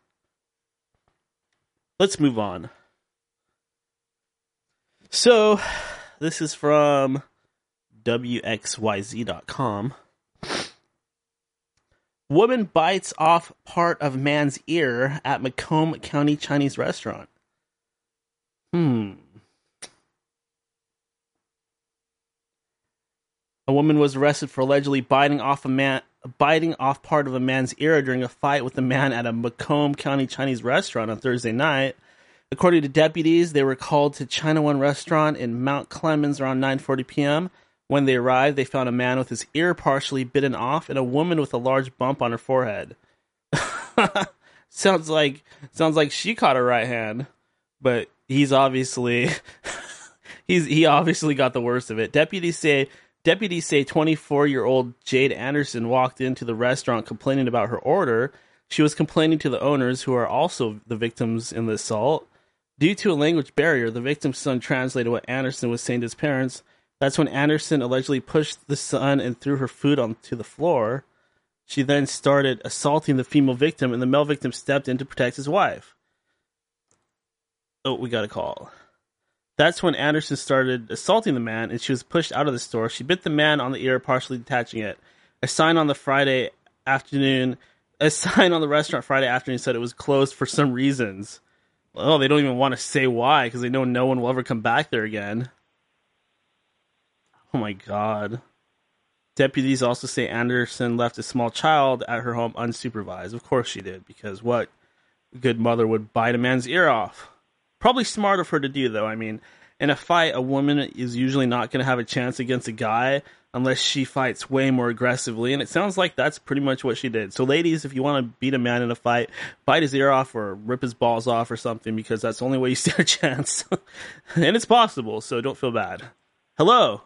Let's move on. So, this is from wxyz.com. Woman bites off part of man's ear at Macomb County Chinese restaurant. Hmm. A woman was arrested for allegedly biting off a man biting off part of a man's ear during a fight with a man at a Macomb County Chinese restaurant on Thursday night. According to deputies, they were called to China One restaurant in Mount Clemens around 9:40 p.m. When they arrived, they found a man with his ear partially bitten off and a woman with a large bump on her forehead. sounds like sounds like she caught her right hand, but he's obviously he's he obviously got the worst of it. Deputies say deputies say 24 year old Jade Anderson walked into the restaurant complaining about her order. She was complaining to the owners, who are also the victims in the assault. Due to a language barrier, the victim's son translated what Anderson was saying to his parents. That's when Anderson allegedly pushed the son and threw her food onto the floor. She then started assaulting the female victim, and the male victim stepped in to protect his wife. Oh, we got a call. That's when Anderson started assaulting the man, and she was pushed out of the store. She bit the man on the ear, partially detaching it. A sign on the Friday afternoon, a sign on the restaurant Friday afternoon said it was closed for some reasons. Oh, they don't even want to say why because they know no one will ever come back there again. Oh my god. Deputies also say Anderson left a small child at her home unsupervised. Of course she did, because what good mother would bite a man's ear off? Probably smart of her to do, though. I mean, in a fight, a woman is usually not going to have a chance against a guy unless she fights way more aggressively. And it sounds like that's pretty much what she did. So, ladies, if you want to beat a man in a fight, bite his ear off or rip his balls off or something because that's the only way you stand a chance. and it's possible, so don't feel bad. Hello.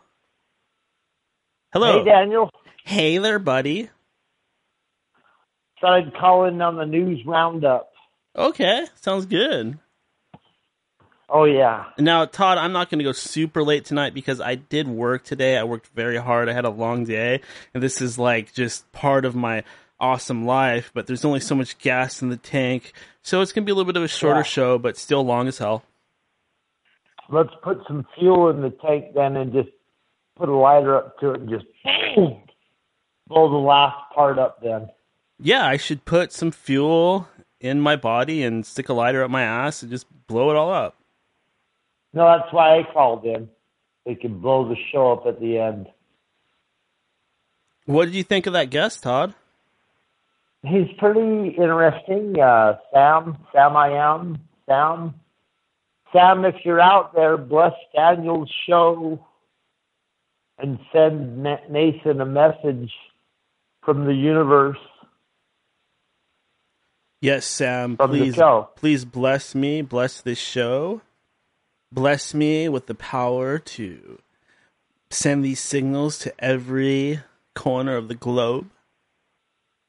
Hello. Hey, Daniel. Hey there, buddy. Started calling on the news roundup. Okay, sounds good. Oh yeah. Now, Todd, I'm not going to go super late tonight because I did work today. I worked very hard. I had a long day, and this is like just part of my awesome life. But there's only so much gas in the tank, so it's going to be a little bit of a shorter Yeah. show, but still long as hell. Let's put some fuel in the tank then, and just put a lighter up to it, and just blow the last part up. Then. Yeah, I should put some fuel in my body and stick a lighter up my ass and just blow it all up. No, that's why I called in. They can blow the show up at the end. What did you think of that guest, Todd? He's pretty interesting. Uh, Sam, Sam, I am Sam. Sam, if you're out there, bless Daniel's show and send Nathan a message from the universe. Yes, Sam. Please, please bless me, bless this show, bless me with the power to send these signals to every corner of the globe.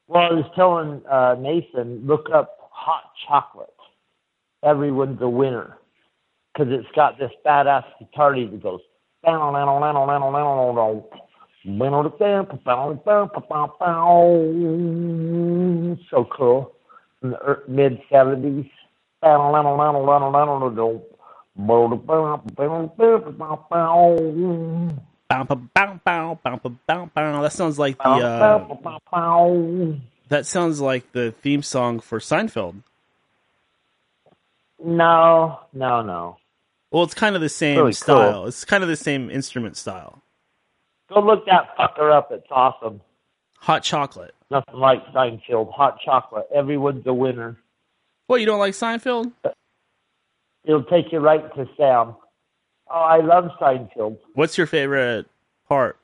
Well, I was telling uh, Nathan, look up hot chocolate. Everyone's a winner because it's got this badass guitar that goes. So cool. In the mid 70s. That sounds like the uh, that sounds like the theme song for Seinfeld. No, no, no. Well, it's kind of the same Really cool. style. It's kind of the same instrument style. Go look that fucker up. It's awesome. Hot chocolate. Nothing like Seinfeld. Hot chocolate. Everyone's a winner. What you don't like Seinfeld? It'll take you right to Sam. Oh, I love Seinfeld. What's your favorite part?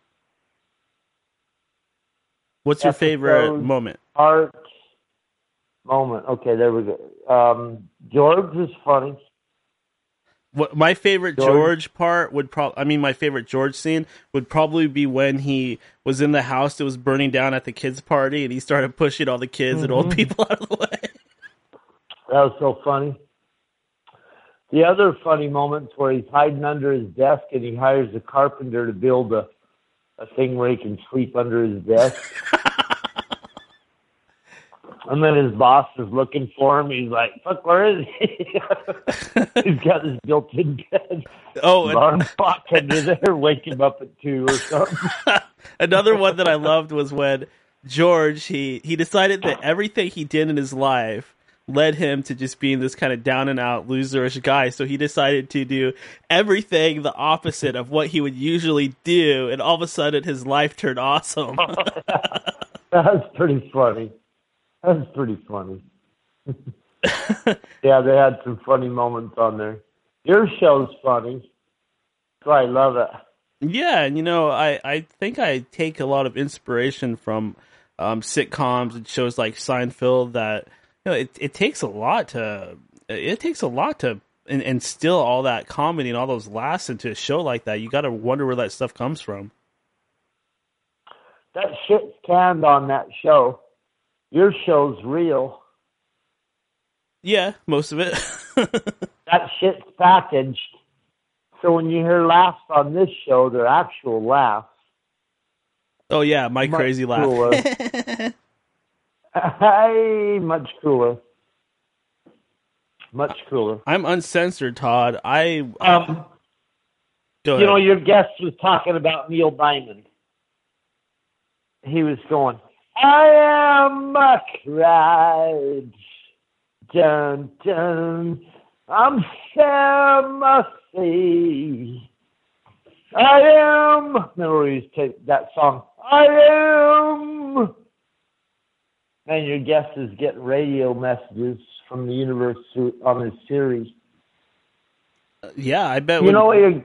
What's your favorite moment? Part moment. Okay, there we go. Um, George is funny. What my favorite George, George. part would probably I mean my favorite George scene would probably be when he was in the house that was burning down at the kids party and he started pushing all the kids and old Mhm. people out of the way. That was so funny. The other funny moments where he's hiding under his desk and he hires a carpenter to build a, a thing where he can sleep under his desk. and then his boss is looking for him. He's like, "Fuck, where is he?" he's got his built-in bed. Oh, and- alarm clock under there, wake him up at two or something. Another one that I loved was when George he he decided that everything he did in his life led him to just being this kind of down and out loserish guy. So he decided to do everything the opposite of what he would usually do, and all of a sudden his life turned awesome. That's pretty funny. That's pretty funny. yeah, they had some funny moments on there. Your show's funny. So I love it. Yeah, and you know, I, I think I take a lot of inspiration from um, sitcoms and shows like Seinfeld that know, it it takes a lot to it takes a lot to and, instill all that comedy and all those laughs into a show like that. You got to wonder where that stuff comes from. That shit's canned on that show. Your show's real. Yeah, most of it. that shit's packaged. So when you hear laughs on this show, they're actual laughs. Oh yeah, my Much crazy laugh. hey, much cooler. Much cooler. I'm uncensored, Todd. I Um, you know, your guest was talking about Neil Diamond. He was going, I am a cried. Dun, dun. I'm Sam I am. Remember, he used to take that song. I am. And your guest is getting radio messages from the universe on his series. Uh, yeah, I bet. You when- know what your,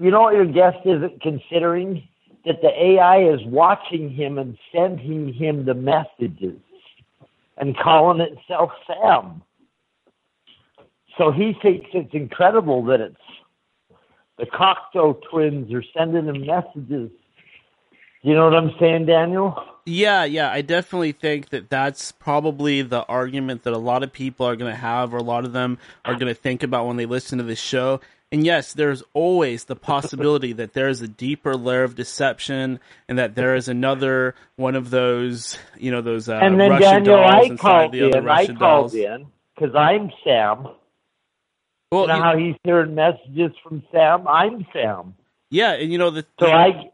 you know what your guest isn't considering that the AI is watching him and sending him the messages and calling itself Sam. So he thinks it's incredible that it's the Cocteau twins are sending him messages. You know what I'm saying, Daniel? Yeah, yeah, I definitely think that that's probably the argument that a lot of people are going to have, or a lot of them are going to think about when they listen to this show. And yes, there's always the possibility that there is a deeper layer of deception, and that there is another one of those, you know, those uh, and then Russian Daniel, dolls I inside called the other in. I called dolls. in because I'm Sam. Well, you know you- how he's hearing messages from Sam? I'm Sam. yeah, and you know the So I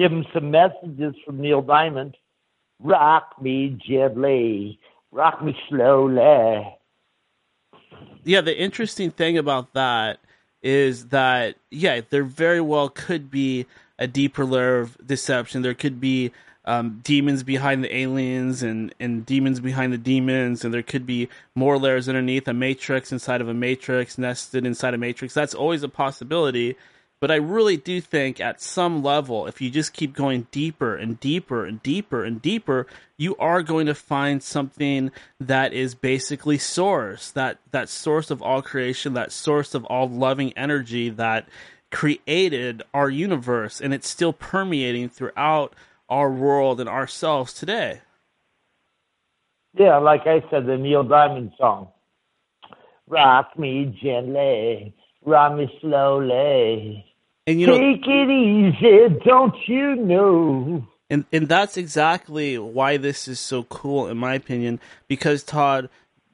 give him some messages from Neil Diamond. Rock me gently, rock me slowly. yeah, the interesting thing about that is that yeah, there very well could be a deeper layer of deception. There could be um, demons behind the aliens and and demons behind the demons, and there could be more layers underneath a matrix inside of a matrix, nested inside a matrix. That's always a possibility. But I really do think at some level, if you just keep going deeper and deeper and deeper and deeper, you are going to find something that is basically source, that, that source of all creation, that source of all loving energy that created our universe. And it's still permeating throughout our world and ourselves today. Yeah, like I said, the Neil Diamond song. Rock me gently, rock me slowly. And you know, Take it easy, don't you know? And and that's exactly why this is so cool, in my opinion. Because Todd,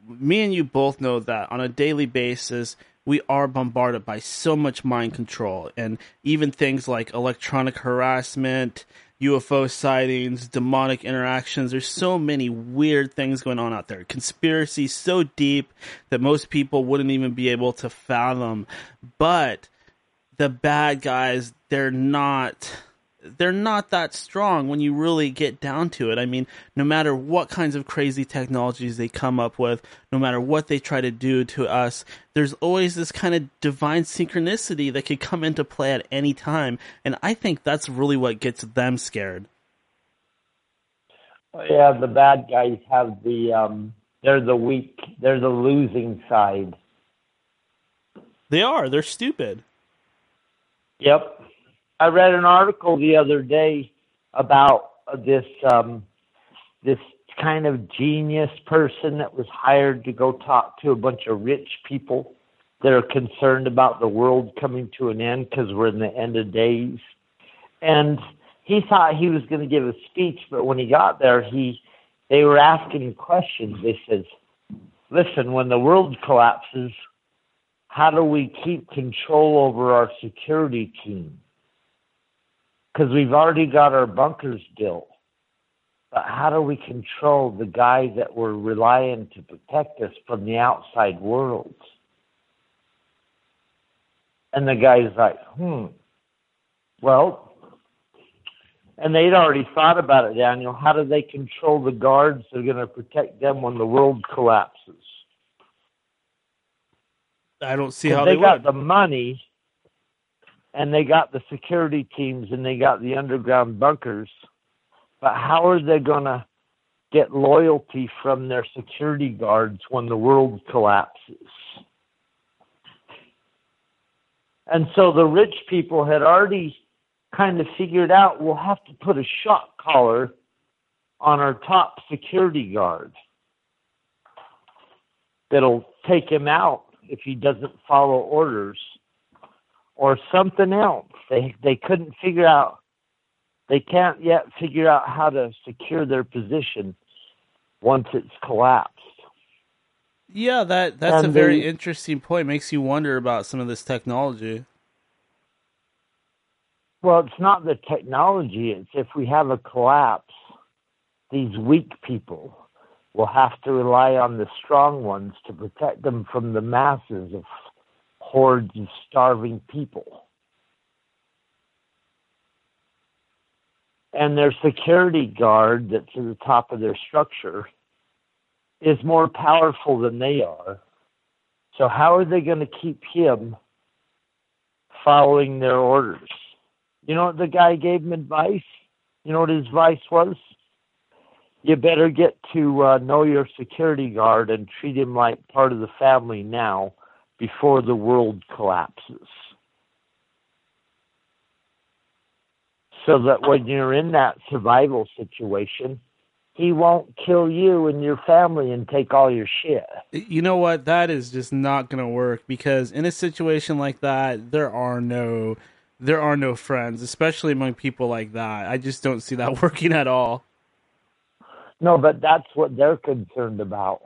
me and you both know that on a daily basis, we are bombarded by so much mind control, and even things like electronic harassment, UFO sightings, demonic interactions. There's so many weird things going on out there. Conspiracy so deep that most people wouldn't even be able to fathom. But the bad guys, they're not they're not that strong when you really get down to it. I mean, no matter what kinds of crazy technologies they come up with, no matter what they try to do to us, there's always this kind of divine synchronicity that could come into play at any time. And I think that's really what gets them scared. Yeah, the bad guys have the um they're the weak they're the losing side. They are. They're stupid. Yep. I read an article the other day about this um this kind of genius person that was hired to go talk to a bunch of rich people that are concerned about the world coming to an end because we're in the end of days. And he thought he was going to give a speech, but when he got there, he they were asking questions. They said, "Listen, when the world collapses, how do we keep control over our security team? Because we've already got our bunkers built, but how do we control the guys that we're relying to protect us from the outside world?" And the guy's like, "Hmm, well." And they'd already thought about it, Daniel. How do they control the guards that are going to protect them when the world collapses? I don't see how they, they, got would. the money, and they got the security teams, and they got the underground bunkers. But how are they going to get loyalty from their security guards when the world collapses. And so the rich people had already kind of figured out we'll have to put a shock collar on our top security guard that'll take him out if he doesn't follow orders or something else. They they couldn't figure out they can't yet figure out how to secure their position once it's collapsed. Yeah, that that's And a very they- interesting point. Makes you wonder about some of this technology. Well, it's not the technology, it's if we have a collapse, these weak people will have to rely on the strong ones to protect them from the masses of hordes of starving people. And their security guard that's at the top of their structure is more powerful than they are. So, how are they going to keep him following their orders? You know what the guy gave him advice? You know what his advice was? You better get to uh, know your security guard and treat him like part of the family now before the world collapses. So that when you're in that survival situation, he won't kill you and your family and take all your shit. You know what? That is just not going to work because in a situation like that, there are no there are no friends, especially among people like that. I just don't see that working at all. No, but that's what they're concerned about.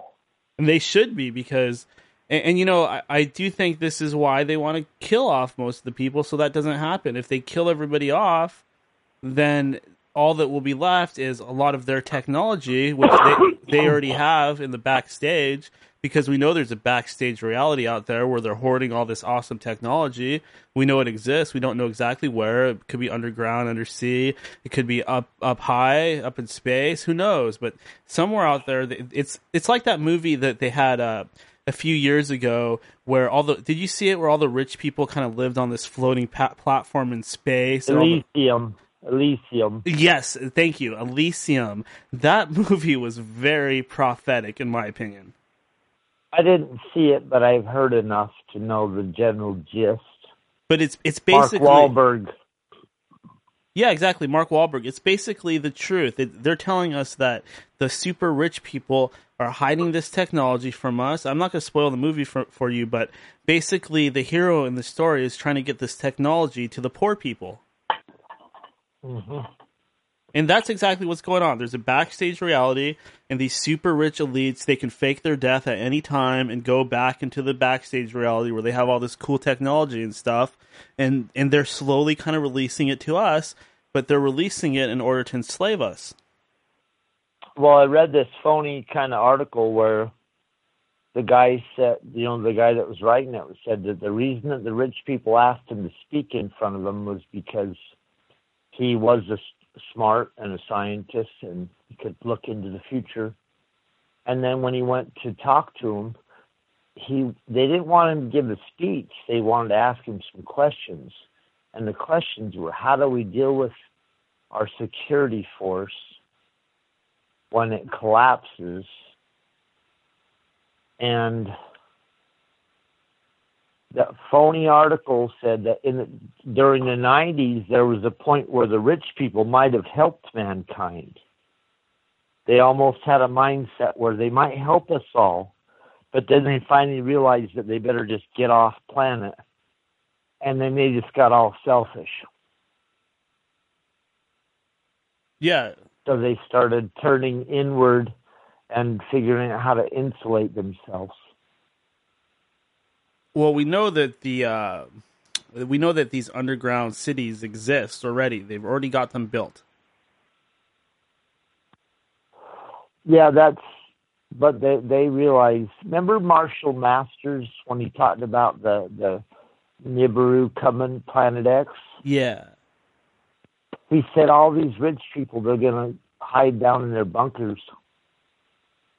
And they should be because and, and you know, I, I do think this is why they want to kill off most of the people so that doesn't happen. If they kill everybody off, then all that will be left is a lot of their technology, which they, they already have in the backstage, because we know there's a backstage reality out there where they're hoarding all this awesome technology. We know it exists. We don't know exactly where. It could be underground, undersea. It could be up up high, up in space. Who knows? But somewhere out there, it's it's like that movie that they had uh, a few years ago where all the did you see it where all the rich people kind of lived on this floating pa- platform in space? and all the- Elysium. Elysium. Yes, thank you. Elysium. That movie was very prophetic, in my opinion. I didn't see it, but I've heard enough to know the general gist. But it's it's basically Mark Wahlberg. Yeah, exactly. Mark Wahlberg. It's basically the truth. It, they're telling us that the super rich people are hiding this technology from us. I'm not going to spoil the movie for, for you, but basically, the hero in the story is trying to get this technology to the poor people. Mhm. And that's exactly what's going on. There's a backstage reality, and these super rich elites, they can fake their death at any time and go back into the backstage reality where they have all this cool technology and stuff. And, and they're slowly kind of releasing it to us, but they're releasing it in order to enslave us. Well, I read this phony kind of article where the guy said, you know, the guy that was writing it said that the reason that the rich people asked him to speak in front of them was because he was a smart and a scientist and he could look into the future. And then when he went to talk to him, he they didn't want him to give a speech. They wanted to ask him some questions. And the questions were how do we deal with our security force when it collapses and the phony article said that in the, during the 90s there was a point where the rich people might have helped mankind. They almost had a mindset where they might help us all but then they finally realized that they better just get off planet. And then they just got all selfish. Yeah. so they started turning inward and figuring out how to insulate themselves Well, we know that the uh, we know that these underground cities exist already. They've already got them built. Yeah, that's. But they they realize. Remember Marshall Masters when he talked about the the Nibiru coming Planet X. Yeah. He said all these rich people they're gonna hide down in their bunkers,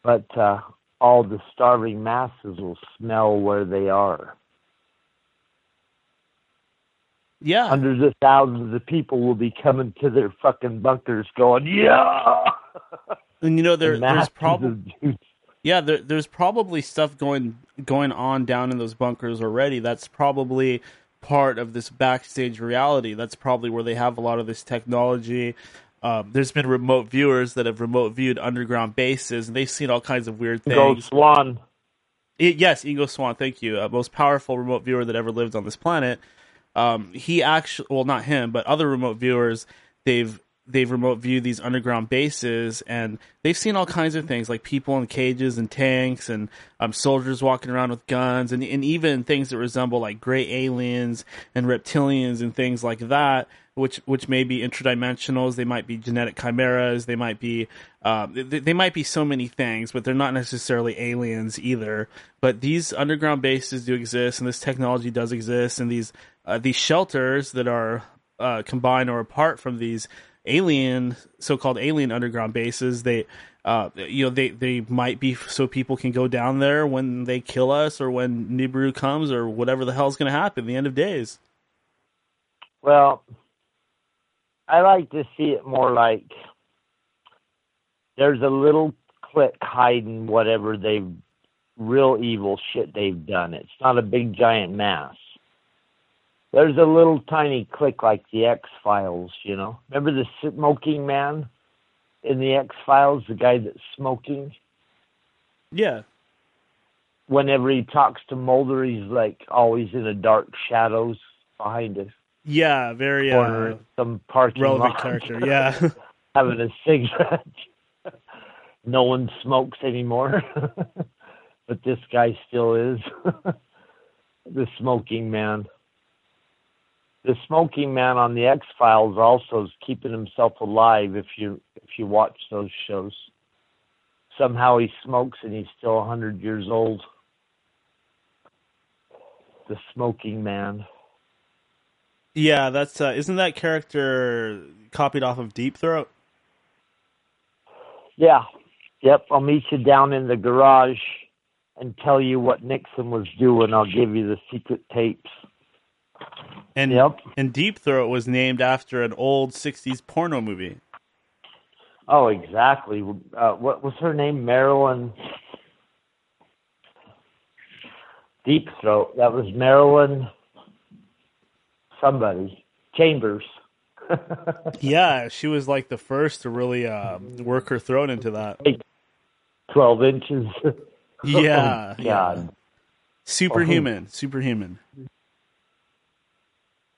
but uh, all the starving masses will smell where they are. Yeah. Hundreds of thousands of people will be coming to their fucking bunkers, going, "Yeah." And you know there there's probably yeah there, there's probably stuff going going on down in those bunkers already. That's probably part of this backstage reality. That's probably where they have a lot of this technology. Um, there's been remote viewers that have remote viewed underground bases, and they've seen all kinds of weird things. Go Swann. I- yes, Ingo Swann, thank you. Uh, most powerful remote viewer that ever lived on this planet. Um, he actually, well, not him, but other remote viewers, they've they've remote viewed these underground bases, and they've seen all kinds of things like people in cages and tanks, and um, soldiers walking around with guns, and and even things that resemble like gray aliens and reptilians and things like that. Which which may be interdimensionals, they might be genetic chimeras, they might be um, they, they might be so many things, but they're not necessarily aliens either. But these underground bases do exist, and this technology does exist, and these uh, these shelters that are uh, combined or apart from these alien, so-called alien underground bases, they uh, you know they they might be so people can go down there when they kill us or when Nibiru comes or whatever the hell's going to happen. The end of days. Well, I like to see it more like there's a little clique hiding whatever they've real evil shit they've done. It's not a big giant mass. There's a little tiny click like the X Files, you know. Remember the smoking man in the X Files, the guy that's smoking? Yeah. Whenever he talks to Mulder, he's like always in the dark shadows behind a Yeah, very uh, some parking relevant lot. character. Yeah. having a cigarette. no one smokes anymore, but this guy still is the smoking man. The smoking man on the X Files also is keeping himself alive. If you if you watch those shows, somehow he smokes and he's still a hundred years old. The smoking man. yeah, that's uh, isn't that character copied off of Deep Throat? Yeah. Yep. I'll meet you down in the garage and tell you what Nixon was doing. I'll give you the secret tapes. And Yep. and Deep Throat was named after an old '60s porno movie. Oh, exactly. Uh, what was her name? Marilyn Deep Throat. That was Marilyn somebody. Chambers. Yeah, she was like the first to really uh, work her throat into that. 12 inches. Yeah, Oh, God. Superhuman, superhuman.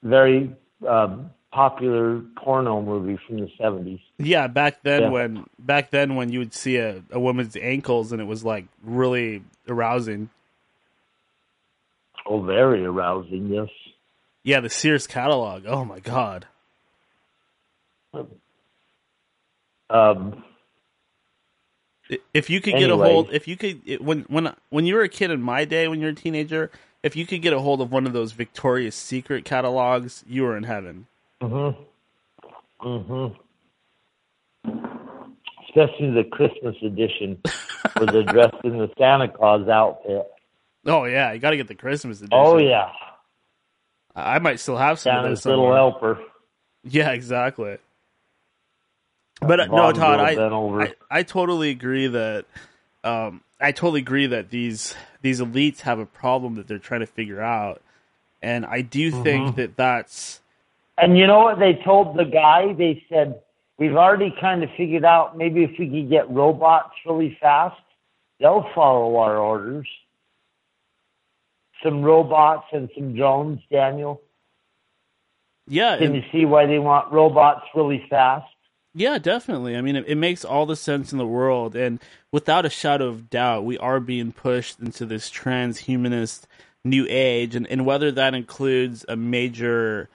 Very um, popular porno movie from the 70s. Yeah, back then Yeah. when back then when you would see a, a woman's ankles and it was like really arousing. Oh, very arousing, yes. Yeah, the Sears catalog. Oh my god. Um, If you could get a hold, if you could, it, when when when you were a kid in my day, when you were a teenager, if you could get a hold of one of those Victoria's Secret catalogs, you were in heaven. Mhm. Mhm. Especially the Christmas edition, where they're dressed in the Santa Claus outfit. Oh yeah, you got to get the Christmas edition. Oh yeah, I might still have some of those little helper. Yeah, exactly. But uh, no, Todd, I. I I totally agree that um, I totally agree that these these elites have a problem that they're trying to figure out, and I do think Mm-hmm. that that's And you know what they told the guy? They said, "We've already kind of figured out maybe if we could get robots really fast, they'll follow our orders." Some robots and some drones, Daniel. yeah, Can and- you see why they want robots really fast? Yeah, definitely. I mean, it, it makes all the sense in the world, and without a shadow of doubt, we are being pushed into this transhumanist new age, and, and whether that includes a major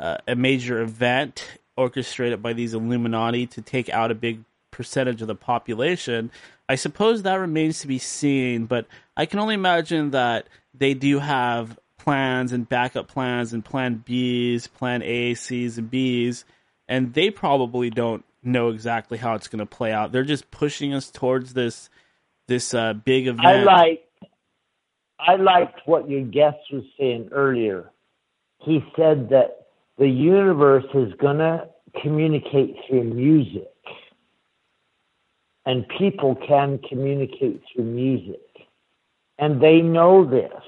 uh, a major event orchestrated by these Illuminati to take out a big percentage of the population, I suppose that remains to be seen. But I can only imagine that they do have plans and backup plans and plan Bs, plan A, Cs, and Bs and they probably don't know exactly how it's going to play out. They're just pushing us towards this this uh, big event. I like I liked what your guest was saying earlier. He said that the universe is gonna communicate through music. and people can communicate through music. And they know this.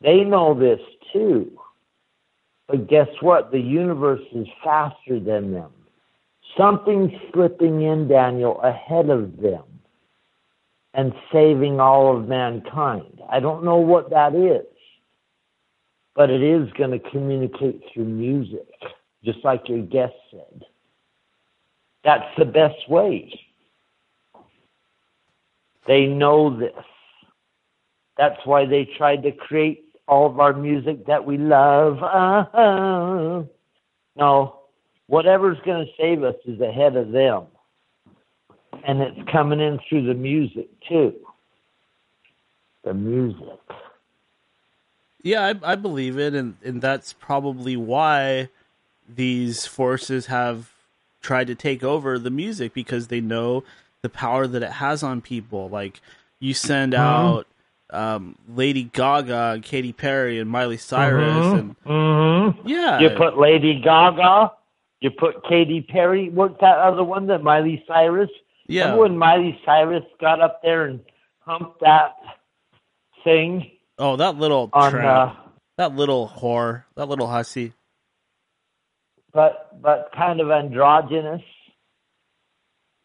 They know this too. But guess what? The universe is faster than them. Something's slipping in, Daniel, ahead of them and saving all of mankind. I don't know what that is, but it is going to communicate through music, just like your guest said. That's the best way. They know this. That's why they tried to create all of our music that we love. Uh-huh. No, whatever's going to save us is ahead of them. And it's coming in through the music, too. The music. Yeah, I, I believe it, and, and that's probably why these forces have tried to take over the music because they know the power that it has on people. Like you send Mhm. out um, Lady Gaga, and Katy Perry, and Miley Cyrus, Mhm. and Mhm. yeah, You put Lady Gaga, you put Katy Perry. What's that other one? That Miley Cyrus. yeah, Remember when Miley Cyrus got up there and humped that thing oh that little on, tramp, uh, that little whore, that little hussy. but but kind of androgynous.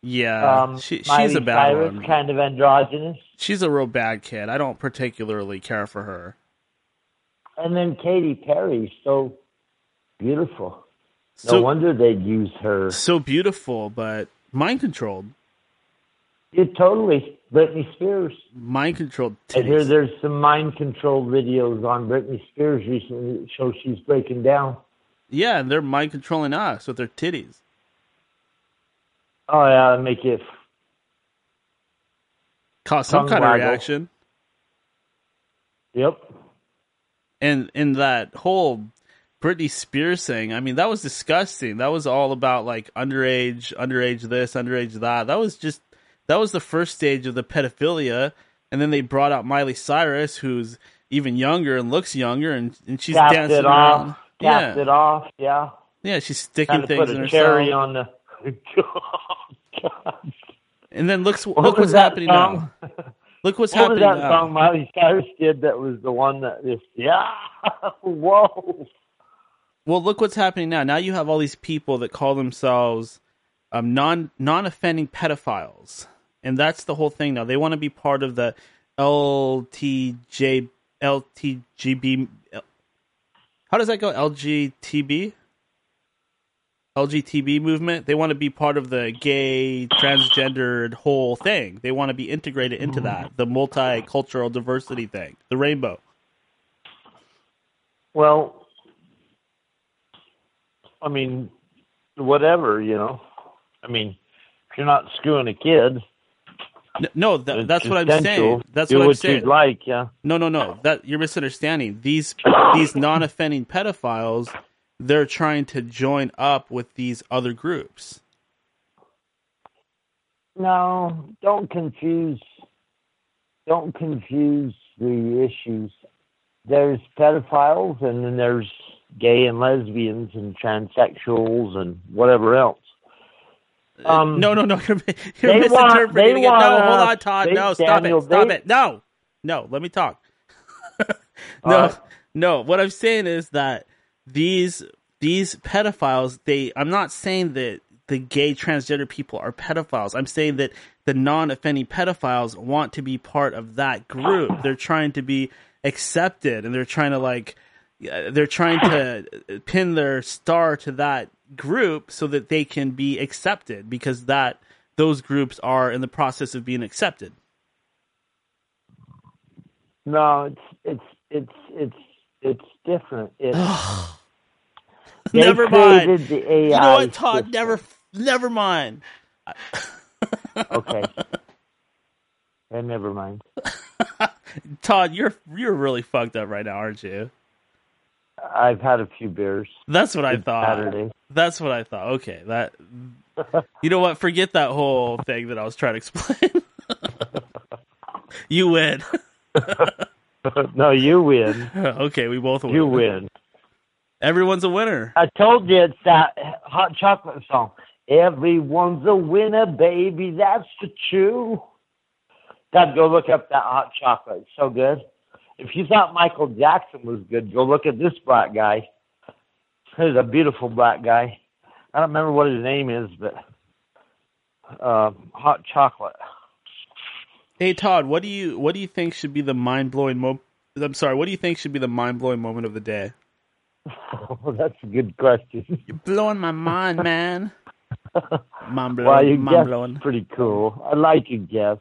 Yeah, um, she, Miley she's a bad Cyrus, one. kind of androgynous. She's a real bad kid. I don't particularly care for her. And then Katy Perry, so beautiful. No So wonder they'd use her. so beautiful, but mind controlled. You totally Britney Spears. Mind controlled. I hear there's some mind control videos on Britney Spears recently that show she's breaking down. Yeah, and they're mind controlling us with their titties. Oh yeah, make it. Cause some kind of waggle. reaction. Yep. And in that whole Britney Spears thing, I mean, that was disgusting. That was all about like underage, underage this, underage that. That was just that was the first stage of the pedophilia. And then they brought out Miley Cyrus, who's even younger and looks younger, and, and she's dancing it around. off. Yeah, it off. Yeah. yeah, she's sticking of things put in a herself. cherry on the. God. And then looks What look what's happening song? now. Look what's What was that now. song Miley Cyrus did that was the one that just yeah whoa Well, look what's happening now. Now you have all these people that call themselves um, non non offending pedophiles, and that's the whole thing. Now they want to be part of the LTJ LTGB. How does that go? LGTB. LGTB movement. They want to be part of the gay, transgendered whole thing. They want to be integrated into that, the multicultural diversity thing, the rainbow. well I mean whatever you know I mean if you're not screwing a kid No, th- it's that's what I'm saying. That's do what I'm what saying. you'd like yeah No, no, no. That you're misunderstanding. These these non-offending pedophiles, they're trying to join up with these other groups. no don't confuse don't confuse the issues there's pedophiles and then there's gay and lesbians and transsexuals and whatever else Um, no, no, no. You're, they want- they it. No, hold on, Todd. they- no, stop Daniel, it. Stop they- it. No, no. Let me talk. no, right. no. What I'm saying is that these these pedophiles. They. I'm not saying that the gay transgender people are pedophiles. I'm saying that the non-offending pedophiles want to be part of that group. They're trying to be accepted, and they're trying to like. They're trying to pin their star to that group so that they can be accepted because that those groups are in the process of being accepted. No, it's it's it's it's it's different. It's Never mind. created the AI. You know what, Todd? system. Never, eh, never mind. Okay. And never mind. Todd, you're you're really fucked up right now, aren't you? I've had a few beers. That's what I thought. Saturday. That's what I thought. Okay, that. You know what? Forget that whole thing that I was trying to explain. you win. no, you win. okay, we both win. You win. Everyone's a winner. I told you it's that hot chocolate song. Everyone's a winner, baby. That's the truth. God, go look up that hot chocolate. It's so good. If you thought Michael Jackson was good, go look at this black guy. He's a beautiful black guy. I don't remember what his name is, but uh, hot chocolate. Hey Todd, what do you what do you think should be the mind blowing mo? I'm sorry, what do you think should be the mind blowing moment of the day? Oh, that's a good question. You're blowing my mind, man. Mind well, your mind guess blowing. pretty cool. I like your guess.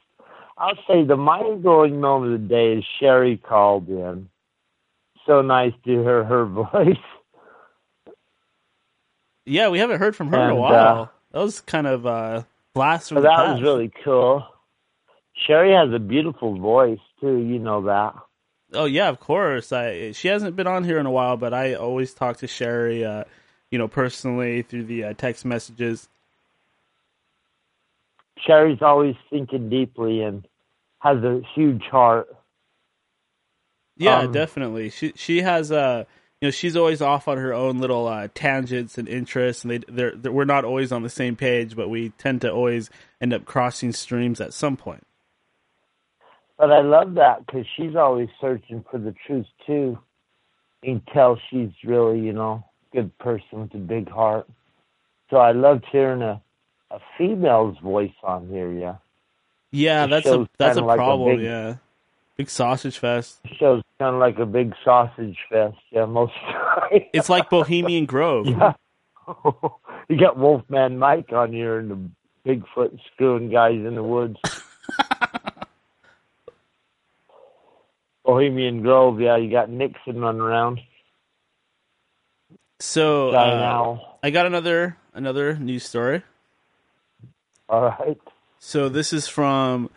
I'll say the mind blowing moment of the day is Sherry called in. So nice to hear her voice. Yeah, we haven't heard from her in a while. uh, that was kind of uh, blast from that was really cool. Sherry has a beautiful voice too. You know that. Oh yeah, of course. I she hasn't been on here in a while, but I always talk to Sherry, uh, you know, personally through the uh, text messages. Sherry's always thinking deeply and has a huge heart. Yeah, Um, definitely. She she has uh you know she's always off on her own little uh, tangents and interests, and they they're, they're we're not always on the same page, but we tend to always end up crossing streams at some point. But I love that because she's always searching for the truth too. You can tell she's really, you know, good person with a big heart. So I loved hearing a a female's voice on here. Yeah, Yeah, It that's a that's a like a problem. big- yeah, big sausage fest. shows kind of like a big sausage fest. Yeah, most of the time. It's like Bohemian Grove. Yeah. you got Wolfman Mike on here and the Bigfoot screwing guys in the woods. Bohemian Grove, yeah, you got Nixon running around. So uh. I got another another news story. All right. So this is from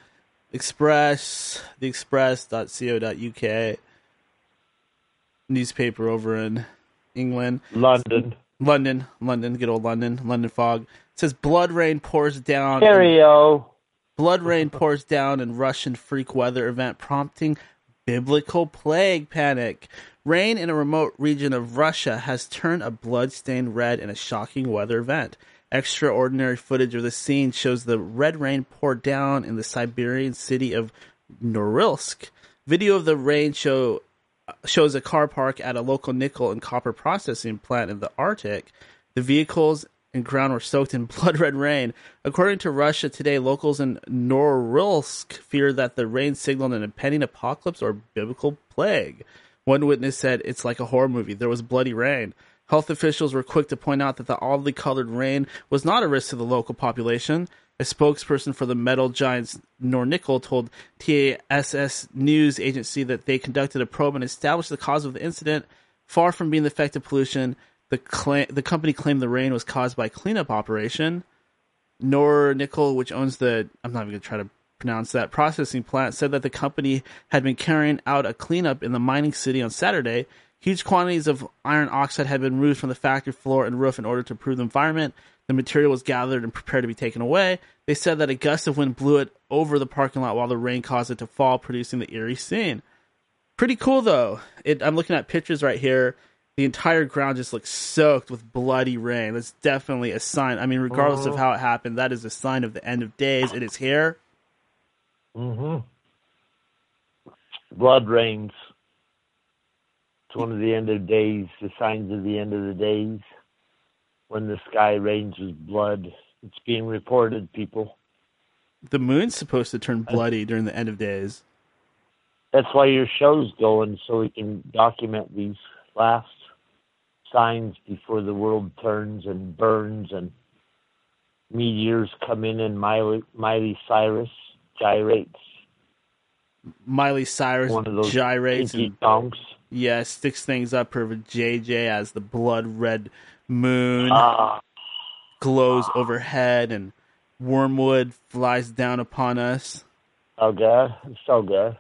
Express, theexpress.co.uk newspaper over in England. London. London, London, good old London, London fog. It says blood rain pours down. Stereo. Blood rain pours down in Russian freak weather event, prompting biblical plague panic. Rain in a remote region of Russia has turned a blood-stained red in a shocking weather event. Extraordinary footage of the scene shows the red rain pour down in the Siberian city of Norilsk. Video of the rain show shows a car park at a local nickel and copper processing plant in the Arctic. The vehicles and ground were soaked in blood red rain. According to Russia Today, locals in Norilsk fear that the rain signaled an impending apocalypse or biblical plague. One witness said, It's like a horror movie. There was bloody rain. Health officials were quick to point out that the oddly colored rain was not a risk to the local population. A spokesperson for the metal giants Nornickel told TASS news agency that they conducted a probe and established the cause of the incident. Far from being the effect of pollution, the the company claimed the rain was caused by cleanup operation. Nornickel, which owns the I'm not even going to try to pronounce that processing plant, said that the company had been carrying out a cleanup in the mining city on Saturday. Huge quantities of iron oxide had been removed from the factory floor and roof in order to improve the environment. The material was gathered and prepared to be taken away. They said that a gust of wind blew it over the parking lot while the rain caused it to fall, producing the eerie scene. Pretty cool though. It, I'm looking at pictures right here. The entire ground just looks soaked with bloody rain. That's definitely a sign. I mean, regardless of Oh. how it happened, that is a sign of the end of days. It is here. hmm Blood rains. It's one of the end of days, the signs of the end of the days. When the sky rains with blood. It's being reported, people. The moon's supposed to turn bloody during the end of days. That's why your show's going, so we can document these last signs before the world turns and burns and meteors come in and Miley, Miley Cyrus gyrates. Miley Cyrus One of those gyrates and donks. yeah, sticks things up her JJ as the blood red moon Ah, glows overhead and wormwood flies down upon us. so good. So good.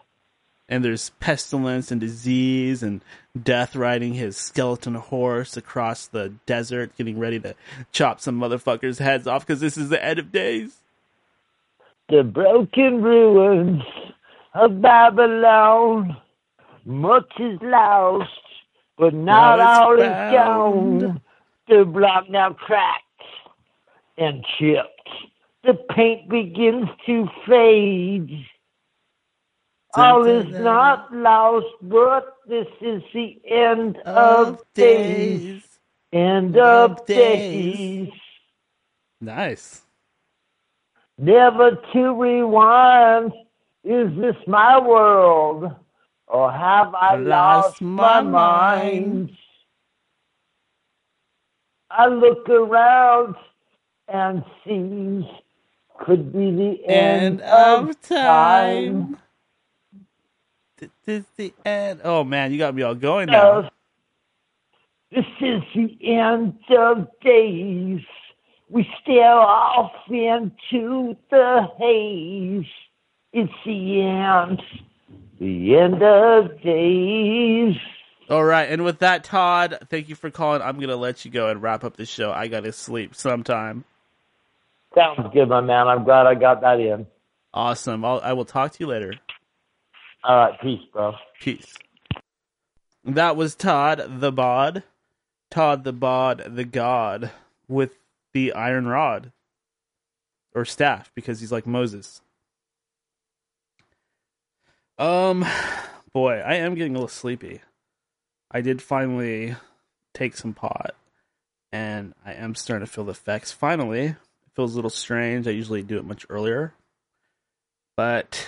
and there's pestilence and disease and death riding his skeleton horse across the desert, getting ready to chop some motherfuckers' heads off because this is the end of days. The broken ruins of Babylon. Much is lost, but not all found. is gone. The block now cracked. and chipped. The paint begins to fade. All is not lost, but this is the end of days. End of days. Nice. Never to rewind. Is this my world? Or have I lost, my mind? I look around and see could be the end, End of time. This is the end. Oh man, you got me all going now. This is the end of days. We stare off into the haze. It's the end. The end of days. All right, and with that, Todd, thank you for calling. I'm gonna let you go and wrap up the show. I gotta sleep sometime. Sounds good, my man. I'm glad I got that in. Awesome. I'll, I will talk to you later. All right, peace, bro. Peace. That was Todd the Bod. Todd the Bod, the God, with the iron rod. Or staff, because he's like Moses. Um, boy, I am getting a little sleepy. I did finally take some pot, and I am starting to feel the effects. Finally, it feels a little strange. I usually do it much earlier. But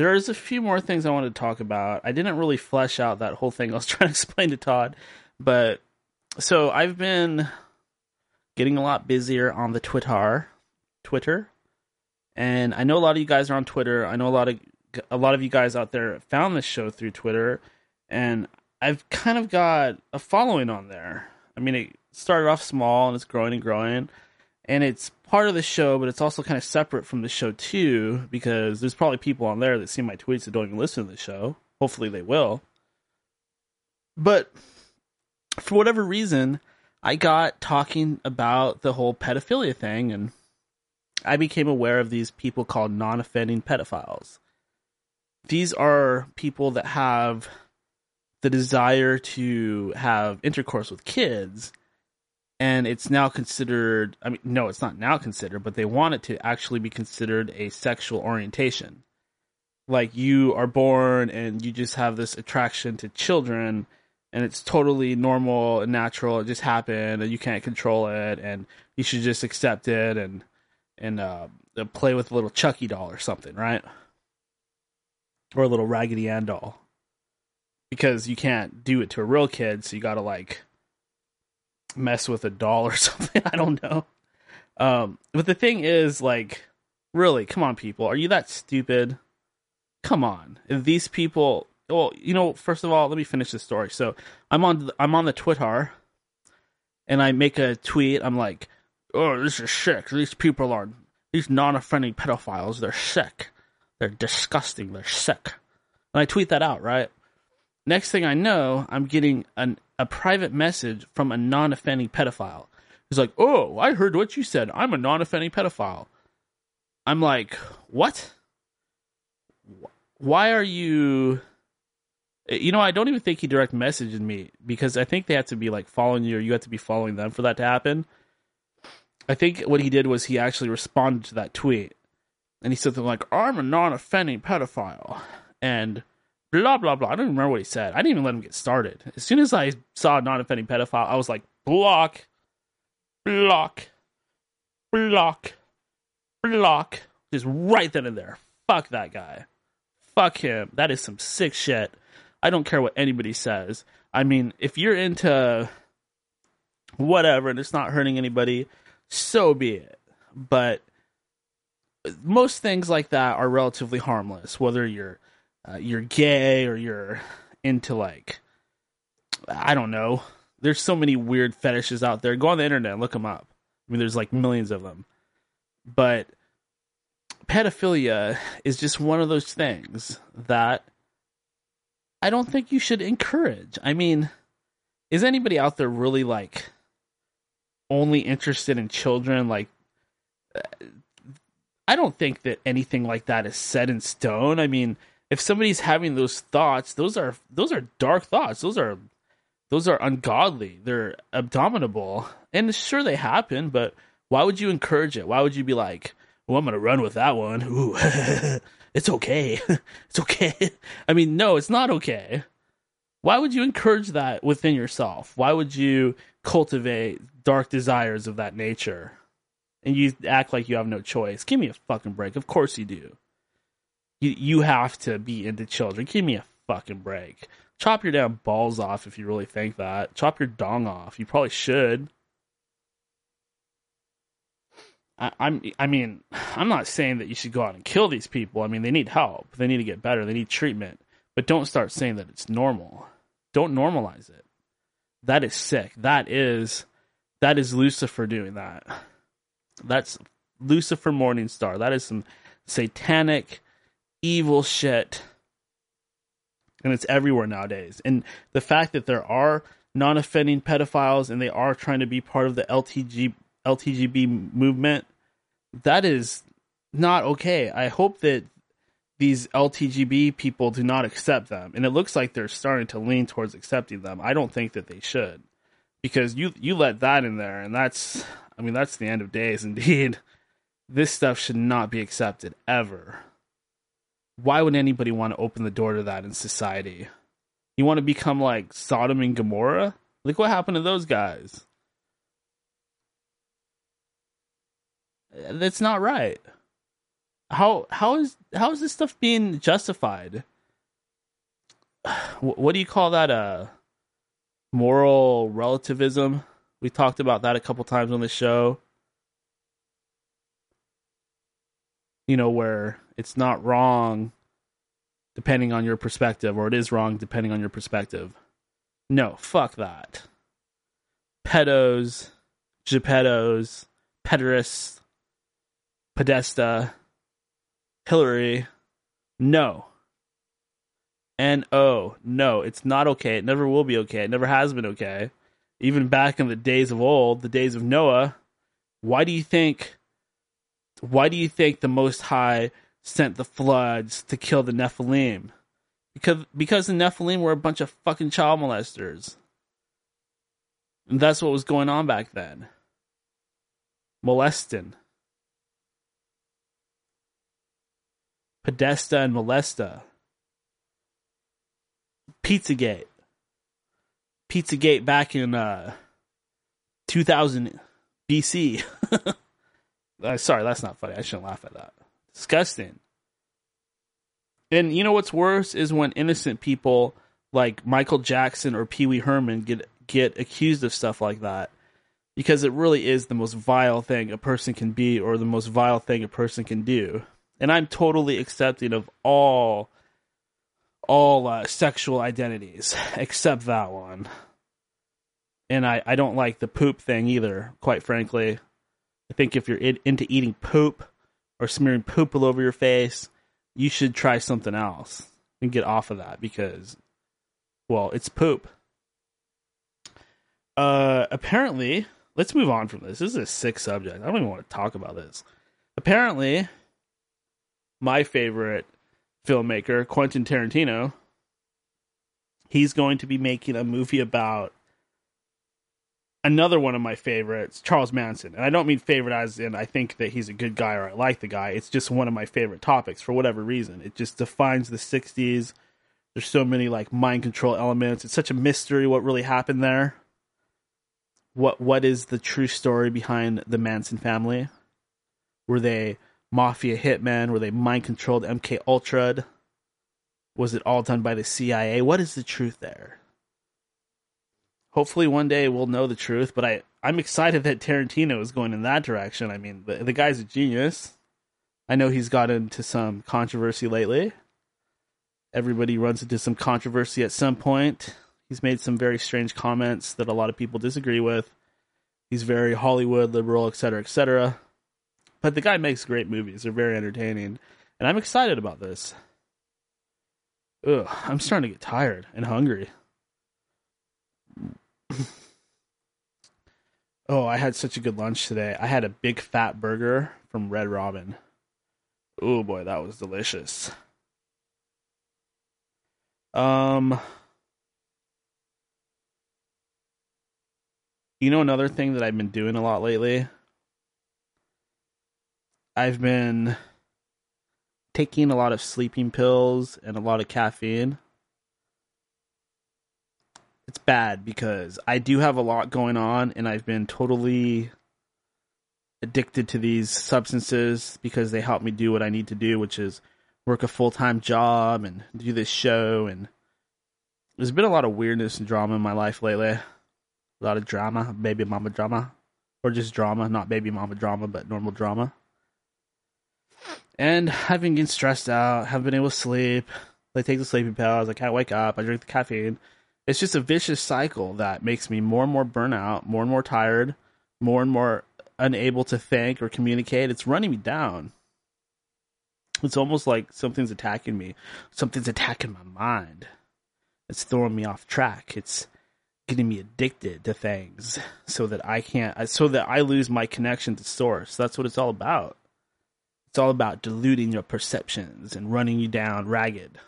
there's a few more things I wanted to talk about. I didn't really flesh out that whole thing I was trying to explain to Todd, but so I've been getting a lot busier on the Twitter, Twitter, and I know a lot of you guys are on Twitter. I know a lot of a lot of you guys out there found this show through Twitter, and I've kind of got a following on there. I mean, it started off small and it's growing and growing, and it's part of the show, but it's also kind of separate from the show too, because there's probably people on there that see my tweets that don't even listen to the show. Hopefully, they will. But for whatever reason, I got talking about the whole pedophilia thing, and I became aware of these people called non offending pedophiles. These are people that have the desire to have intercourse with kids, and it's now considered I mean, no, it's not now considered, but they want it to actually be considered a sexual orientation. Like you are born and you just have this attraction to children and it's totally normal and natural. It just happened, and you can't control it, and you should just accept it and and uh, play with a little Chucky doll or something, right? Or a little Raggedy Ann doll, because you can't do it to a real kid, so you got to like mess with a doll or something. I don't know. Um, but the thing is, like, really, come on, people, are you that stupid? Come on, these people well, you know, first of all, let me finish this story. So I'm on the, I'm on the Twitter, and I make a tweet. I'm like, "Oh, this is sick. These people are these non-offending pedophiles. They're sick. They're disgusting. They're sick." And I tweet that out. Right. Next thing I know, I'm getting an, a private message from a non-offending pedophile. He's like, "Oh, I heard what you said. I'm a non-offending pedophile." I'm like, "What? Why are you?" Eh, you know, I don't even think he direct messaged me because I think they have to be like following you or you have to be following them for that to happen. I think what he did was he actually responded to that tweet and he said something like, I'm a non offending pedophile and blah, blah, blah. I don't even remember what he said. I didn't even let him get started. As soon as I saw non offending pedophile, I was like, block, block, block, block. Just right then and there. Fuck that guy. Fuck him. That is some sick shit. I don't care what anybody says. I mean, if you're into whatever and it's not hurting anybody, so be it. But most things like that are relatively harmless. Whether you're uh, you're gay or you're into like I don't know. There's so many weird fetishes out there. Go on the internet look them up. I mean, there's like millions of them. But pedophilia is just one of those things that I don't think you should encourage. I mean, is anybody out there really like only interested in children? Like, I don't think that anything like that is set in stone. I mean, if somebody's having those thoughts, those are those are dark thoughts. Those are those are ungodly. They're abominable, and sure they happen, but why would you encourage it? Why would you be like, "Well, I'm gonna run with that one"? Ooh, it's okay, it's okay. I mean, no, it's not okay. Why would you encourage that within yourself? Why would you cultivate dark desires of that nature? And you act like you have no choice. Give me a fucking break. Of course you do. You you have to be into children. Give me a fucking break. Chop your damn balls off if you really think that. Chop your dong off. You probably should. I, I'm I mean, I'm not saying that you should go out and kill these people. I mean, they need help. They need to get better. They need treatment. But don't start saying that it's normal. Don't normalize it. That is sick. That is that is Lucifer doing that. That's Lucifer Morningstar. That is some satanic evil shit. And it's everywhere nowadays. And the fact that there are non-offending pedophiles and they are trying to be part of the LTG LTGB movement, that is not okay. I hope that these LTGB people do not accept them, and it looks like they're starting to lean towards accepting them. I don't think that they should, because you you let that in there, and that's I mean that's the end of days. Indeed, this stuff should not be accepted ever. Why would anybody want to open the door to that in society? You want to become like Sodom and Gomorrah? Look what happened to those guys. That's not right. How how is how is this stuff being justified? What do you call that? Uh, moral relativism. We talked about that a couple times on the show. You know where it's not wrong depending on your perspective, or it is wrong depending on your perspective. No, fuck that. Pedos, Gepedos, pederasts, Podesta, Hillary, no. N O, no, it's not okay. It never will be okay. It never has been okay. Even back in the days of old, the days of Noah, why do you think why do you think the most high sent the floods to kill the Nephilim? Because because the Nephilim were a bunch of fucking child molesters. And that's what was going on back then. Molesting. Podesta and Molesta. Pizzagate. Pizzagate back in uh, 2000 BC. uh, sorry, that's not funny. I shouldn't laugh at that. Disgusting. And you know what's worse is when innocent people like Michael Jackson or Pee Wee Herman get get accused of stuff like that. Because it really is the most vile thing a person can be or the most vile thing a person can do and I'm totally accepting of all all uh, sexual identities except that one. And I, I don't like the poop thing either, quite frankly. I think if you're in, into eating poop or smearing poop all over your face, you should try something else and get off of that because, well, it's poop. Uh, apparently, let's move on from this. This is a sick subject. I don't even want to talk about this. Apparently, my favorite filmmaker, Quentin Tarantino, he's going to be making a movie about another one of my favorites, Charles Manson. And I don't mean favorite as in I think that he's a good guy or I like the guy. It's just one of my favorite topics for whatever reason. It just defines the 60s. There's so many like mind control elements. It's such a mystery what really happened there. What what is the true story behind the Manson family? Were they mafia hitmen? Were they mind controlled MK Ultra? Was it all done by the CIA? What is the truth there? Hopefully one day we'll know the truth, but I, I'm excited that Tarantino is going in that direction. I mean, the, the guy's a genius. I know he's got into some controversy lately. Everybody runs into some controversy at some point. He's made some very strange comments that a lot of people disagree with. He's very Hollywood liberal, etc., etc. But the guy makes great movies. They're very entertaining. And I'm excited about this. Ugh, I'm starting to get tired and hungry. oh, I had such a good lunch today. I had a big fat burger from Red Robin. Oh boy, that was delicious. Um You know another thing that I've been doing a lot lately? I've been taking a lot of sleeping pills and a lot of caffeine. It's bad because I do have a lot going on and I've been totally addicted to these substances because they help me do what I need to do, which is work a full time job and do this show. And there's been a lot of weirdness and drama in my life lately. A lot of drama, baby mama drama, or just drama, not baby mama drama, but normal drama. And I've been getting stressed out, haven't been able to sleep. I take the sleeping pills, I can't wake up, I drink the caffeine. It's just a vicious cycle that makes me more and more burnout, more and more tired, more and more unable to think or communicate. It's running me down. It's almost like something's attacking me. Something's attacking my mind. It's throwing me off track. It's getting me addicted to things so that I can't, so that I lose my connection to source. That's what it's all about. It's all about diluting your perceptions and running you down ragged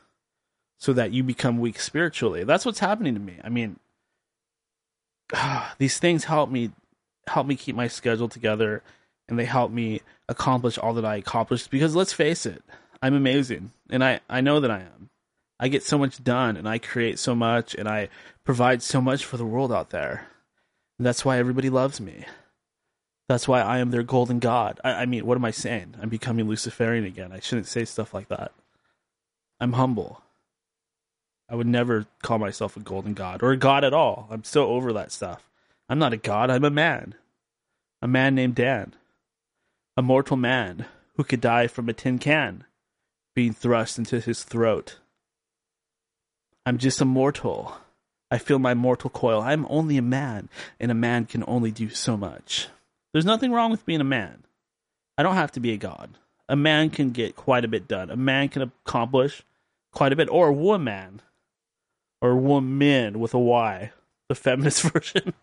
so that you become weak spiritually. That's what's happening to me. I mean, these things help me help me keep my schedule together and they help me accomplish all that I accomplished because let's face it, I'm amazing and I I know that I am. I get so much done and I create so much and I provide so much for the world out there. And that's why everybody loves me. That's why I am their golden god. I, I mean, what am I saying? I'm becoming Luciferian again. I shouldn't say stuff like that. I'm humble. I would never call myself a golden god or a god at all. I'm so over that stuff. I'm not a god, I'm a man. A man named Dan. A mortal man who could die from a tin can being thrust into his throat. I'm just a mortal. I feel my mortal coil. I'm only a man, and a man can only do so much. There's nothing wrong with being a man. I don't have to be a god. A man can get quite a bit done. A man can accomplish quite a bit, or a woman, or woman with a Y, the feminist version.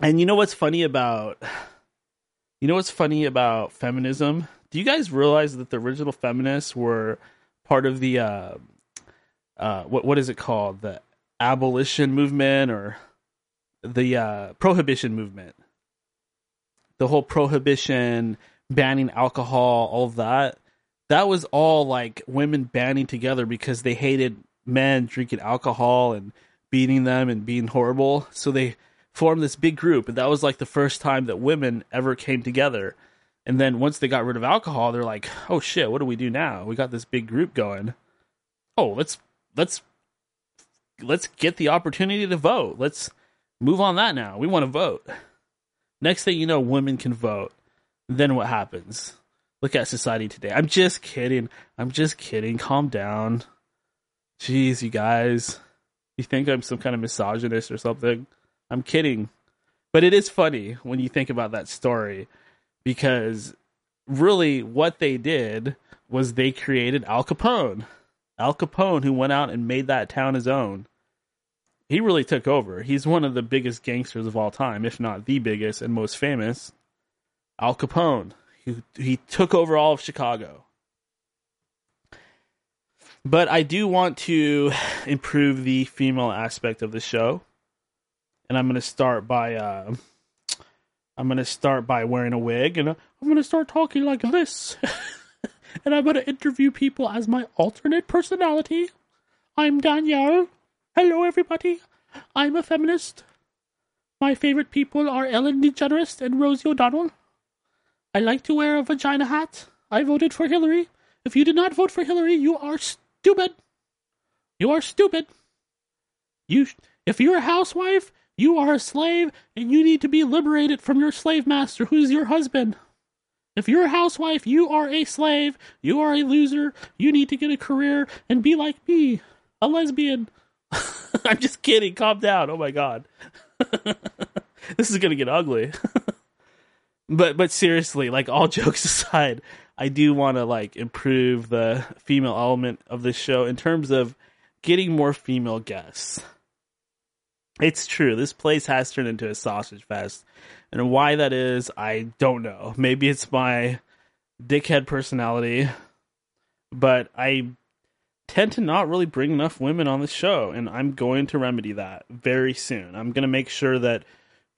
And you know what's funny about you know what's funny about feminism? Do you guys realize that the original feminists were part of the uh, uh, what what is it called? The abolition movement or the uh, prohibition movement? The whole prohibition, banning alcohol, all that. That was all like women banding together because they hated men drinking alcohol and beating them and being horrible. So they formed this big group, and that was like the first time that women ever came together. And then once they got rid of alcohol, they're like, "Oh shit, what do we do now? We got this big group going. Oh, let's let's let's get the opportunity to vote. Let's move on that now. We want to vote." Next thing you know, women can vote. Then what happens? Look at society today. I'm just kidding. I'm just kidding. Calm down. Jeez, you guys. You think I'm some kind of misogynist or something? I'm kidding. But it is funny when you think about that story because really what they did was they created Al Capone. Al Capone, who went out and made that town his own. He really took over. He's one of the biggest gangsters of all time, if not the biggest and most famous. Al Capone. He, he took over all of Chicago. But I do want to improve the female aspect of the show and I'm gonna start by uh, I'm gonna start by wearing a wig, and I'm gonna start talking like this, and I'm gonna interview people as my alternate personality. I'm Danielle. Hello, everybody. I'm a feminist. My favorite people are Ellen DeGeneres and Rosie O'Donnell. I like to wear a vagina hat. I voted for Hillary. If you did not vote for Hillary, you are stupid. You are stupid. You, if you're a housewife, you are a slave and you need to be liberated from your slave master, who's your husband. If you're a housewife, you are a slave. You are a loser. You need to get a career and be like me, a lesbian. I'm just kidding. Calm down. Oh my god. this is to get ugly. but but seriously, like all jokes aside, I do want to like improve the female element of this show in terms of getting more female guests. It's true. This place has turned into a sausage fest. And why that is, I don't know. Maybe it's my dickhead personality, but I tend to not really bring enough women on the show, and I'm going to remedy that very soon. I'm going to make sure that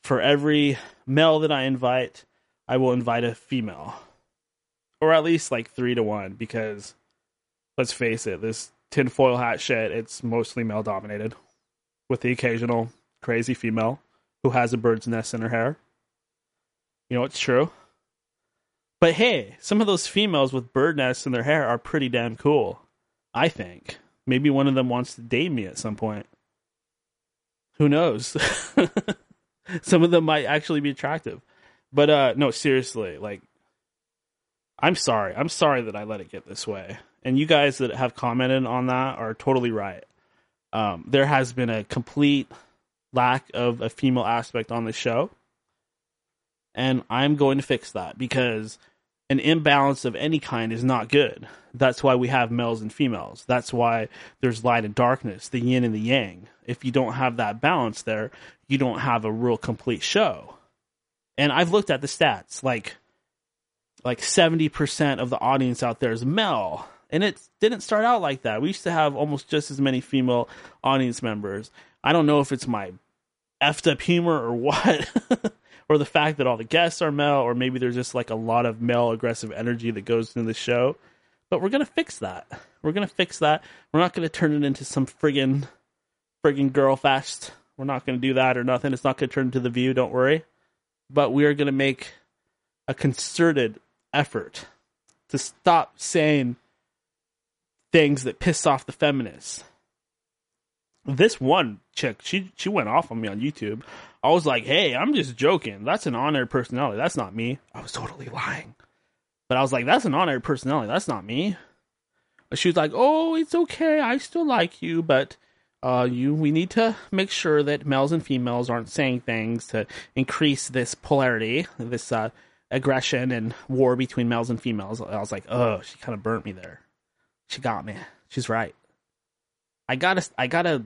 for every male that I invite, I will invite a female, or at least like three to one, because let's face it, this tinfoil hat shit, it's mostly male dominated, with the occasional crazy female who has a bird's nest in her hair. You know, it's true. But hey, some of those females with bird nests in their hair are pretty damn cool. I think. Maybe one of them wants to date me at some point. Who knows? some of them might actually be attractive. But uh no, seriously, like I'm sorry. I'm sorry that I let it get this way. And you guys that have commented on that are totally right. Um, there has been a complete lack of a female aspect on the show. And I'm going to fix that because an imbalance of any kind is not good. That's why we have males and females. That's why there's light and darkness, the yin and the yang. If you don't have that balance there, you don't have a real complete show. And I've looked at the stats, like like 70% of the audience out there is male. And it didn't start out like that. We used to have almost just as many female audience members. I don't know if it's my effed up humor or what. or the fact that all the guests are male, or maybe there's just like a lot of male aggressive energy that goes into the show. But we're gonna fix that. We're gonna fix that. We're not gonna turn it into some friggin' friggin' girl fest. We're not gonna do that or nothing. It's not gonna turn into the view. Don't worry. But we are gonna make a concerted effort to stop saying things that piss off the feminists. This one chick, she she went off on me on YouTube. I was like, "Hey, I'm just joking. That's an on-air personality. That's not me." I was totally lying, but I was like, "That's an on-air personality. That's not me." But she was like, "Oh, it's okay. I still like you, but uh, you we need to make sure that males and females aren't saying things to increase this polarity, this uh, aggression and war between males and females." I was like, "Oh, she kind of burnt me there. She got me. She's right. I gotta, I gotta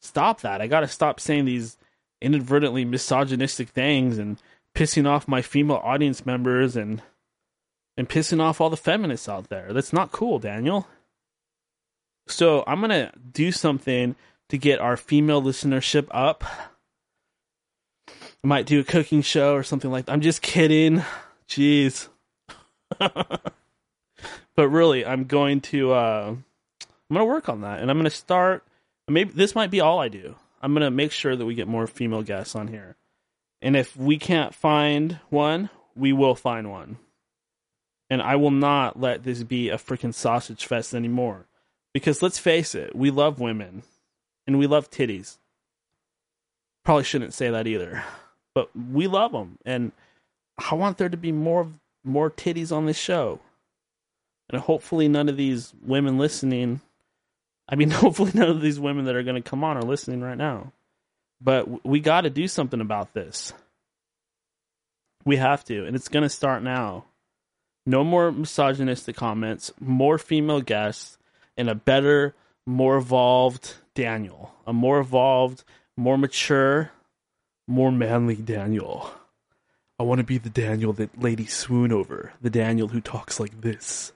stop that. I gotta stop saying these." inadvertently misogynistic things and pissing off my female audience members and and pissing off all the feminists out there. That's not cool, Daniel. So I'm gonna do something to get our female listenership up. I might do a cooking show or something like that. I'm just kidding. Jeez. but really, I'm going to uh I'm gonna work on that and I'm gonna start maybe this might be all I do. I'm gonna make sure that we get more female guests on here. And if we can't find one, we will find one. And I will not let this be a freaking sausage fest anymore. Because let's face it, we love women and we love titties. Probably shouldn't say that either. But we love them and I want there to be more more titties on this show. And hopefully none of these women listening I mean, hopefully none of these women that are going to come on are listening right now. But we got to do something about this. We have to, and it's going to start now. No more misogynistic comments, more female guests, and a better, more evolved Daniel. A more evolved, more mature, more manly Daniel. I want to be the Daniel that ladies swoon over, the Daniel who talks like this,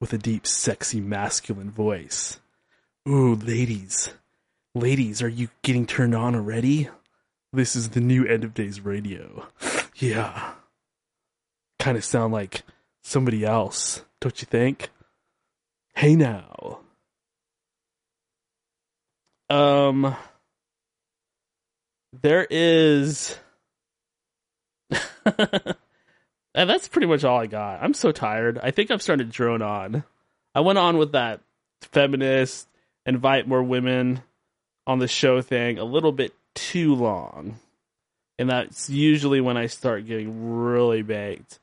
with a deep, sexy, masculine voice. Ooh, ladies. Ladies, are you getting turned on already? This is the new End of Days radio. yeah. Kind of sound like somebody else, don't you think? Hey now. Um there is and that's pretty much all I got. I'm so tired. I think I've started to drone on. I went on with that feminist invite more women on the show thing a little bit too long. And that's usually when I start getting really baked.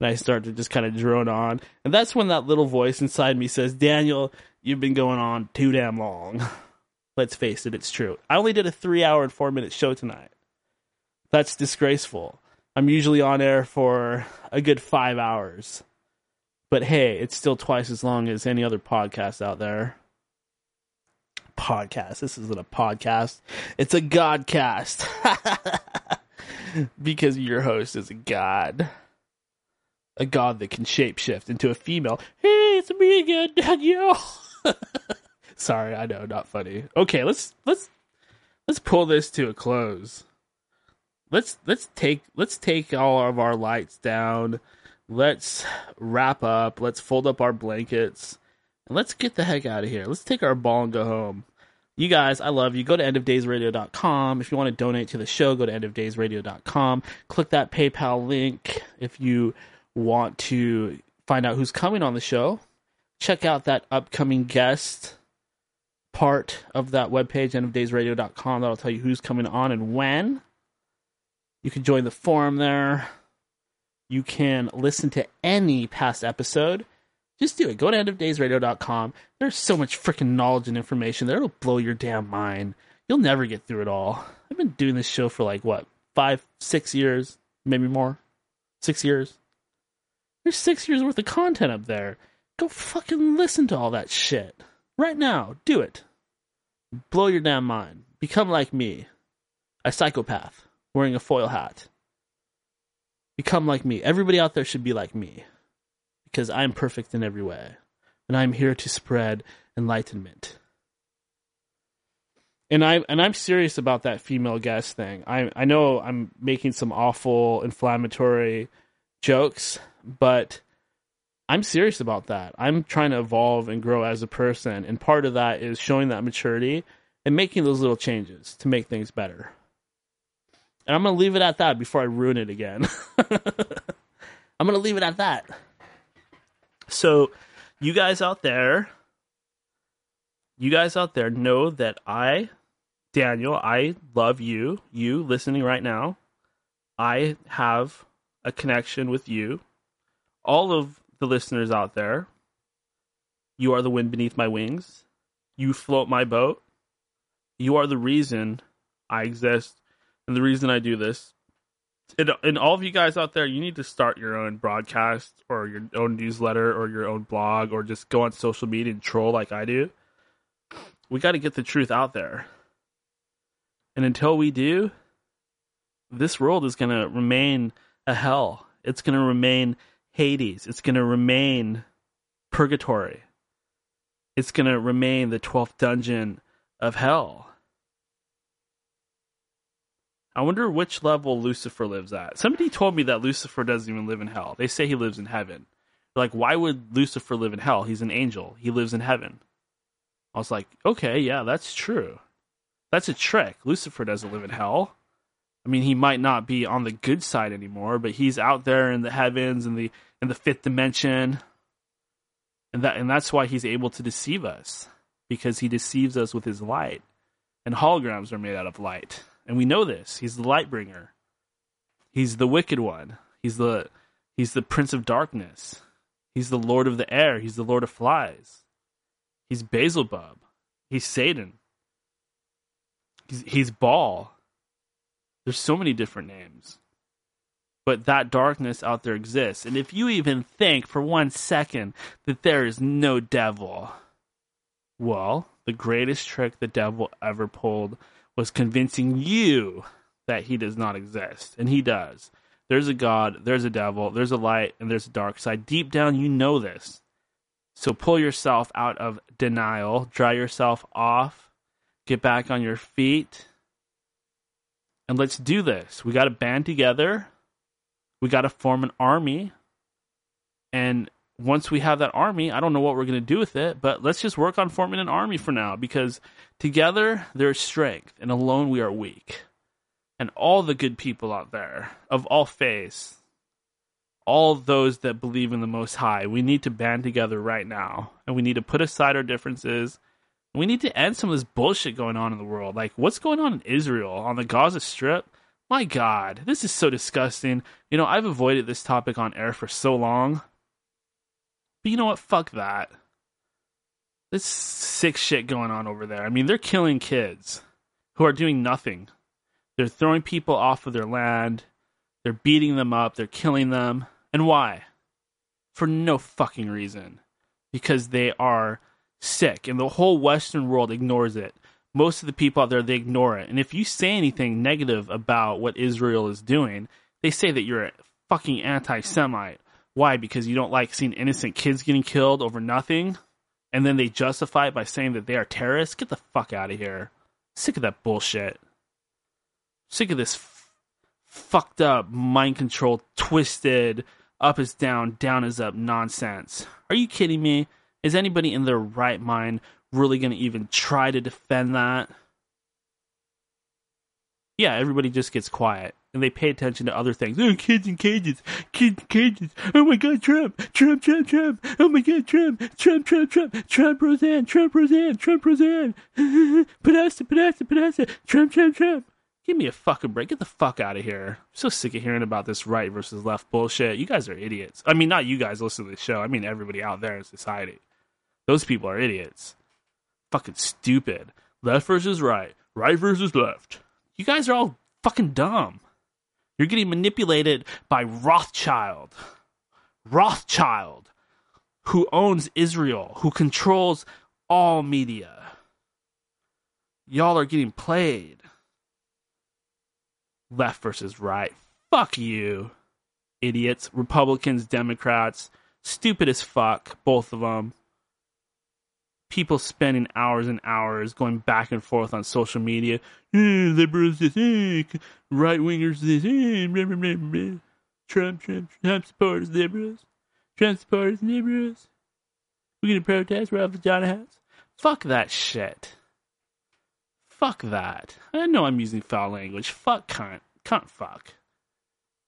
And I start to just kind of drone on. And that's when that little voice inside me says, Daniel, you've been going on too damn long. Let's face it, it's true. I only did a three hour and four minute show tonight. That's disgraceful. I'm usually on air for a good five hours. But hey, it's still twice as long as any other podcast out there podcast. This isn't a podcast. It's a godcast. because your host is a god. A god that can shapeshift into a female. Hey, it's me again, Danielle. Sorry, I know, not funny. Okay, let's let's let's pull this to a close. Let's let's take let's take all of our lights down. Let's wrap up. Let's fold up our blankets. And let's get the heck out of here. Let's take our ball and go home. You guys, I love you. Go to endofdaysradio.com. If you want to donate to the show, go to endofdaysradio.com. Click that PayPal link if you want to find out who's coming on the show. Check out that upcoming guest part of that webpage, endofdaysradio.com. That'll tell you who's coming on and when. You can join the forum there. You can listen to any past episode. Just do it. Go to endofdaysradio.com. There's so much freaking knowledge and information there. It'll blow your damn mind. You'll never get through it all. I've been doing this show for like, what, five, six years, maybe more? Six years? There's six years worth of content up there. Go fucking listen to all that shit. Right now. Do it. Blow your damn mind. Become like me. A psychopath wearing a foil hat. Become like me. Everybody out there should be like me because I'm perfect in every way, and I'm here to spread enlightenment. And I and I'm serious about that female guest thing. I I know I'm making some awful inflammatory jokes, but I'm serious about that. I'm trying to evolve and grow as a person, and part of that is showing that maturity and making those little changes to make things better. And I'm going to leave it at that before I ruin it again. I'm going to leave it at that. So, you guys out there, you guys out there know that I, Daniel, I love you, you listening right now. I have a connection with you. All of the listeners out there, you are the wind beneath my wings. You float my boat. You are the reason I exist and the reason I do this and, and all of you guys out there, you need to start your own broadcast or your own newsletter or your own blog or just go on social media and troll like I do. We got to get the truth out there. And until we do, this world is going to remain a hell. It's going to remain Hades. It's going to remain purgatory. It's going to remain the 12th dungeon of hell. I wonder which level Lucifer lives at. Somebody told me that Lucifer doesn't even live in hell. They say he lives in heaven. Like, why would Lucifer live in hell? He's an angel. He lives in heaven. I was like, okay, yeah, that's true. That's a trick. Lucifer doesn't live in hell. I mean, he might not be on the good side anymore, but he's out there in the heavens and the in the fifth dimension. And that and that's why he's able to deceive us because he deceives us with his light. And holograms are made out of light. And we know this. He's the light bringer. He's the wicked one. He's the he's the prince of darkness. He's the lord of the air. He's the lord of flies. He's Beelzebub. He's Satan. He's, he's Baal. There's so many different names. But that darkness out there exists. And if you even think for one second that there is no devil, well, the greatest trick the devil ever pulled was convincing you that he does not exist. And he does. There's a God, there's a devil, there's a light, and there's a dark side. Deep down, you know this. So pull yourself out of denial, dry yourself off, get back on your feet, and let's do this. We got to band together. We got to form an army. And once we have that army, I don't know what we're going to do with it, but let's just work on forming an army for now because together there is strength and alone we are weak. And all the good people out there of all faiths, all those that believe in the Most High, we need to band together right now and we need to put aside our differences. We need to end some of this bullshit going on in the world. Like, what's going on in Israel, on the Gaza Strip? My God, this is so disgusting. You know, I've avoided this topic on air for so long but you know what? Fuck that. This sick shit going on over there. I mean, they're killing kids who are doing nothing. They're throwing people off of their land. They're beating them up. They're killing them. And why? For no fucking reason. Because they are sick. And the whole Western world ignores it. Most of the people out there, they ignore it. And if you say anything negative about what Israel is doing, they say that you're a fucking anti Semite why? Because you don't like seeing innocent kids getting killed over nothing? and then they justify it by saying that they are terrorists. Get the fuck out of here. Sick of that bullshit. Sick of this f- fucked up, mind controlled, twisted, up is down, down is up nonsense. Are you kidding me? Is anybody in their right mind really going to even try to defend that? Yeah, everybody just gets quiet and they pay attention to other things. Oh, kids in cages, kids in cages. Oh my God, Trump, Trump, Trump, Trump. Oh my God, Trump, Trump, Trump, Trump, Trump, Roseanne, Trump, Roseanne, Trump, Roseanne. Podesta, Podesta, Podesta, Trump, Trump, Trump. Give me a fucking break. Get the fuck out of here. I'm so sick of hearing about this right versus left bullshit. You guys are idiots. I mean, not you guys listen to the show. I mean, everybody out there in society. Those people are idiots. Fucking stupid. Left versus right. Right versus left. You guys are all fucking dumb. You're getting manipulated by Rothschild. Rothschild, who owns Israel, who controls all media. Y'all are getting played. Left versus right. Fuck you, idiots. Republicans, Democrats. Stupid as fuck, both of them people spending hours and hours going back and forth on social media. Eh, liberals this, eh, right wingers this, eh, blah, blah, blah, blah. Trump, Trump, Trump supporters, liberals. Trump supporters, liberals. We're gonna protest. We're off vagina hats. Fuck that shit. Fuck that. I know I'm using foul language. Fuck cunt. Cunt fuck.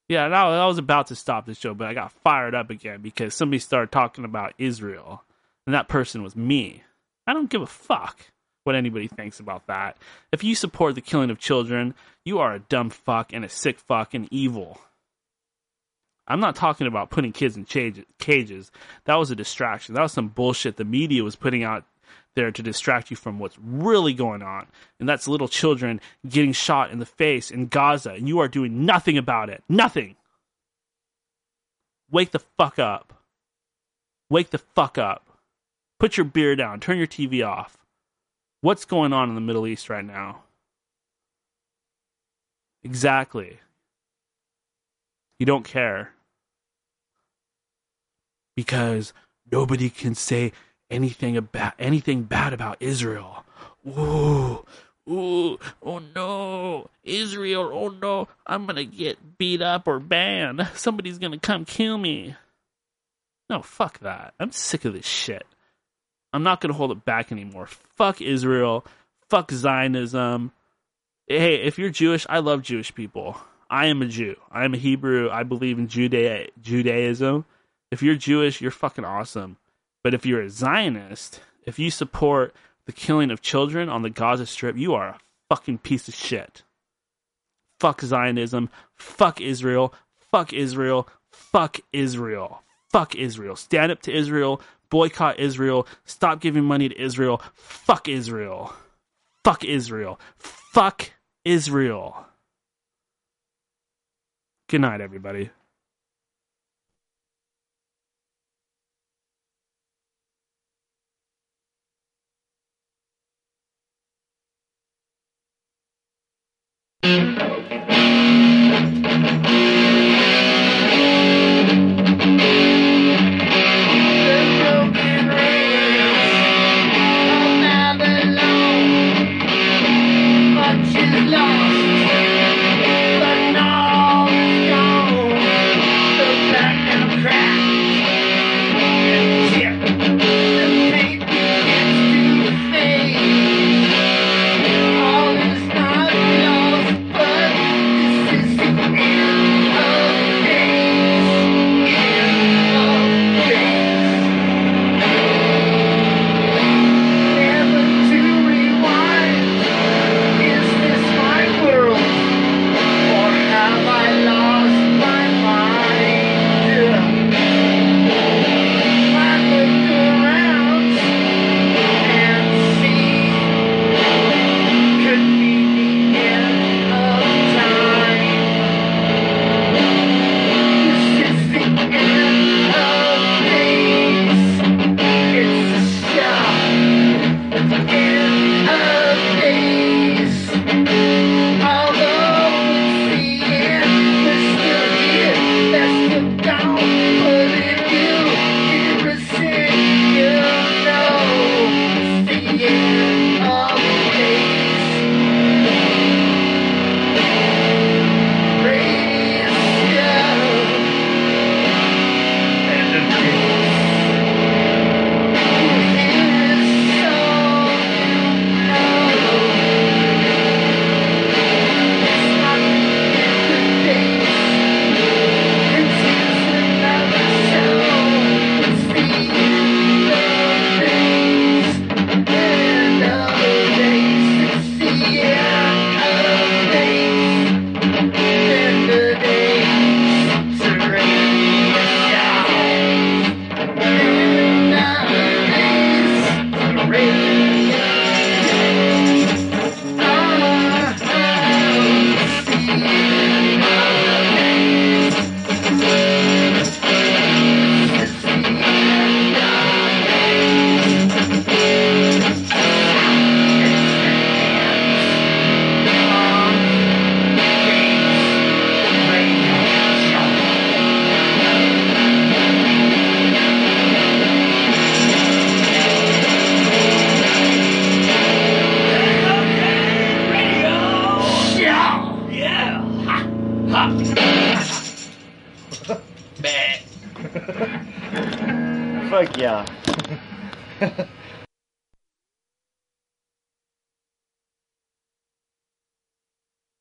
Yeah, I was about to stop the show, but I got fired up again because somebody started talking about Israel, and that person was me. I don't give a fuck what anybody thinks about that. If you support the killing of children, you are a dumb fuck and a sick fuck and evil. I'm not talking about putting kids in cages. That was a distraction. That was some bullshit the media was putting out there to distract you from what's really going on. And that's little children getting shot in the face in Gaza, and you are doing nothing about it. Nothing. Wake the fuck up. Wake the fuck up. Put your beer down. Turn your TV off. What's going on in the Middle East right now? Exactly. You don't care. Because nobody can say anything about anything bad about Israel. Ooh, ooh, oh no, Israel, oh no, I'm gonna get beat up or banned. Somebody's gonna come kill me. No, fuck that. I'm sick of this shit. I'm not going to hold it back anymore. Fuck Israel. Fuck Zionism. Hey, if you're Jewish, I love Jewish people. I am a Jew. I am a Hebrew. I believe in Judea- Judaism. If you're Jewish, you're fucking awesome. But if you're a Zionist, if you support the killing of children on the Gaza Strip, you are a fucking piece of shit. Fuck Zionism. Fuck Israel. Fuck Israel. Fuck Israel. Fuck Israel. Stand up to Israel boycott Israel, stop giving money to Israel, fuck Israel, fuck Israel, fuck Israel. Good night, everybody.